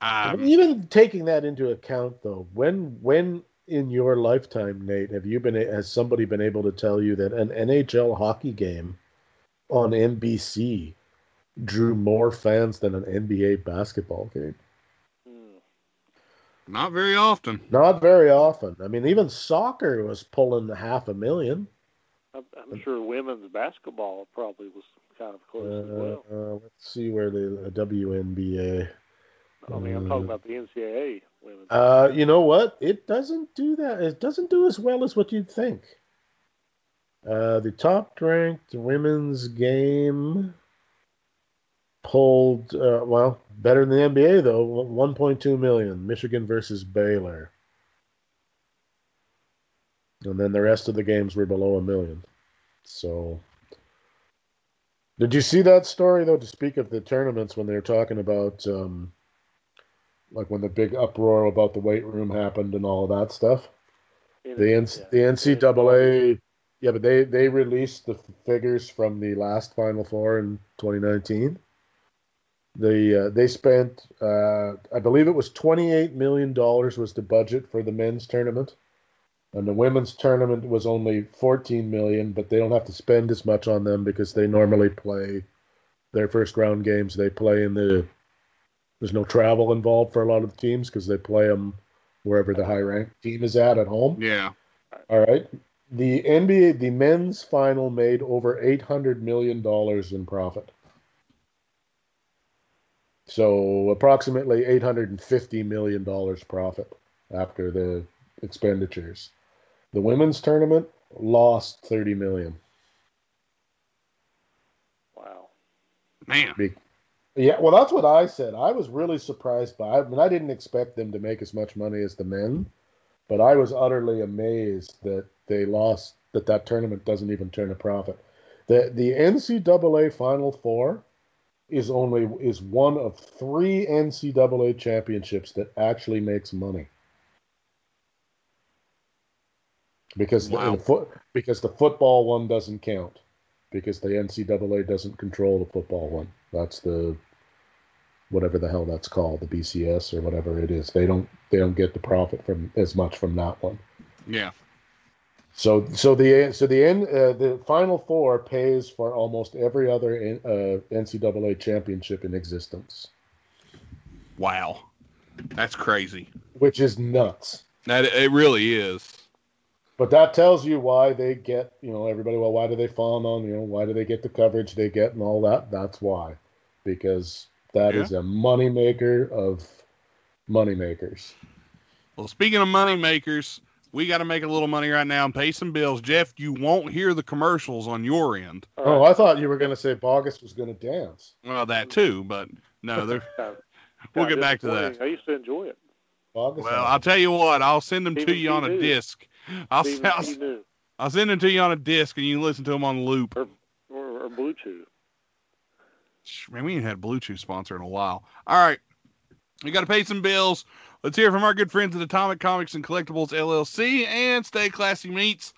Um, Even taking that into account, though, when when in your lifetime, Nate, have you been has somebody been able to tell you that an NHL hockey game on NBC drew more fans than an NBA basketball game? Not very often. Not very often. I mean, even soccer was pulling half a million. I'm, I'm sure women's basketball probably was kind of close as Uh, well. uh, let's see where the uh, WNBA. I mean, I'm talking about the NCAA women's. Uh, you know what? It doesn't do that. It doesn't do as well as what you'd think. Uh, the top ranked women's game pulled, uh, well, better than the NBA, though. 1.2 million. Michigan versus Baylor. And then the rest of the games were below a million. So. Did you see that story, though, to speak of the tournaments when they were talking about. Um, like when the big uproar about the weight room happened and all of that stuff. The N- yeah. the NCAA, yeah, but they they released the figures from the last Final Four in 2019. They uh, they spent, uh, I believe it was 28 million dollars was the budget for the men's tournament, and the women's tournament was only 14 million. But they don't have to spend as much on them because they normally play their first round games. They play in the there's no travel involved for a lot of the teams because they play them wherever the high ranked team is at at home. Yeah. All right. The NBA, the men's final made over eight hundred million dollars in profit. So approximately eight hundred and fifty million dollars profit after the expenditures. The women's tournament lost thirty million. Wow. Man. Yeah, well, that's what I said. I was really surprised by. I mean, I didn't expect them to make as much money as the men, but I was utterly amazed that they lost. That that tournament doesn't even turn a profit. The the NCAA Final Four is only is one of three NCAA championships that actually makes money. Because Wow. the, foot because the football one doesn't count because the NCAA doesn't control the football one. That's the whatever the hell that's called, the BCS or whatever it is. They don't they don't get the profit from as much from that one. Yeah. So so the so the N, uh, the Final Four pays for almost every other N- uh, NCAA championship in existence, Wow. That's crazy. which is nuts. That it really is. But that tells you why they get you know everybody. Well, why do they fawn on you know why do they get the coverage they get and all that? That's why, because that is Yeah. a moneymaker of moneymakers. Well, speaking of money makers, we got to make a little money right now and pay some bills. Jeff, you won't hear the commercials on your end. Oh, right. I thought you were going to say Bogus was going to dance. Well, that too, but no, they're, we'll kinda get back to that. I used to enjoy it. Bogus. Well, I'll tell you what, I'll send them to Stephen you on a News. disc. I'll, Stephen I'll, I'll send them to you on a disc and you can listen to them on loop. or, or Bluetooth. Man, we ain't had Bluetooth sponsor in a while. All right. We got to pay some bills. Let's hear from our good friends at Atomic Comics and Collectibles LLC and Stay Classy Meats.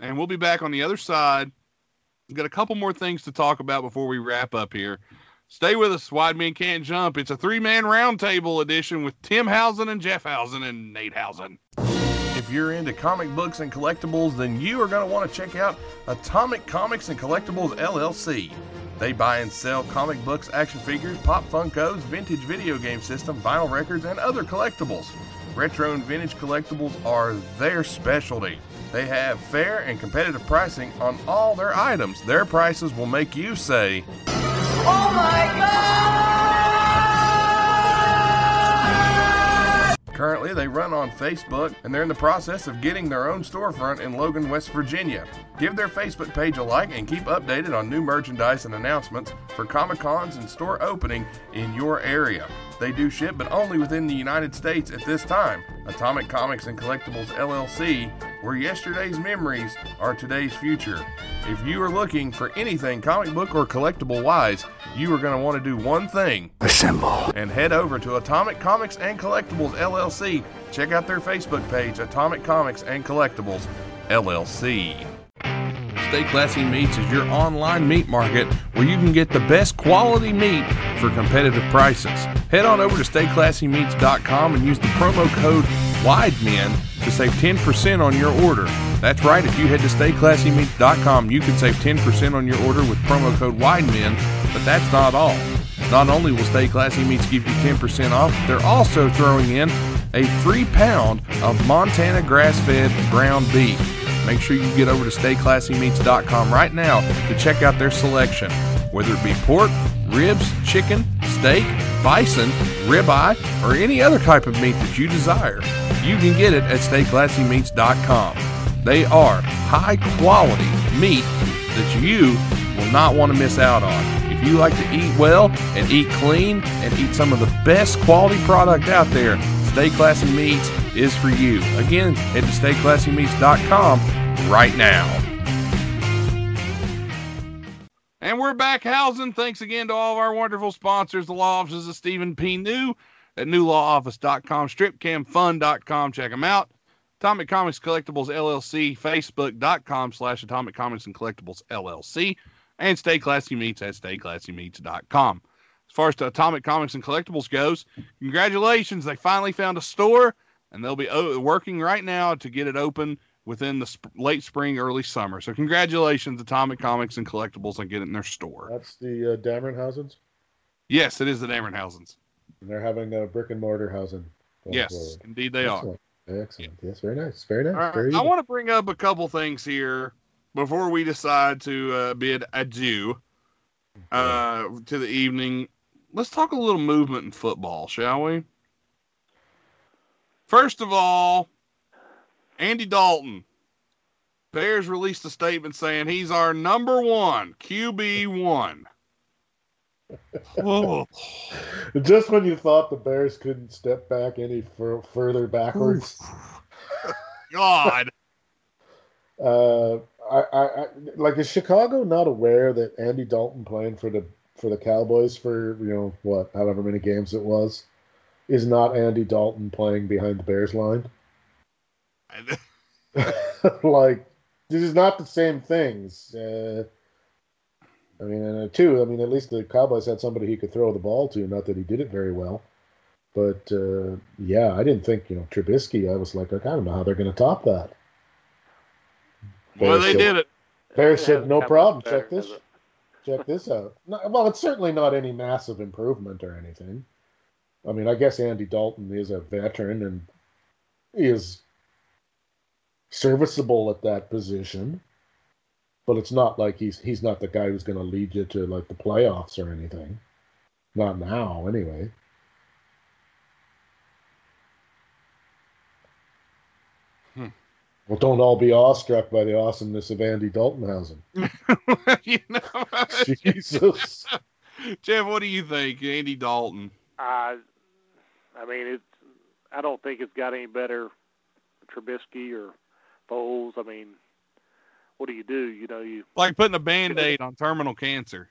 And we'll be back on the other side. We've got a couple more things to talk about before we wrap up here. Stay with us. Wide Men Can't Jump. It's a three man roundtable edition with Tim Housen and Jeff Housen and Nate Housen. If you're into comic books and collectibles, then you are going to want to check out Atomic Comics and Collectibles LLC. They buy and sell comic books, action figures, pop Funkos, vintage video game system, vinyl records, and other collectibles. Retro and vintage collectibles are their specialty. They have fair and competitive pricing on all their items. Their prices will make you say, oh Currently, they run on Facebook and they're in the process of getting their own storefront in Logan, West Virginia. Give their Facebook page a like and keep updated on new merchandise and announcements for Comic Cons and store opening in your area. They do ship, but only within the United States at this time. Atomic Comics and Collectibles LLC, where yesterday's memories are today's future. If you are looking for anything comic book or collectible wise, you are going to want to do one thing assemble and head over to Atomic Comics and Collectibles LLC. Check out their Facebook page, Atomic Comics and Collectibles LLC. Stay Classy Meats is your online meat market where you can get the best quality meat for competitive prices. Head on over to stayclassymeats.com and use the promo code WIDEMEN to save 10% on your order. That's right, if you head to stayclassymeats.com, you can save 10% on your order with promo code WIDEMEN, but that's not all. Not only will Stay Classy Meats give you 10% off, they're also throwing in a free pound of Montana grass fed ground beef. Make sure you get over to stayclassymeats.com right now to check out their selection. Whether it be pork, ribs, chicken, steak, bison, ribeye, or any other type of meat that you desire, you can get it at stayclassymeats.com. They are high quality meat that you will not want to miss out on. If you like to eat well and eat clean and eat some of the best quality product out there, Stay Classy Meats is for you. Again, head to stayclassymeats.com right now. And we're back housing. Thanks again to all of our wonderful sponsors, the law offices of Stephen P. New at newlawoffice.com, stripcamfun.com. Check them out. Atomic Comics Collectibles LLC, facebook.com slash Atomic Comics and Collectibles LLC, and Stay Classy Meats at stayclassymeats.com. As far as the Atomic Comics and Collectibles goes, congratulations. They finally found a store, and they'll be o- working right now to get it open within the sp- late spring, early summer. So congratulations, Atomic Comics and Collectibles, on getting their store. That's the uh, Dameronhausens. Yes, it is the Dameronhausens. And they're having a brick and mortar housing. Yes, forward. indeed they are. Excellent. Excellent. Yes, very nice. Very nice. Right, Very I want to bring up a couple things here before we decide to uh, bid adieu uh, to the evening. Let's talk a little movement in football, shall we? First of all, Andy Dalton. Bears released a statement saying he's our number one QB one. Whoa. Just when you thought the Bears couldn't step back any fur- further backwards, God. uh, I, I, I like is Chicago not aware that Andy Dalton playing for the for the Cowboys for you know what however many games it was is not Andy Dalton playing behind the Bears line? like this is not the same things. Uh, I mean, and uh, two, I mean, at least the Cowboys had somebody he could throw the ball to. Not that he did it very well, but uh, yeah, I didn't think you know Trubisky. I was like, I don't know how they're going to top that. well, they said- did it. Bears said, no problem. Check this. has it? Check this out. Well, it's certainly not any massive improvement or anything. I mean, I guess Andy Dalton is a veteran and is serviceable at that position, but it's not like he's he's not the guy who's going to lead you to like the playoffs or anything. Not now, anyway. Well, don't all be awestruck by the awesomeness of Andy Daltonhausen. you know, Jesus. Jeff, what do you think, Andy Dalton? I, I mean, it's. I don't think it's got any better. Trubisky or Foles. I mean, what do you do? You know, you. Like putting a band-aid on terminal cancer.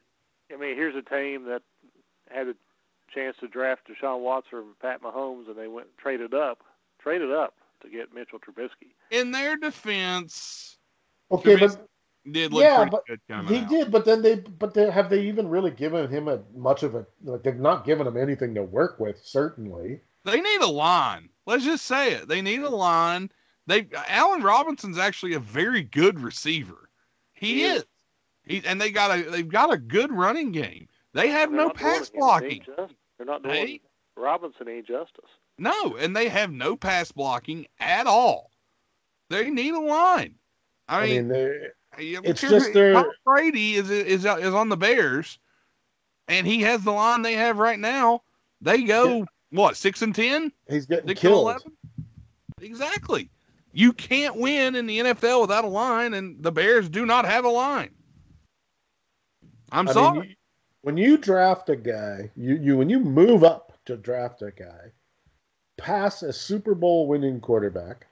I mean, here's a team that had a chance to draft Deshaun Watson and Pat Mahomes, and they went traded up, traded up to get Mitchell Trubisky. In their defense, Okay, Trubisky but did look Yeah, pretty but good coming he out. did. But then they, but they, have they even really given him a much of a like they've not given him anything to work with. Certainly, They need a line. Let's just say it. They need a line. They Allen Robinson's actually a very good receiver. He, He is. is. He and they got a they've got a good running game. They have They're no pass it. It blocking. They're not doing Hey. Robinson ain't justice. No, and they have no pass blocking at all. They need a line. I I mean, mean, It's just their- Tom Brady is is is on the Bears, and he has the line they have right now. They go what six and ten, he's getting six killed. Exactly. You can't win in the NFL without a line, and the Bears do not have a line. I'm I sorry. mean, you- when you draft a guy, you you when you move up to draft a guy, pass a Super Bowl winning quarterback,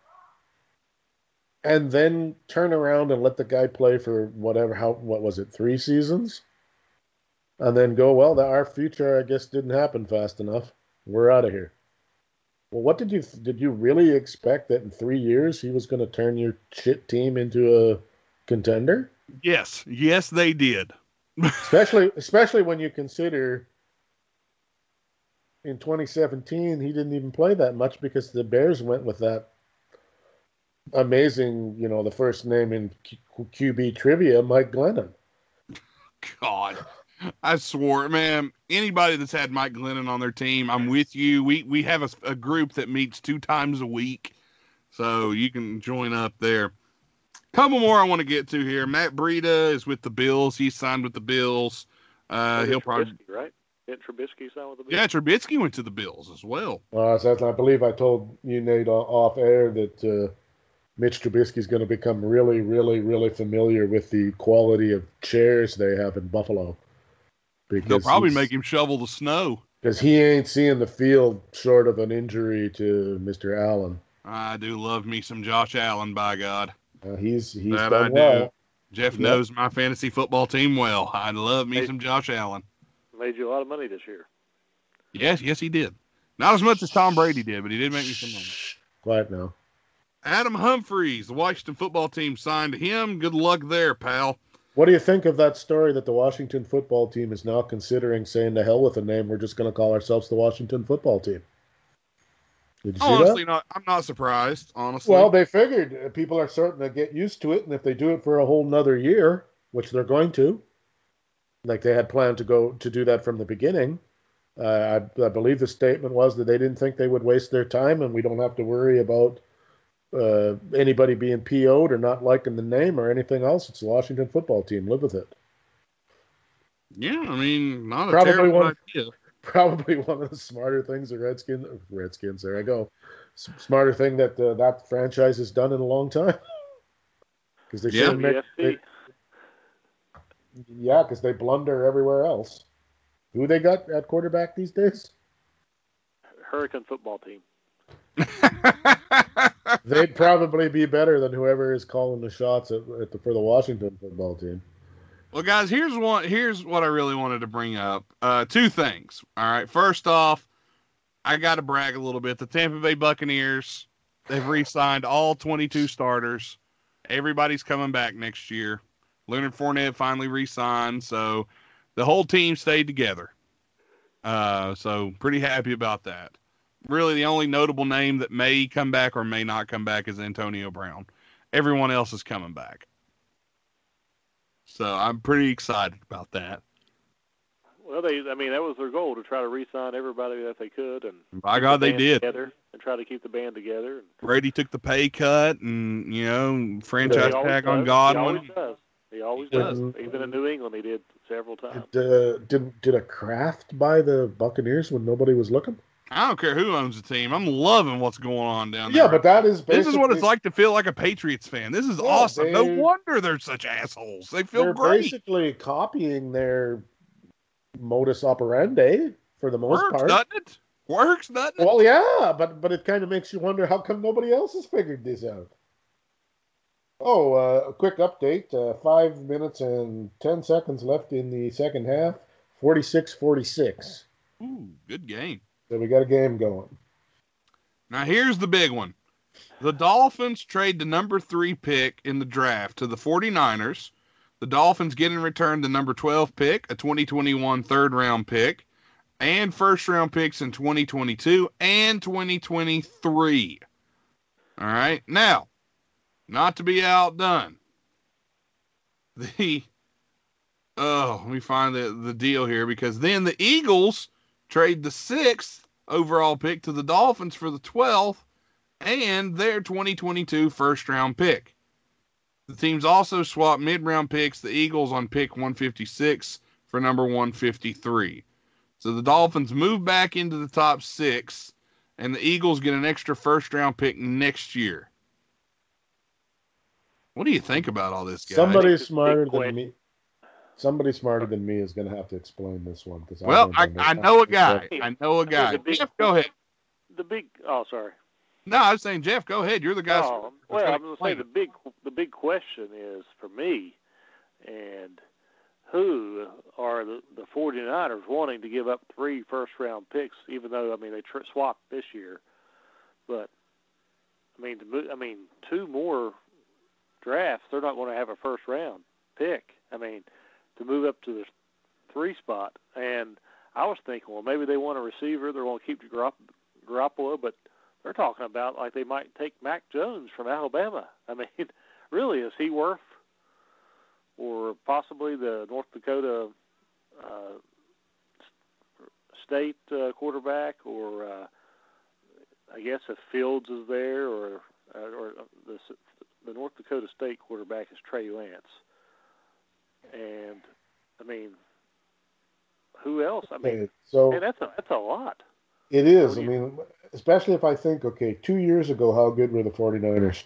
and then turn around and let the guy play for whatever how what was it three seasons, and then go well that our future I guess didn't happen fast enough. We're out of here. Well, what did you did you really expect that in three years he was going to turn your shit team into a contender? yes, yes, they did. especially especially when you consider in 2017, he didn't even play that much because the Bears went with that amazing, you know, the first name in Q- QB trivia, Mike Glennon. God, I swore, man. Anybody that's had Mike Glennon on their team, I'm with you. We we have a, a group that meets two times a week, so you can join up there. Couple more I want to get to here. Matt Breida is with the Bills. He signed with the Bills. Uh, he'll probably Trubisky, right. Didn't Trubisky sign with the Bills? yeah. Trubisky went to the Bills as well. Uh, so I believe I told you, Nate, off air that uh, Mitch Trubisky is going to become really, really, really familiar with the quality of chairs they have in Buffalo. Because They'll probably make him shovel the snow. because he ain't seeing the field short of an injury to Mr. Allen. I do love me some Josh Allen, by God. Uh, he's he's That done I do. Jeff Yep. knows my fantasy football team well. I love me Hey. some Josh Allen. Made you a lot of money this year. Yes, yes, he did. Not as much as Tom Brady did, but he did make me some money. Quiet now. Adam Humphries, the Washington football team signed him. Good luck there, pal. What do you think of that story that the Washington football team is now considering saying to hell with the name? We're just going to call ourselves the Washington football team. Did you see Honestly, that? not. I'm not surprised. Honestly, Well, they figured people are starting to get used to it, and if they do it for a whole nother year, which they're going to, like they had planned to go to do that from the beginning, uh, I, I believe the statement was that they didn't think they would waste their time, and we don't have to worry about uh, anybody being PO'd or not liking the name or anything else. It's the Washington football team. Live with it. yeah. I mean, not a Probably terrible one- idea. Probably one of the smarter things the Redskins, Redskins, there I go, S- smarter thing that uh, that franchise has done in a long time. Because they Yeah. should make, they, yeah, because they blunder everywhere else. Who they got at quarterback these days? Hurricane football team. They'd probably be better than whoever is calling the shots at, at the, for the Washington football team. Well, guys, here's one. Here's what I really wanted to bring up. Uh, two things. All right. First off, I got to brag a little bit. The Tampa Bay Buccaneers, they've re-signed all 22 starters. Everybody's coming back next year. Leonard Fournette finally re-signed, so the whole team stayed together. Uh, so pretty happy about that. Really, the only notable name that may come back or may not come back is Antonio Brown. Everyone else is coming back. So I'm pretty excited about that. Well, they, I mean, that was their goal to try to re-sign everybody that they could, and by God, the they did. together and try to keep the band together. And Brady took the pay cut, and you know, franchise tag on does. Godwin. Always does. He always He does. does. Even in New England, he did several times. Did, uh, did did a Kraft buy the Buccaneers when nobody was looking? I don't care who owns the team. I'm loving what's going on down there. Yeah, but that is this is what it's like to feel like a Patriots fan. This is Yeah, awesome. no wonder they're such assholes. They feel They're great. basically copying their modus operandi for the most Works, part. doesn't it? Works, doesn't it? Well, yeah, but but it kind of makes you wonder how come nobody else has figured this out. Oh, uh, a quick update. Uh, five minutes and 10 seconds left in the second half. 46 46. Ooh, good game. So we got a game going. Now here's the big one. The Dolphins trade the number three pick in the draft to the 49ers. The Dolphins get in return the number 12 pick, a 2021 third round pick, and first round picks in 2022 and 2023. All right. Now, not to be outdone, the oh, let me find the, the deal here because then the Eagles trade the sixth overall pick to the Dolphins for the 12th and their 2022 first round pick. The teams also swap mid round picks, the Eagles on pick 156 for number 153. So the Dolphins move back into the top six, and the Eagles get an extra first round pick next year. What do you think about all this, guys? Somebody It's a big smarter than me. Somebody smarter than me is going to have to explain this one. Cause well, I, don't I know a guy. I know a guy. a big- Jeff, go ahead. The big. Oh, sorry. No, I was saying, Jeff, go ahead. You're the guy. Oh, well, I'm going to say the big the big question is for me, and who are the the 49ers wanting to give up three first round picks, even though I mean they tr- swapped this year, but I mean to I mean two more drafts, they're not going to have a first round pick. I mean to move up to the three spot, and I was thinking, well, maybe they want a receiver. They're going to keep Garoppolo, but they're talking about like they might take Mac Jones from Alabama. I mean, really, is he worth, or possibly the North Dakota uh, State uh, quarterback, or uh, I guess if Fields is there, or uh, or the the North Dakota State quarterback is Trey Lance, and I mean, who else? I mean, so man, that's a that's a lot. it is. I mean, especially if I think, okay, two years ago, how good were the 49ers?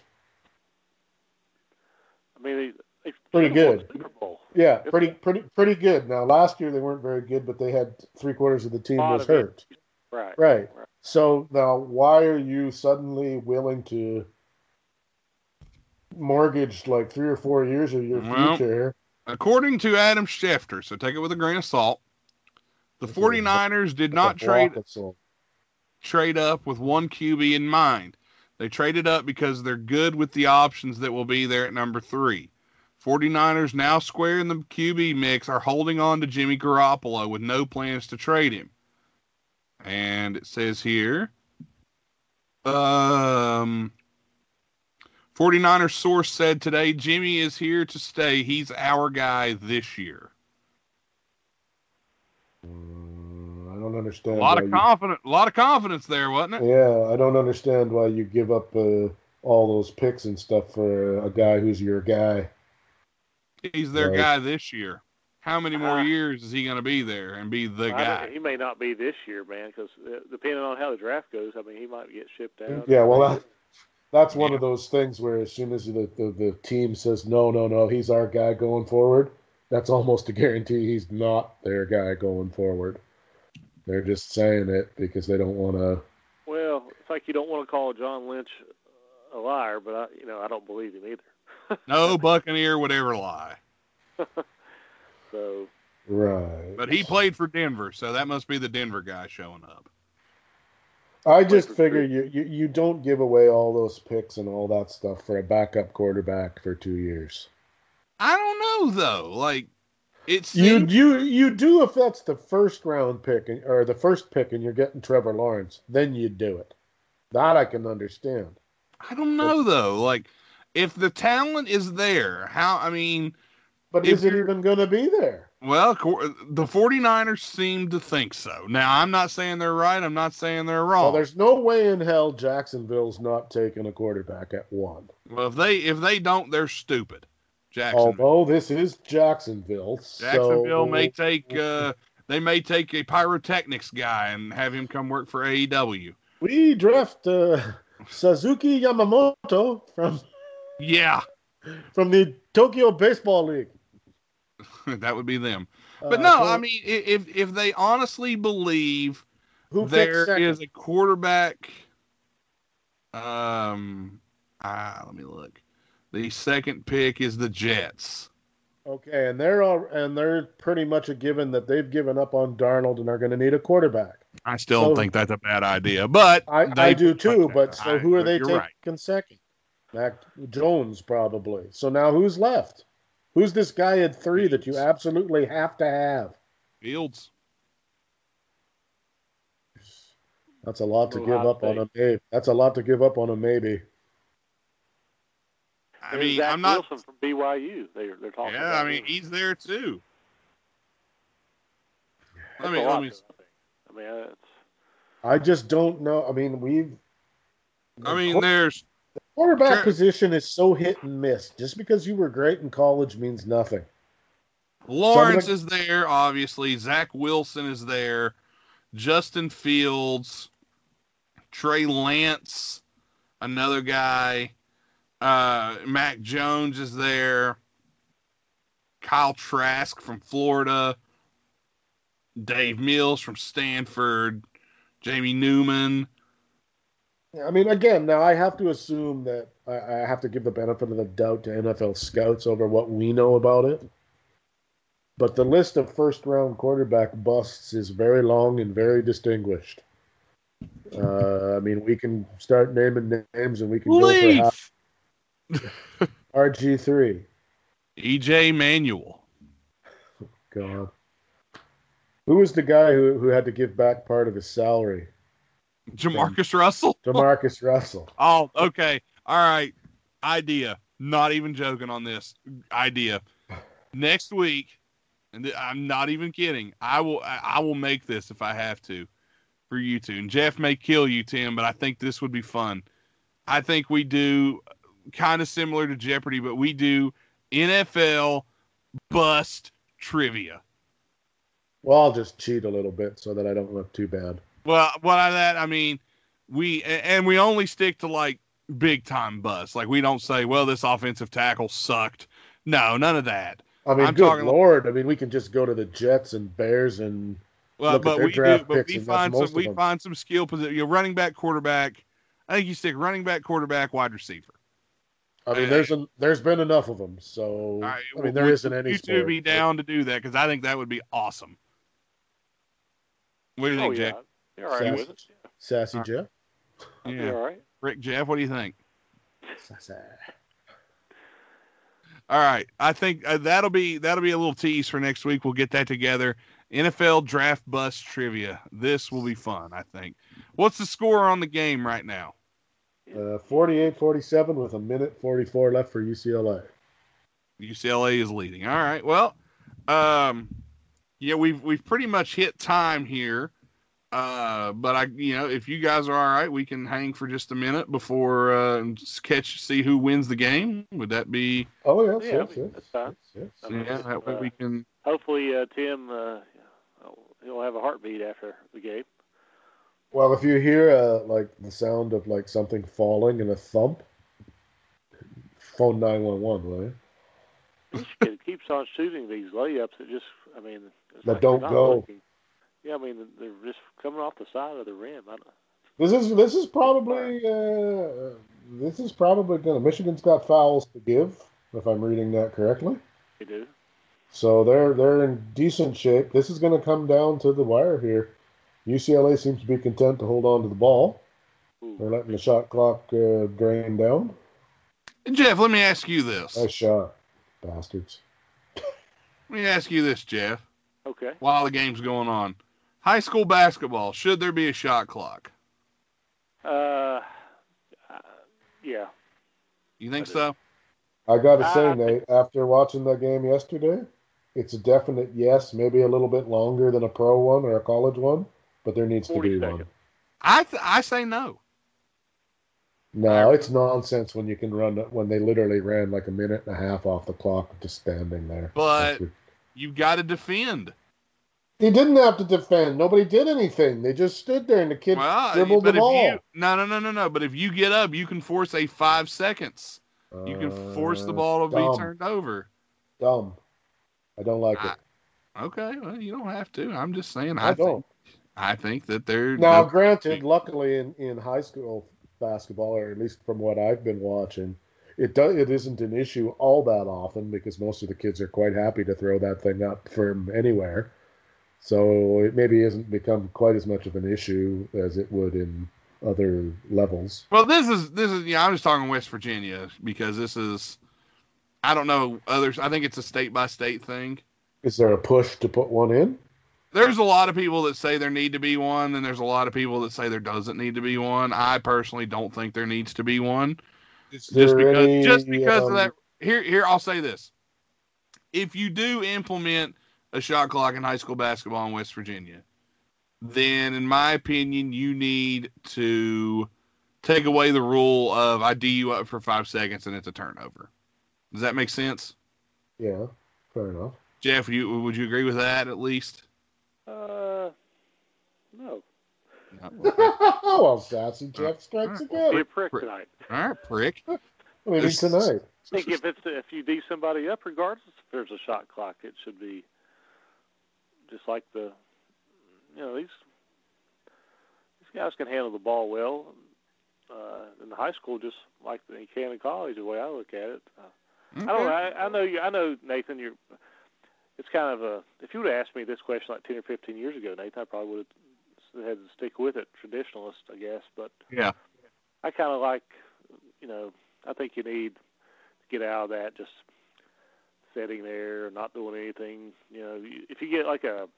I mean, they, they Pretty good. Super Bowl. Yeah, If pretty, pretty, pretty good. Now, last year they weren't very good, but they had three quarters of the team was hurt. Right. Right. Right. So now, why are you suddenly willing to mortgage like three or four years of your Well, future? According to Adam Schefter, so take it with a grain of salt, the Okay, 49ers did not Like a block trade trade up with one QB in mind. They traded up because they're good with the options that will be there at number three. 49ers now square in the QB mix are holding on to Jimmy Garoppolo with no plans to trade him. And it says here, um, 49ers source said today Jimmy is here to stay. He's our guy this year. Mm, I don't understand. A understand. lot why of you- confidence, a lot of confidence there, wasn't it? Yeah, I don't understand why you give up uh, all those picks and stuff for a guy who's your guy. He's their Right. guy this year. How many more Uh, years is he going to be there and be the I guy? He may not be this year, man, because uh, depending on how the draft goes, I mean, he might get shipped out. Yeah, well, that, that's one Yeah. of those things where as soon as the, the, the team says, no, no, no, he's our guy going forward, that's almost a guarantee he's not their guy going forward. They're just saying it because they don't want to. Well, it's like you don't want to call John Lynch a liar, but I, you know, I don't believe him either. No Buccaneer would ever lie. So Right. But he played for Denver, so that must be the Denver guy showing up. I just figure you, you, you don't give away all those picks and all that stuff for a backup quarterback for two years. I don't know though. Like it's You you you do if that's the first round pick and- or the first pick and you're getting Trevor Lawrence, then you do it. That I can understand. I don't know though. Like if the talent is there, how I mean, But is it even going to be there? Well, the 49ers seem to think so. Now, I'm not saying they're right, I'm not saying they're Well, wrong. there's no way in hell Jacksonville's not taking a quarterback at one. Well, if they if they don't, they're stupid. Jacksonville. Although this is Jacksonville, Jacksonville so may take uh they may take a pyrotechnics guy and have him come work for AEW. we draft uh, Suzuki Yamamoto from Yeah, from the Tokyo Baseball League. that would be them. Uh, But no, so I mean if if they honestly believe there is a quarterback um ah let me look. The second pick is the Jets. Okay, and they're all and they're pretty much a given that they've given up on Darnold and are going to need a quarterback. I still So- don't think that's a bad idea, but I, they- I do too, but so I- who are they taking right. second? Mac Jones probably. So now who's left? Who's this guy at three that you absolutely have to have? Fields. That's a lot to give up on a maybe. That's a lot to give up on a maybe. I mean, Zach I'm not Wilson from BYU. They're they're talking. Yeah, about I mean, him. he's there too. That's Let me a let lot me to. I mean, it's I just don't know. I mean, we've. I mean, there's quarterback Sure. position is so hit and miss. Just because you were great in college means nothing. Lawrence is there, obviously. Zach Wilson is there. Justin Fields, Trey Lance, another guy. Uh, Mac Jones is there. Kyle Trask from Florida. Dave Mills from Stanford. Jamie Newman. I mean, again, now I have to assume that I, I have to give the benefit of the doubt to NFL scouts over what we know about it. But the list of first round quarterback busts is very long and very distinguished. Uh, I mean, we can start naming names and we can go for half Leaf. RG3. EJ Manuel. God. Who was the guy who, who had to give back part of his salary? JaMarcus Russell. JaMarcus Russell. Oh, okay. All right. Idea. Not even joking on this. Idea. Next week, and I'm not even kidding. I will. I I will make this if I have to, for you two. And Jeff may kill you, Tim, but I think this would be fun. I think we do uh, kind of similar to Jeopardy, but we do NFL bust trivia. Well, I'll just cheat a little bit so that I don't look too bad. Well, what I that I mean, we and we only stick to like big time busts. Like we don't say, well, this offensive tackle sucked. No, none of that. I mean, I'm good talking- lord! I mean, we can just go to the Jets and Bears and Well, Look at but their we do, draft but picks, we and find some we them. find some skill position. You know, running back, quarterback. I think you stick running back, quarterback, wide receiver. I mean, Uh, there's an, there's been enough of them, so All right, I mean, there would isn't any. You two sport, be but- down to do that because I think that would be awesome. What do you Oh think, yeah, Jack? You're all right with it. Sassy All right. Jeff. I'll Yeah, all right. Rick, Jeff, what do you think? Sassy. All right, I think uh, that'll be that'll be a little tease for next week. We'll get that together. NFL draft bust trivia. This will be fun. I think. What's the score on the game right now? Uh, 48-47 with a minute 44 left for UCLA. UCLA is leading. All right. Well, um, yeah, we've we've pretty much hit time here. Uh, but I, you know, if you guys are all right, we can hang for just a minute before uh, and just catch see who wins the game. Would that be? Oh yes, Yeah, I yes, mean, yes, that's fine. yes, I yes. mean, Yeah, that way we can. Hopefully, uh, Tim, uh, he'll have a heartbeat after the game. Well, if you hear uh, like the sound of like something falling and a thump, phone nine one one, will you? This keeps on shooting these layups It just, I mean, it's That like don't not go. looking. Yeah, I mean, they're just coming off the side of the rim. I don't, This is this is probably uh, this is probably gonna. Michigan's got fouls to give, if I'm reading that correctly. they do. So they're they're in decent shape. This is going to come down to the wire here. UCLA seems to be content to hold on to the ball. Ooh. They're letting the shot clock uh, drain down. Jeff, let me ask you this. Nice shot, bastards. Let me ask you this, Jeff. Okay. While the game's going on, high school basketball should there be a shot clock? Uh, uh, yeah. You think I do. so? I got to say, Uh, Nate, after watching that game yesterday, it's a definite yes. Maybe a little bit longer than a pro one or a college one, but there needs to 40 be one. I th- I say no. No, it's nonsense when you can run when they literally ran like a minute and a half off the clock just standing there. But- You've got to defend. They didn't have to defend. Nobody did anything. They just stood there and the kid Well, dribbled the ball. you no no no no no, but if you get up, you can force a five seconds. You can force the Uh, ball to be turned over. Dumb. I don't like it. Okay, well you don't have to. I'm just saying. I, I, don't. think I think that they're Now, granted, luckily in, in high school basketball, or at least from what I've been watching, it does it isn't an issue all that often because most of the kids are quite happy to throw that thing up from anywhere. So it maybe isn't become quite as much of an issue as it would in other levels. Well, this is this is yeah. I'm just talking West Virginia because this is. I don't know others. I think it's a state by state thing. Is there a push to put one in? There's a lot of people that say there need to be one, and there's a lot of people that say there doesn't need to be one. I personally don't think there needs to be one. Just because any, just because um, of that here here I'll say this. If you do implement a shot clock in high school basketball in West Virginia, then in my opinion you need to take away the rule of I D you up for five seconds and it's a turnover. Does that make sense? Yeah, fair enough. Jeff, you would you agree with that at least? Uh, no. No. Okay. well, sassy Jeff strikes Be again. a prick tonight. All right, prick. Maybe There's- tonight. I think if it's if you D somebody up, regardless if there's a shot clock, it should be just like the you know these these guys can handle the ball well uh, in the high school, just like they can in college. The way I look at it, uh, I don't know. I, I know you. I know Nathan. You're. It's kind of a. If you would have asked me this question like ten or fifteen years ago, Nathan, I probably would have had to stick with it, traditionalist, I guess. But Yeah. I kind of like, you know, I think you need to get out of that just sitting there, not doing anything. You know, if you get like a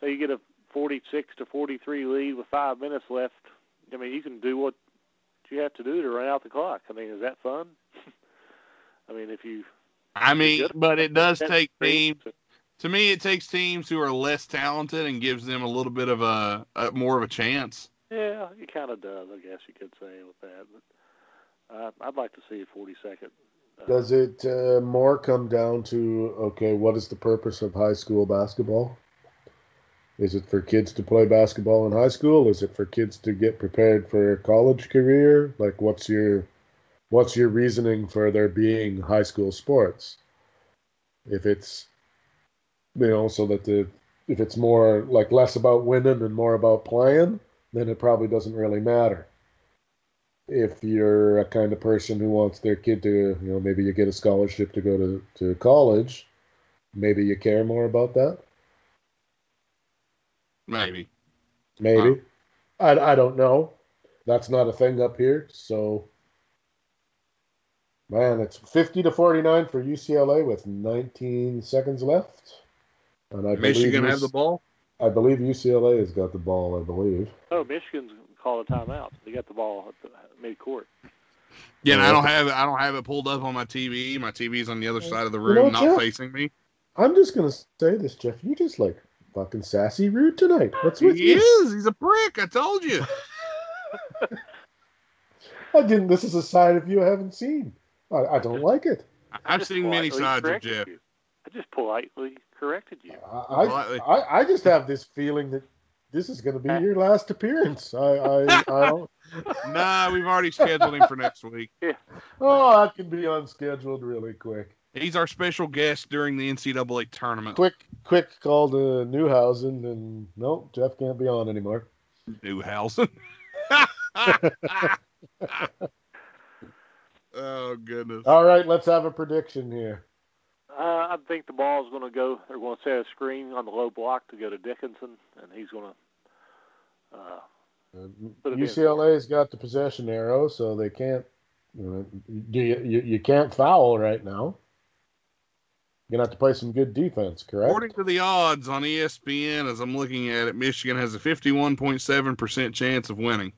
say you get a 46 to 43 lead with five minutes left. I mean, you can do what you have to do to run out the clock. I mean, is that fun? I mean, if you I mean, but it does take teams. To me, it takes teams who are less talented and gives them a little bit of a, a more of a chance. yeah, it kind of does. I guess you could say with that, but uh, I'd like to see a 40 second. Does it uh, more come down to okay, what is the purpose of high school basketball? Is it for kids to play basketball in high school? Is it for kids to get prepared for a college career? Like, what's your what's your reasoning for there being high school sports? If it's you know, so that the if it's more like less about winning and more about playing, then it probably doesn't really matter if you're a kind of person who wants their kid to, you know, maybe you get a scholarship to go to, to college, maybe you care more about that. Maybe. Maybe. I, I don't know. That's not a thing up here. So, man, it's 50 to 49 for UCLA with 19 seconds left. And I Michigan believe have the ball. I believe UCLA has got the ball, I believe. oh, Michigan's called a timeout. They got the ball at the mid court. Yeah, and I don't have it. I don't have it pulled up on my TV. My TV's on the other side of the You room, know, not Jeff? facing me. I'm just going to say this, Jeff. You just like fucking sassy rude tonight. What's with He you? is. He's a prick. I told you. I didn't. This is a side of you I haven't seen. I, I don't like it. I I've seen many sides of Jeff. you. I just politely corrected you. I, Politely. I, I just have this feeling that this is going to be uh, your last appearance. I, I, I don't. Nah, we've already scheduled him for next week. Oh, I can be unscheduled really quick. He's our special guest during the NCAA tournament. Quick, quick call to Newhausen, and no, Jeff can't be on anymore. Newhausen. oh goodness. All right, let's have a prediction here. Uh, I think the ball is going to go. They're going to set a screen on the low block to go to Dickinson, and he's going to. Uh, Uh, Put. UCLA's got the possession arrow, so they can't. You, know, do you, you you can't foul right now. You're gonna have to play some good defense, correct? According to the odds on ESPN, as I'm looking at it, Michigan has a 51.7% chance of winning.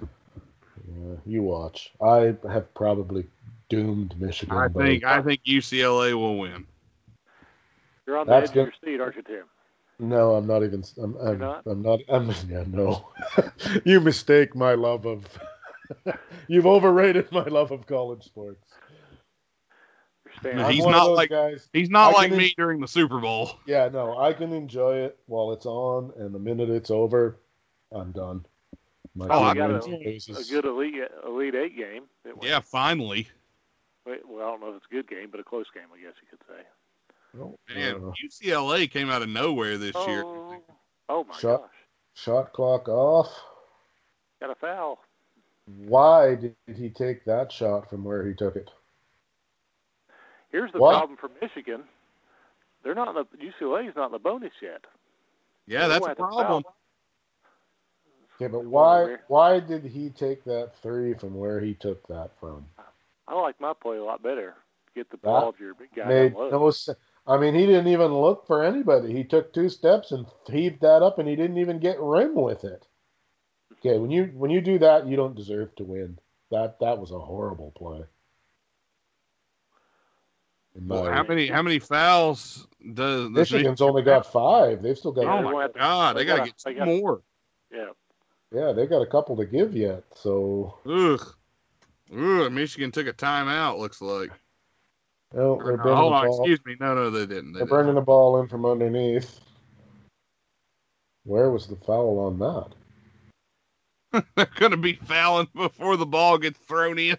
Yeah, you watch. I have probably doomed Michigan. I think I think UCLA will win. you're on the That's edge good. of your seat, aren't you, Tim? No, I'm not even. I'm. I'm not? I'm not. I'm. Yeah, no. you mistake my love of. You've overrated my love of college sports. No, he's not like- guys. He's not I like can- me during the Super Bowl. Yeah, no, I can enjoy it while it's on, and the minute it's over, I'm done. My Oh, I got wins a- a good elite elite eight game. Yeah, finally. Wait, Well, I don't know if it's a good game, but a close game, I guess you could say. Oh, Man, uh, UCLA came out of nowhere this year. Oh, oh my Shot. gosh! shot clock off. Got a foul. Why did he take that shot from where he took it? Here's the What? problem for Michigan. They're not in the UCLA's not in the bonus yet. Yeah, that's a problem. foul. Okay, but why? Why did he take that three from where he took that from? I like my play a lot better. Get the ball to your big guy Made down no sense. I mean, he didn't even look for anybody. He took two steps and heaved that up, and he didn't even get rim with it. Okay, when you when you do that, you don't deserve to win. That that was a horrible play. Well, how many how many fouls does does Michigan's Michigan only got five. They've still got. Oh my won't have to- God, they they gotta gotta- get they some gotta- more. Yeah. Yeah, they got a couple to give yet. So Ugh. Ugh, Michigan took a timeout, looks like. well, they're no, bringing hold the on, ball. excuse me. No, no, they didn't. They They're didn't. bringing the ball in from underneath. Where was the foul on that? They're gonna be fouling before the ball gets thrown in.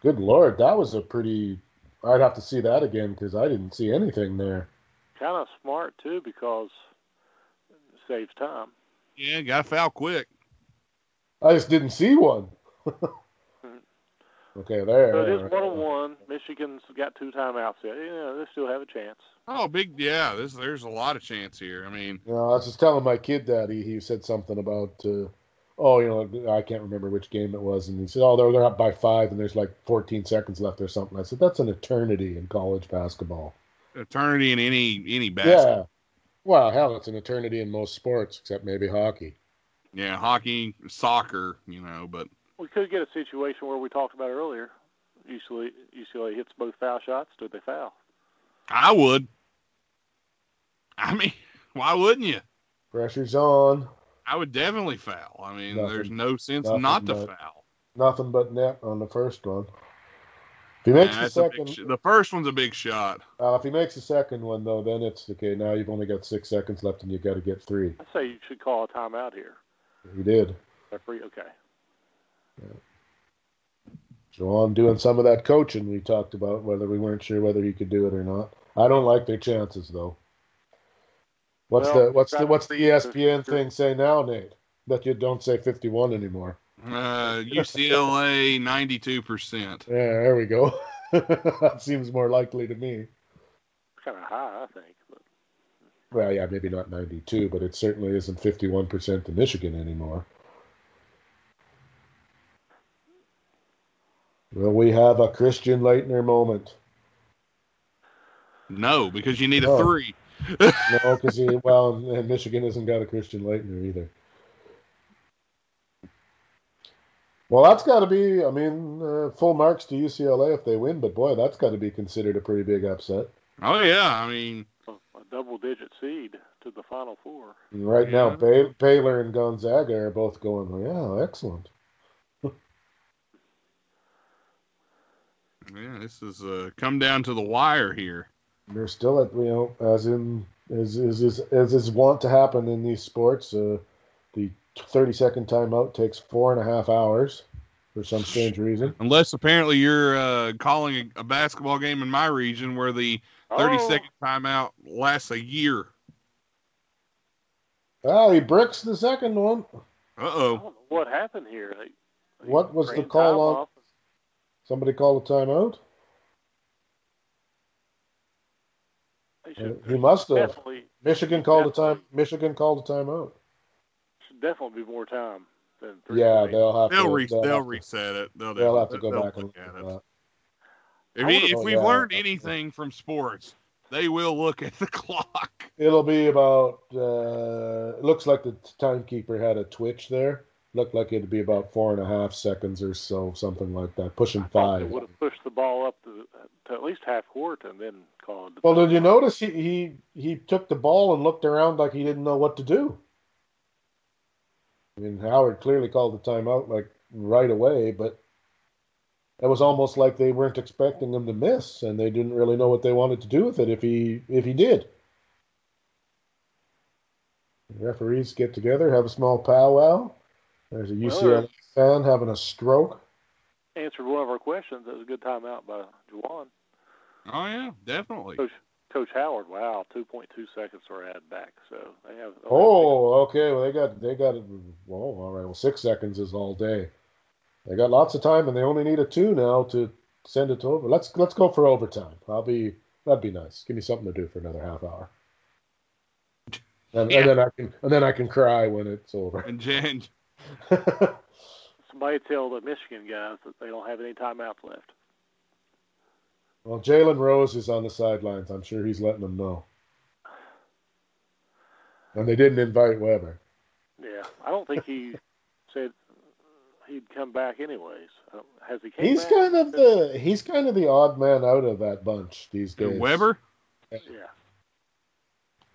Good lord, that was a pretty. I'd have to see that again because I didn't see anything there. Kind of smart too because it saves time. Yeah, got to foul quick. I just didn't see one. okay, there. So it is one on one. Michigan's got two timeouts yet. You know, they still have a chance. Oh, big yeah. This there's a lot of chance here. I mean, You know, I was just telling my kid that he, he said something about, uh, oh, you know, I can't remember which game it was, and he said, oh, they're they're up by five, and there's like 14 seconds left or something. I said, that's an eternity in college basketball. eternity in any any basketball. Yeah. Well, hell, it's an eternity in most sports except maybe hockey. Yeah, hockey, soccer, you know, but We could get a situation where we talked about earlier. UCLA, UCLA hits both foul shots. Do they foul? I would. I mean, why wouldn't you? Pressure's on. I would definitely foul. I mean, Nothing- there's no sense not to but- foul. Nothing but net on the first one. If he makes Yeah, the that's a big second, sh- the first one's a big shot. uh, if he makes the second one though, then it's okay. Now you've only got six seconds left, and you've got to get three. I say you should call a timeout here. He did. Referee, okay. Juwan doing some of that coaching we talked about, whether we weren't sure whether he could do it or not. I don't like their chances though. What's Well, the what's the what's the see if there's- ESPN thing say now, Nate? That you don't say fifty one anymore. Uh, UCLA, ninety-two percent. Yeah, there we go. that seems more likely to me. It's kind of high, I think. But Well, yeah, maybe not 92, but it certainly isn't 51% in Michigan anymore. Well, we have a Christian Laettner moment. No, because you need a Oh. three. No, because he, well, Michigan hasn't got a Christian Laettner either. Well, that's got to be, I mean, uh, full marks to UCLA if they win, but boy, that's got to be considered a pretty big upset. Oh yeah, I mean, a, a double-digit seed to the Final Four. And right now, Yeah. Bay- Baylor and Gonzaga are both going, well, yeah, excellent. Yeah, this is uh, come down to the wire here. They're still at you know as in as is as, as is wont to happen in these sports. Uh, the thirty second timeout takes four and a half hours for some strange reason. Unless apparently you're uh, calling a, a basketball game in my region where the thirty Oh, second timeout lasts a year. Oh, he bricks the second one. Uh oh. I don't oh. know what happened here. They, they What was the call time off. Somebody called a timeout. They should he must have. Michigan called a time. Michigan called a timeout. should definitely be more time than three. Yeah, minutes. they'll have They'll to. re- they'll, they'll have to, reset it. They'll, they'll have to go back and look look at at it. that. If, I he- if Oh, we've yeah. learned anything from sports, they will look at the clock. It'll be about. Uh, it looks like the timekeeper had a twitch there. Looked like it'd be about four and a half seconds or so, something like that, pushing I thought they five. would have pushed the ball up to, to at least half court and then called. the Well, did you notice he, he he took the ball and looked around like he didn't know what to do? I mean, Howard clearly called the timeout like right away, but it was almost like they weren't expecting him to miss, and they didn't really know what they wanted to do with it if he if he did. The referees get together, have a small powwow. There's a Well, UCLA uh, fan having a stroke. answered one of our questions. That was a good timeout by Juwan. Oh yeah, definitely. Coach Coach Howard. Wow, two point two seconds were added back. So they have. Oh, okay. Well, they got they got it. Well, all right. Well, six seconds is all day. They got lots of time, and they only need a two now to send it to over. Let's let's go for overtime. I'll be that'd be nice. Give me something to do for another half hour, and, Yeah. and then I can and then I can cry when it's over. And Jan, Somebody tell the Michigan guys that they don't have any timeouts left. well, Jalen Rose is on the sidelines. I'm sure he's letting them know. And they didn't invite Webber. Yeah, I don't think he said he'd come back anyways. Has he came He's back? kind of the he's kind of the odd man out of that bunch these days. Webber. Yeah.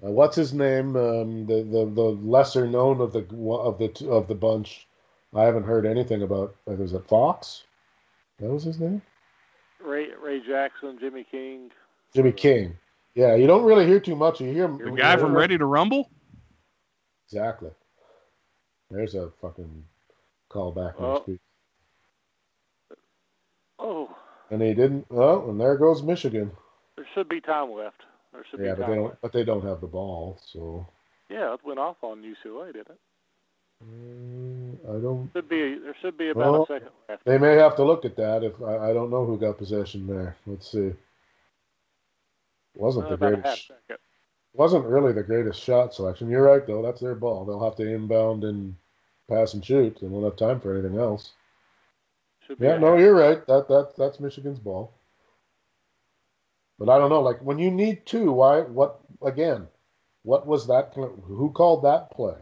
Uh, what's his name? Um, the, the the lesser known of the of the of the bunch. I haven't heard anything about. Uh, was it Fox? That was his name. Ray Ray Jackson, Jimmy King. Jimmy King. Yeah, you don't really hear too much. You hear The guy hear- from Ready to Rumble. Exactly. There's a fucking callback. Oh. next week. Oh, And he didn't. Oh, and there goes Michigan. there should be time left. There should Yeah, be but they don't. But they don't have the ball. So Yeah, it went off on UCLA, didn't it? mm, I don't. Should be there should be about Well, a second left. They may have to look at that. If I, I don't know who got possession there. Let's see. Wasn't Uh, the about a half greatest. second. Wasn't really the greatest shot selection. You're right though. That's their ball. They'll have to inbound and pass and shoot. They won't have time for anything else. Should Yeah, no, half- you're right. That that that's Michigan's ball. But I don't know. Like when you need two, why? What again? What was that? Who called that play?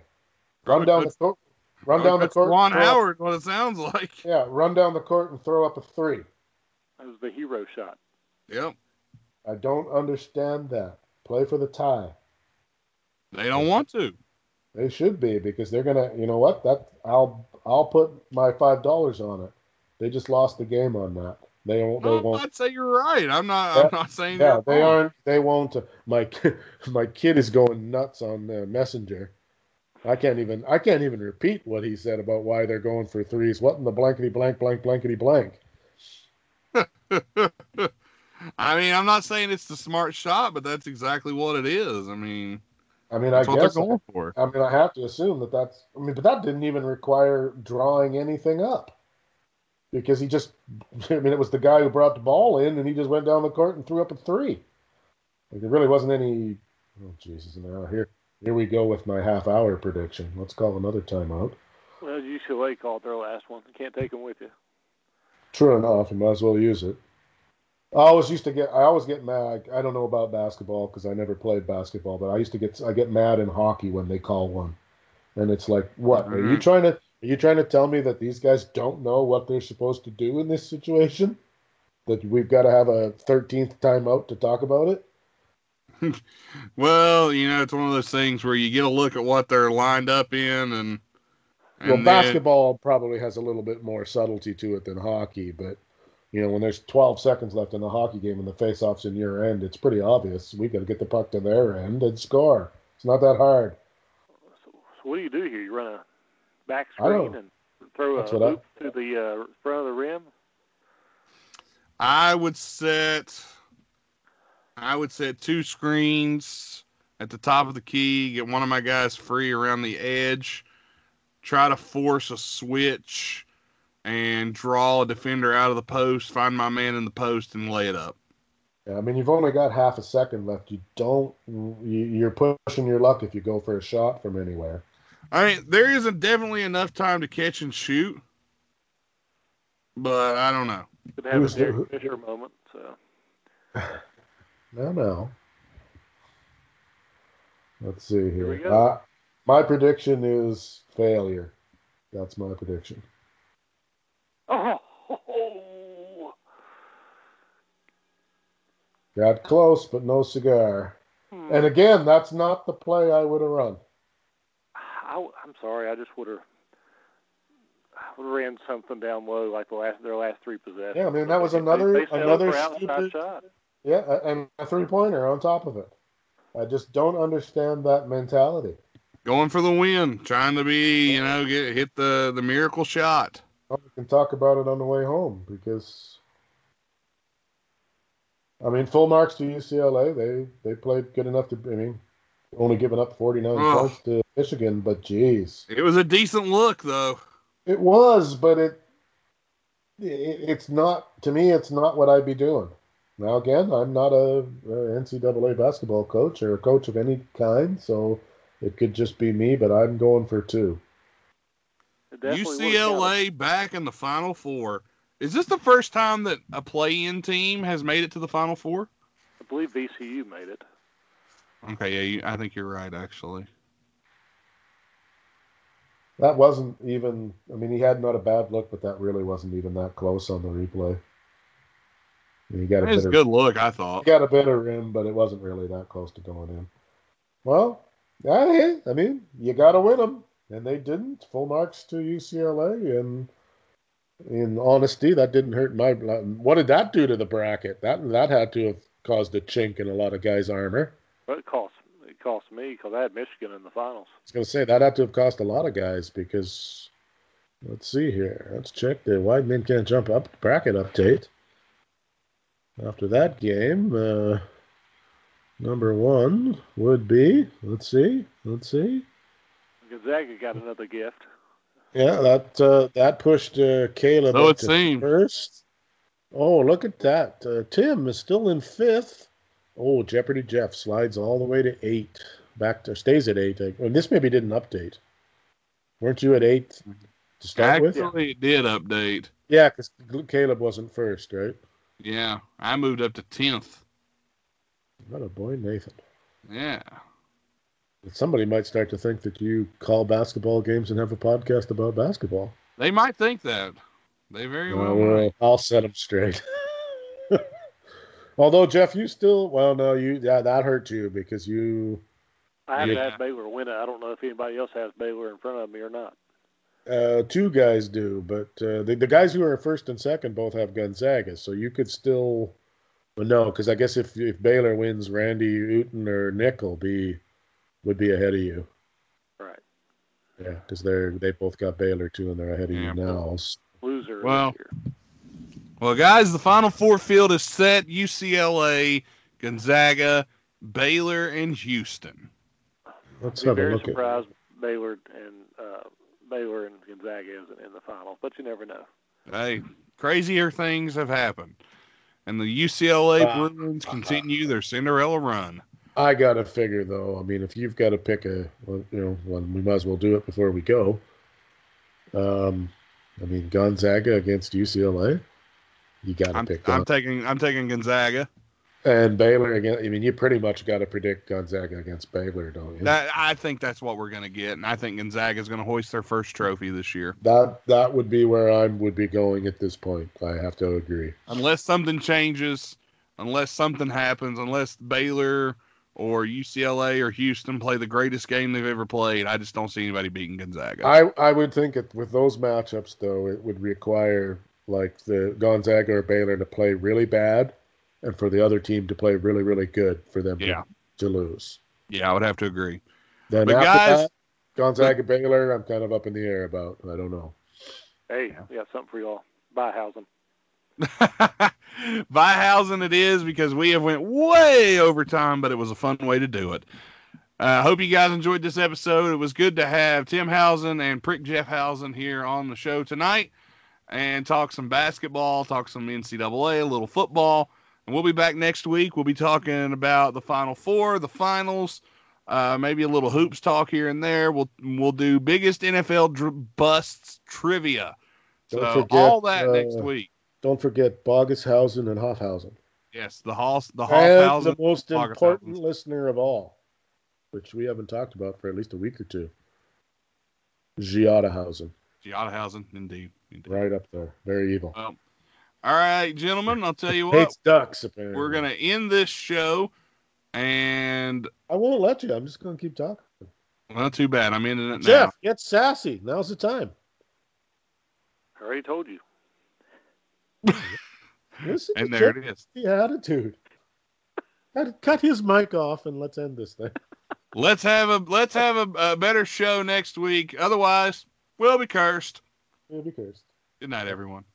Run down the court. Run down the court. Juwan throw up- Howard, what it sounds like. yeah, run down the court and throw up a three. That was the hero shot. Yep. I don't understand that. Play for the tie. They don't want to. They should be because they're gonna. You know what? That I'll I'll put my five dollars on it. They just lost the game on that. They won't. They No, won't. I'd say you're right. I'm not. I'm not saying that. Yeah, they wrong. aren't. They won't. uh, My my kid is going nuts on uh, Messenger. I can't even. I can't even repeat what he said about why they're going for threes. What in the blankety blank blank blankety blank? I mean, I'm not saying it's the smart shot, but that's exactly what it is. I mean, I mean, I guess. they're going for. I mean, I have to assume that that's. I mean, but that didn't even require drawing anything up, because he just. I mean, it was the guy who brought the ball in, and he just went down the court and threw up a three. Like there really wasn't any. Oh Jesus! Now here, here we go with my half-hour prediction. Let's call another timeout. Well, UCLA called their last one. You can't take them with you. True enough, you might as well use it. I always used to get. I always get mad. I don't know about basketball because I never played basketball, but I used to get. I get mad in hockey when they call one, and it's like, what are you Mhm. trying to? Are you trying to tell me that these guys don't know what they're supposed to do in this situation? That we've got to have a thirteenth timeout to talk about it? Well, you know, it's one of those things where you get a look at what they're lined up in, and, and well, then- basketball probably has a little bit more subtlety to it than hockey, but you know, when there's 12 seconds left in the hockey game and the face-off's in your end, it's pretty obvious. We got to get the puck to their end and score. It's not that hard. So, so what do you do here? You run a back screen and throw That's a what I- to the uh, front of the rim. I would set I would set two screens at the top of the key, get one of my guys free around the edge, try to force a switch and draw a defender out of the post, find my man in the post and lay it up. Yeah, I mean, you've only got half a second left. You don't. You're pushing your luck if you go for a shot from anywhere. I mean, there isn't definitely enough time to catch and shoot, but I don't know. Could have Who's a the- Derek Fisher moment. So No, no. Let's see Here we go. Uh, my prediction is failure. That's my prediction. oh, Got close, but no cigar. Hmm. And again, that's not the play I would have run. I, am sorry. I just would have would have ran something down low like the last their last three possessions. Yeah, I mean, that was another- they, they another stupid- shot. Yeah, and a three pointer on top of it. I just don't understand that mentality. Going for the win, trying to be, you know, get hit the the miracle shot. Well, We can talk about it on the way home because, I mean, full marks to UCLA. They they played good enough to. I mean, only giving up 49 Ugh. points to Michigan, but geez, It was a decent look though. it was. But it, it it's not to me. It's not what I'd be doing. Now again, I'm not a, a NCAA basketball coach or a coach of any kind, so it could just be me. But I'm going for two. It definitely would've counted. UCLA back in the Final Four. Is this the first time that a play-in team has made it to the Final Four? I believe VCU made it. Okay, yeah, you, I think you're right, actually. That wasn't even. I mean, he had not a bad look, but that really wasn't even that close on the replay. He got a It bit a of good look, I thought. he got a better rim, but it wasn't really that close to going in. Well, yeah, hey, I mean, you got to win them, and they didn't. Full marks to UCLA, and in honesty, that didn't hurt my. What did that do to the bracket? That that had to have caused a chink in a lot of guys' armor. But it cost it cost me because I had Michigan in the finals. I was going to say that had to have cost a lot of guys because let's see here. Let's check the wide men can't jump up bracket update. After that game, uh, number one would be let's see, let's see. Gonzaga got another gift. Yeah, that uh, that pushed uh, Caleb So it to seemed. first. Oh, look at that! Uh, Tim is still in fifth. Oh, Jeopardy Jeff slides all the way to eight. Back to stays at eight. And this maybe didn't update. Weren't you at eight to start with? Actually, it did update. Yeah, because Caleb wasn't first, right? Yeah, I moved up to tenth. What a boy, Nathan. Yeah. Somebody might start to think that you call basketball games and have a podcast about basketball. They might think that. They very well, might. I'll set them straight. Although Jeff, you still well, no, you yeah, that hurt you because you I haven't Yeah. had Baylor win it. I don't know if anybody else has Baylor in front of me or not. uh, two guys do, but uh, the the guys who are first and second both have Gonzaga, so you could still. Well, no, because I guess if if Baylor wins, Randy Uten or Nick will be would be ahead of you. Right. Yeah, because they're they both got Baylor too, and they're ahead of Yeah. you now. Loser Well, this year. Well, guys, the final four field is set UCLA, Gonzaga, Baylor, and Houston. Let's Be have a very look at. surprised Baylor and uh, Baylor and Gonzaga isn't in the final, but you never know. Hey, crazier things have happened. And the UCLA Uh, Bruins continue their Cinderella run. I gotta figure though. I mean, if you've got to pick a, you know, well, we might as well do it before we go. Um, I mean, Gonzaga against UCLA. You got to I'm, pick I'm Gon- taking I'm taking Gonzaga. and Baylor again. I mean, you pretty much got to predict Gonzaga against Baylor, don't you? That I think that's what we're gonna get, and I think Gonzaga is gonna hoist their first trophy this year, that that would be where I would be going at this point. I have to agree. unless something changes, unless something happens, unless Baylor or UCLA or Houston play the greatest game they've ever played. I just don't see anybody beating Gonzaga. I I would think it, with those matchups though, it would require like the Gonzaga or Baylor to play really bad, and for the other team to play really really good for them Yeah. to, to lose. yeah, I would have to agree. Then But after guys- that, Gonzaga Baylor, I'm kind of up in the air about. I don't know. Hey, we got something for y'all. Bye, Hausen. housing it is because we have went way over time, but it was a fun way to do it. I uh, hope you guys enjoyed this episode. It was good to have Tim Housen and Prick Jeff Housen here on the show tonight and talk some basketball, talk some NCAA, a little football. And we'll be back next week. We'll be talking about the Final Four, the finals, uh, maybe a little hoops talk here and there. We'll we'll do biggest NFL dr- busts trivia. Don't so forget, all that uh, next week. Don't forget Boggushausen and Hoffhausen. Yes, the Hoss, the And Hoffhausen. the most important listener of all, which we haven't talked about for at least a week or two. Giotahausen, Giotthausen, indeed. Indeed. right up there. Very evil. All right, gentlemen, I'll tell you what. Hates ducks, apparently. We're going to end this show. And, I won't let you. I'm just going to keep talking. well, too bad. I'm ending it now. Jeff, get sassy. Now's the time. I already told you. Listen And to there Jeff, it is. the attitude. Cut- Cut his mic off and let's end this thing. Let's have a let's have a, a better show next week. Otherwise, we'll be cursed. You'll be cursed. Good night, everyone.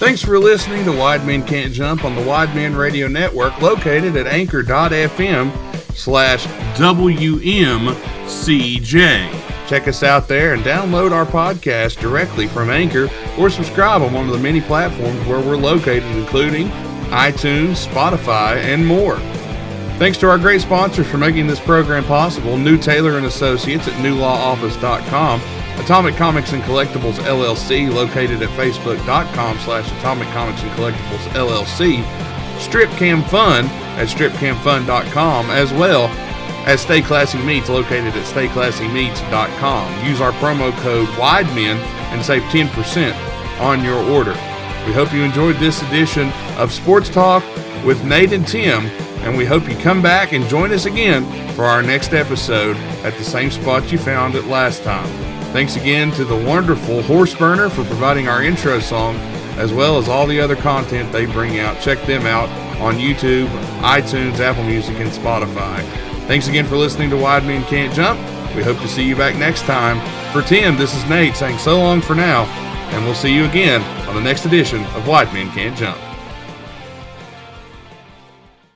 Thanks for listening to Wide Men Can't Jump on the Wide Men Radio Network, located at anchor.fm slash WMCJ. Check us out there and download our podcast directly from Anchor or subscribe on one of the many platforms where we're located, including iTunes, Spotify, and more. Thanks to our great sponsors for making this program possible, New Taylor and Associates at newlawoffice.com, Atomic Comics and Collectibles LLC, located at facebook.com slash Atomic Comics and Collectibles LLC, StripCam Fun at stripcamfun.com, as well as Stay Classy Meats, located at stayclassymeats.com. Use our promo code WIDEMEN and save 10% on your order. We hope you enjoyed this edition of Sports Talk with Nate and Tim, and we hope you come back and join us again for our next episode at the same spot you found it last time. Thanks again to the wonderful Horse Burner for providing our intro song, as well as all the other content they bring out. Check them out on YouTube, iTunes, Apple Music, and Spotify. Thanks again for listening to Wide Men Can't Jump. We hope to see you back next time. For Tim, this is Nate saying so long for now, and we'll see you again on the next edition of Wide Men Can't Jump.